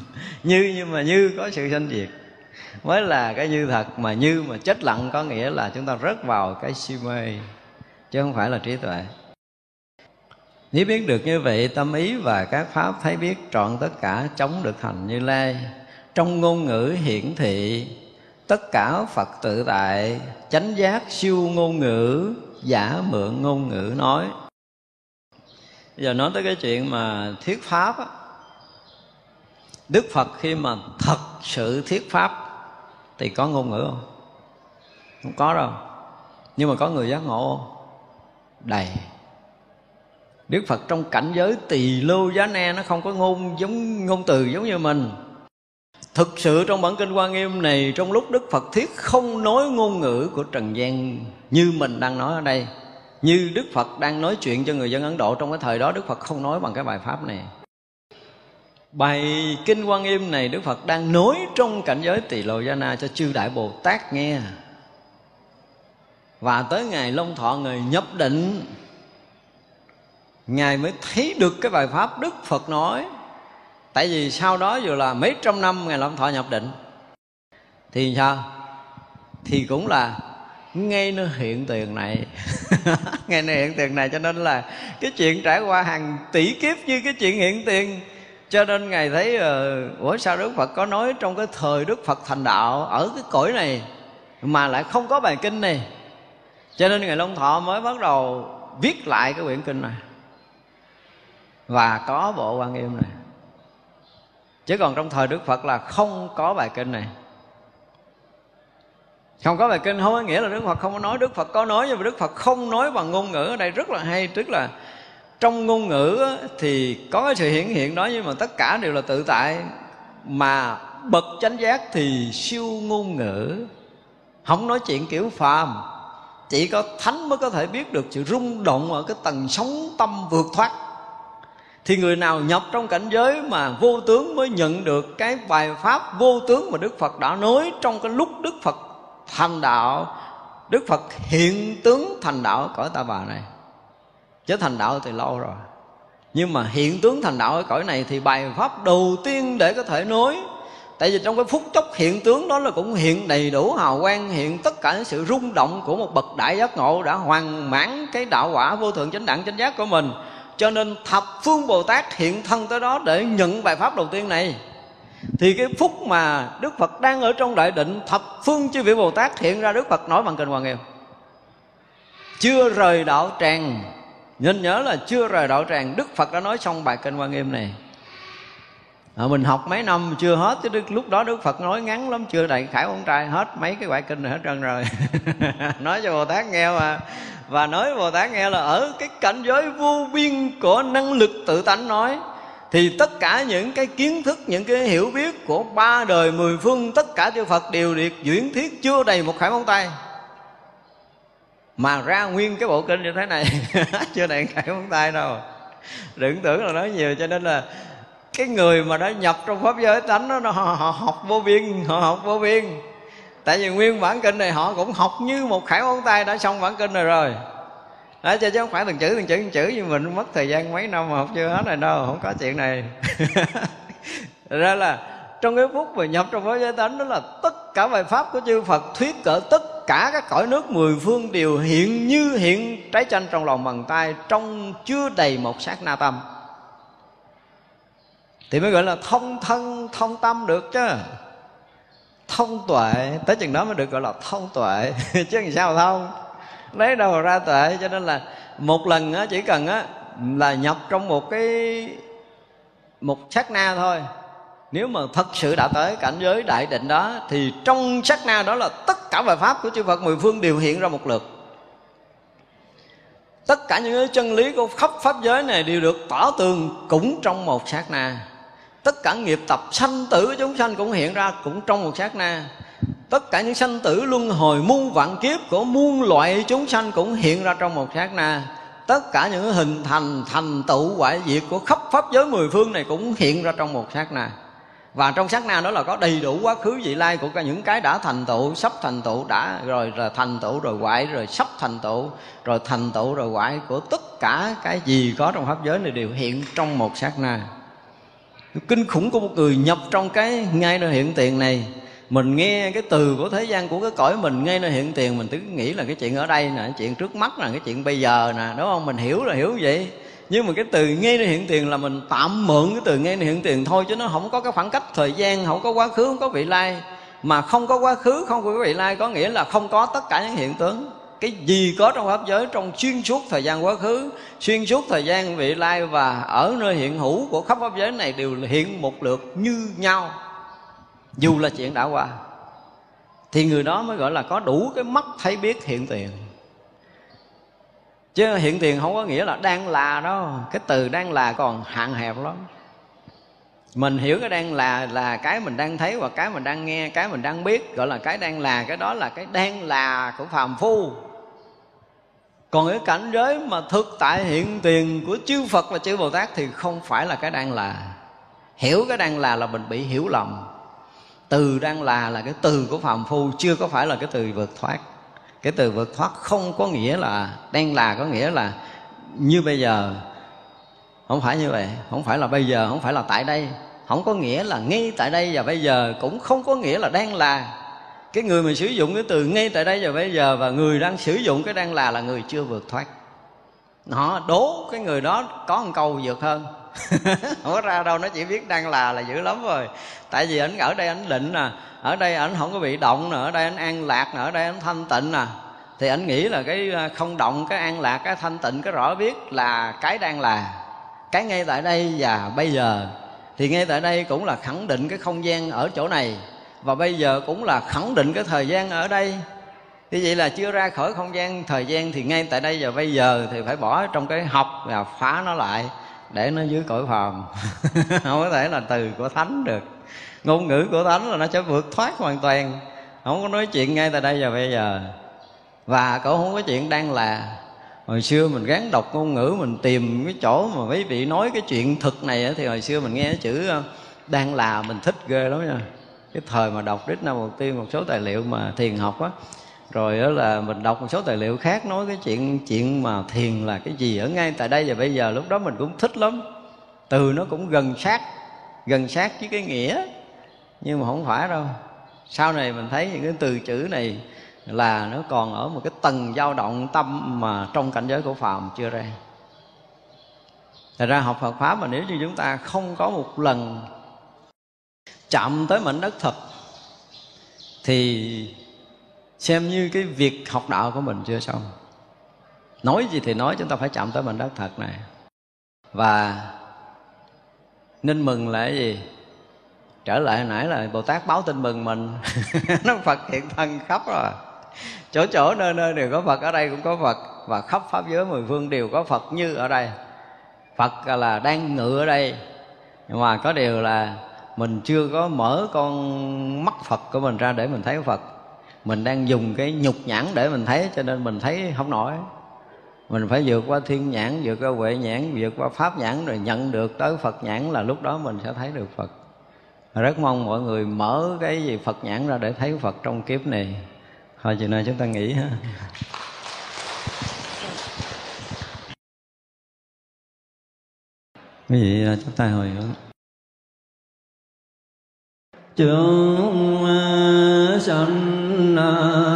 Như nhưng mà như có sự sanh diệt. Mới là cái như thật, mà như mà chết lặng có nghĩa là chúng ta rớt vào cái si mê, chứ không phải là trí tuệ. Nếu biết được như vậy, tâm ý và các pháp thấy biết, trọn tất cả, chống được thành như lai trong ngôn ngữ hiển thị, tất cả phật tự tại chánh giác siêu ngôn ngữ, giả mượn ngôn ngữ nói. Bây giờ nói tới cái chuyện mà thuyết pháp á. Đức phật khi mà thật sự thuyết pháp thì có ngôn ngữ không? Không có đâu. Nhưng mà có người giác ngộ đầy. Đức Phật trong cảnh giới tỳ lô giá ne nó không có ngôn giống, ngôn từ giống như mình. Thực sự trong bản kinh Quan Nghiêm này, Trong lúc Đức Phật Thiết không nói ngôn ngữ của Trần gian Như mình đang nói ở đây, như đức phật đang nói chuyện cho người dân ấn độ trong cái thời đó, đức phật không nói bằng cái bài pháp này. Bài kinh quan Nghiêm này, đức phật đang nói trong cảnh giới tỳ lô gia na cho chư đại bồ tát nghe. Và tới ngày long thọ người nhập định, ngài mới thấy được cái bài pháp đức phật nói tại vì sau đó dù là mấy trăm năm ngài long thọ nhập định. Thì sao? Thì cũng là ngay nơi hiện tiền này. Ngay nơi hiện tiền này cho nên là cái chuyện trải qua hàng tỷ kiếp như cái chuyện hiện tiền. Cho nên ngài thấy uh, ủa sao đức phật có nói trong cái thời đức phật thành đạo ở cái cõi này mà lại không có bài kinh này? Cho nên ngài long thọ mới bắt đầu viết lại cái quyển kinh này. Và có bộ quan nghiêm này chứ còn trong thời đức phật là không có bài kinh này. Không có bài kinh, không có nghĩa là đức phật không có nói. Đức phật có nói, nhưng mà đức phật không nói bằng ngôn ngữ. Ở đây rất là hay, tức là trong ngôn ngữ thì có cái sự hiển hiện đó, nhưng mà tất cả đều là tự tại. Mà bậc chánh giác thì siêu ngôn ngữ. Không nói chuyện kiểu phàm. Chỉ có thánh mới có thể biết được sự rung động ở cái tầng sống tâm vượt thoát thì người nào nhập trong cảnh giới mà vô tướng mới nhận được cái bài pháp vô tướng mà đức phật đã nói trong cái lúc đức phật thành đạo, đức phật hiện tướng thành đạo, cõi ta bà này, chứ thành đạo thì lâu rồi. Nhưng mà hiện tướng thành đạo ở cõi này thì bài pháp đầu tiên để có thể nói, tại vì trong cái phút chốc hiện tướng đó là cũng hiện đầy đủ hào quang, hiện tất cả những sự rung động của một bậc đại giác ngộ đã hoàn mãn cái đạo quả vô thượng chánh đẳng chánh giác của mình cho nên thập phương bồ tát hiện thân tới đó để nhận bài pháp đầu tiên này. Thì cái phút mà đức phật đang ở trong đại định, thập phương chư vị bồ tát hiện ra, đức phật nói bằng kinh hoàng nghiêm. Chưa rời đạo tràng. Nên nhớ là chưa rời đạo tràng, đức phật đã nói xong bài kinh quan nghiêm này à, mình học mấy năm chưa hết chứ đức, lúc đó đức phật nói ngắn lắm chưa đầy khải ông trai hết mấy cái bài kinh này hết trơn rồi. Nói cho bồ tát nghe mà. Và nói bồ tát nghe là ở cái cảnh giới vô biên của năng lực tự tánh nói thì tất cả những cái kiến thức những cái hiểu biết của ba đời mười phương tất cả chư phật đều được diễn thiết chưa đầy một khải móng tay. Mà ra nguyên cái bộ kinh như thế này chưa đầy khải móng tay đâu. Đừng tưởng là nói nhiều cho nên là cái người mà đã nhập trong pháp giới tánh đó, nó họ, họ học vô biên họ học vô biên. Tại vì nguyên bản kinh này họ cũng học như một khải ngón tay đã xong bản kinh này rồi. Đó chứ không phải từng chữ từng chữ từng chữ như mình mất thời gian mấy năm mà học chưa hết này đâu không có chuyện này. Ra là trong cái phút mà nhập trong pháp giới tánh đó là tất cả bài pháp của chư Phật thuyết cỡ tất cả các cõi nước mười phương đều hiện như hiện trái chanh trong lòng bàn tay trong chưa đầy một sát na tâm thì mới gọi là thông thân thông tâm được chứ. Thông tuệ tới chừng đó mới được gọi là thông tuệ. Chứ làm sao thông? Lấy đâu ra tuệ cho nên là một lần á, chỉ cần á, là nhập trong một cái một sát na thôi. Nếu mà thật sự đã tới cảnh giới đại định đó thì trong sát na đó là tất cả bài pháp của chư Phật mười phương đều hiện ra một lượt. Tất cả những cái chân lý của khắp pháp giới này đều được tỏ tường cũng trong một sát na tất cả nghiệp tập sanh tử chúng sanh cũng hiện ra cũng trong một sát na. Tất cả những sanh tử luân hồi muôn vạn kiếp của muôn loại chúng sanh cũng hiện ra trong một sát na. Tất cả những hình thành thành tựu quả diệt của khắp pháp giới mười phương này cũng hiện ra trong một sát na. Và trong sát na đó là có đầy đủ quá khứ vị lai của những cái đã thành tựu, sắp thành tựu, đã rồi là thành tựu, rồi hoại, rồi sắp thành tựu, rồi thành tựu, rồi hoại của tất cả cái gì có trong pháp giới này đều hiện trong một sát na kinh khủng của một người nhập trong cái ngay nơi hiện tiền này. Mình nghe cái từ của thế gian của cái cõi mình ngay nơi hiện tiền, mình cứ nghĩ là cái chuyện ở đây nè chuyện trước mắt là cái chuyện bây giờ nè, đúng không? Mình hiểu là hiểu vậy. Nhưng mà cái từ ngay nơi hiện tiền là mình tạm mượn cái từ ngay nơi hiện tiền thôi, chứ nó không có cái khoảng cách thời gian, không có quá khứ, không có vị lai. Mà không có quá khứ, không có vị lai có nghĩa là không có tất cả những hiện tướng cái gì có trong pháp giới trong xuyên suốt thời gian quá khứ, xuyên suốt thời gian vị lai và ở nơi hiện hữu của khắp pháp giới này đều hiện một lượt như nhau. Dù là chuyện đã qua, thì người đó mới gọi là có đủ cái mắt thấy biết hiện tiền. Chứ hiện tiền không có nghĩa là đang là đó cái từ đang là còn hạn hẹp lắm. Mình hiểu cái đang là là cái mình đang thấy và cái mình đang nghe, cái mình đang biết, gọi là cái đang là, cái đó là cái đang là của phàm phu còn cái cảnh giới mà thực tại hiện tiền của chư Phật và chư Bồ Tát thì không phải là cái đang là. Hiểu cái đang là là mình bị hiểu lầm. Từ đang là là cái từ của phàm phu, chưa có phải là cái từ vượt thoát. Cái từ vượt thoát không có nghĩa là đang là, có nghĩa là như bây giờ. Không phải như vậy, không phải là bây giờ, không phải là tại đây. Không có nghĩa là ngay tại đây và bây giờ cũng không có nghĩa là đang là cái người mà sử dụng cái từ ngay tại đây và bây giờ và người đang sử dụng cái đang là là người chưa vượt thoát. Họ đố cái người đó có một câu vượt hơn. Không có ra đâu, nó chỉ biết đang là là dữ lắm rồi. Tại vì ảnh ở đây ảnh định nè, ở đây ảnh không có bị động nè, ở đây ảnh an lạc nè, ở đây ảnh thanh tịnh nè. Thì ảnh nghĩ là cái à, không động, cái an lạc, cái thanh tịnh, cái rõ biết là cái đang là, cái ngay tại đây và bây giờ. Thì ngay tại đây cũng là khẳng định cái không gian ở chỗ này và bây giờ cũng là khẳng định cái thời gian ở đây. Như vậy là chưa ra khỏi không gian thời gian thì ngay tại đây và bây giờ thì phải bỏ trong cái học và phá nó lại để nó dưới cõi phàm. Không có thể là từ của thánh được. Ngôn ngữ của thánh là nó sẽ vượt thoát hoàn toàn. Không có nói chuyện ngay tại đây và bây giờ. Và cậu không có chuyện đang là. Hồi xưa mình gắn đọc ngôn ngữ, mình tìm cái chỗ mà mấy vị nói cái chuyện thực này thì hồi xưa mình nghe chữ ờ, đang là mình thích ghê lắm nha cái thời mà đọc đích Nam đầu tiên, một số tài liệu mà thiền học á, rồi đó là mình đọc một số tài liệu khác nói cái chuyện chuyện mà thiền là cái gì. Ở ngay tại đây và bây giờ lúc đó mình cũng thích lắm. Từ nó cũng gần sát gần sát với cái nghĩa, nhưng mà không phải đâu. Sau này mình thấy những cái từ chữ này là nó còn ở một cái tầng dao động tâm mà trong cảnh giới của phàm chưa ra. Thật ra học Phật Pháp mà nếu như chúng ta không có một lần chạm tới mảnh đất thật, Thì xem như cái việc học đạo của mình chưa xong. Nói gì thì nói, chúng ta phải chạm tới mảnh đất thật này. Và nên mừng là cái gì? Trở lại nãy là Bồ Tát báo tin mừng mình. Nó Phật hiện thân khắp rồi. Chỗ chỗ nơi nơi đều có phật, ở đây cũng có phật. Và khắp pháp giới mười phương đều có phật như ở đây. Phật là đang ngự ở đây. Nhưng mà có điều là mình chưa có mở con mắt phật của mình ra để mình thấy phật. Mình đang dùng cái nhục nhãn để mình thấy, cho nên mình thấy không nổi. Mình phải vượt qua thiên nhãn, vượt qua huệ nhãn, vượt qua pháp nhãn, rồi nhận được tới phật nhãn là lúc đó mình sẽ thấy được phật. Rất mong mọi người mở cái gì phật nhãn ra để thấy phật trong kiếp này. Thôi chiều nay chúng ta nghỉ ha. Quý vị à, chúng ta hồi hướng chúng à, sanh à,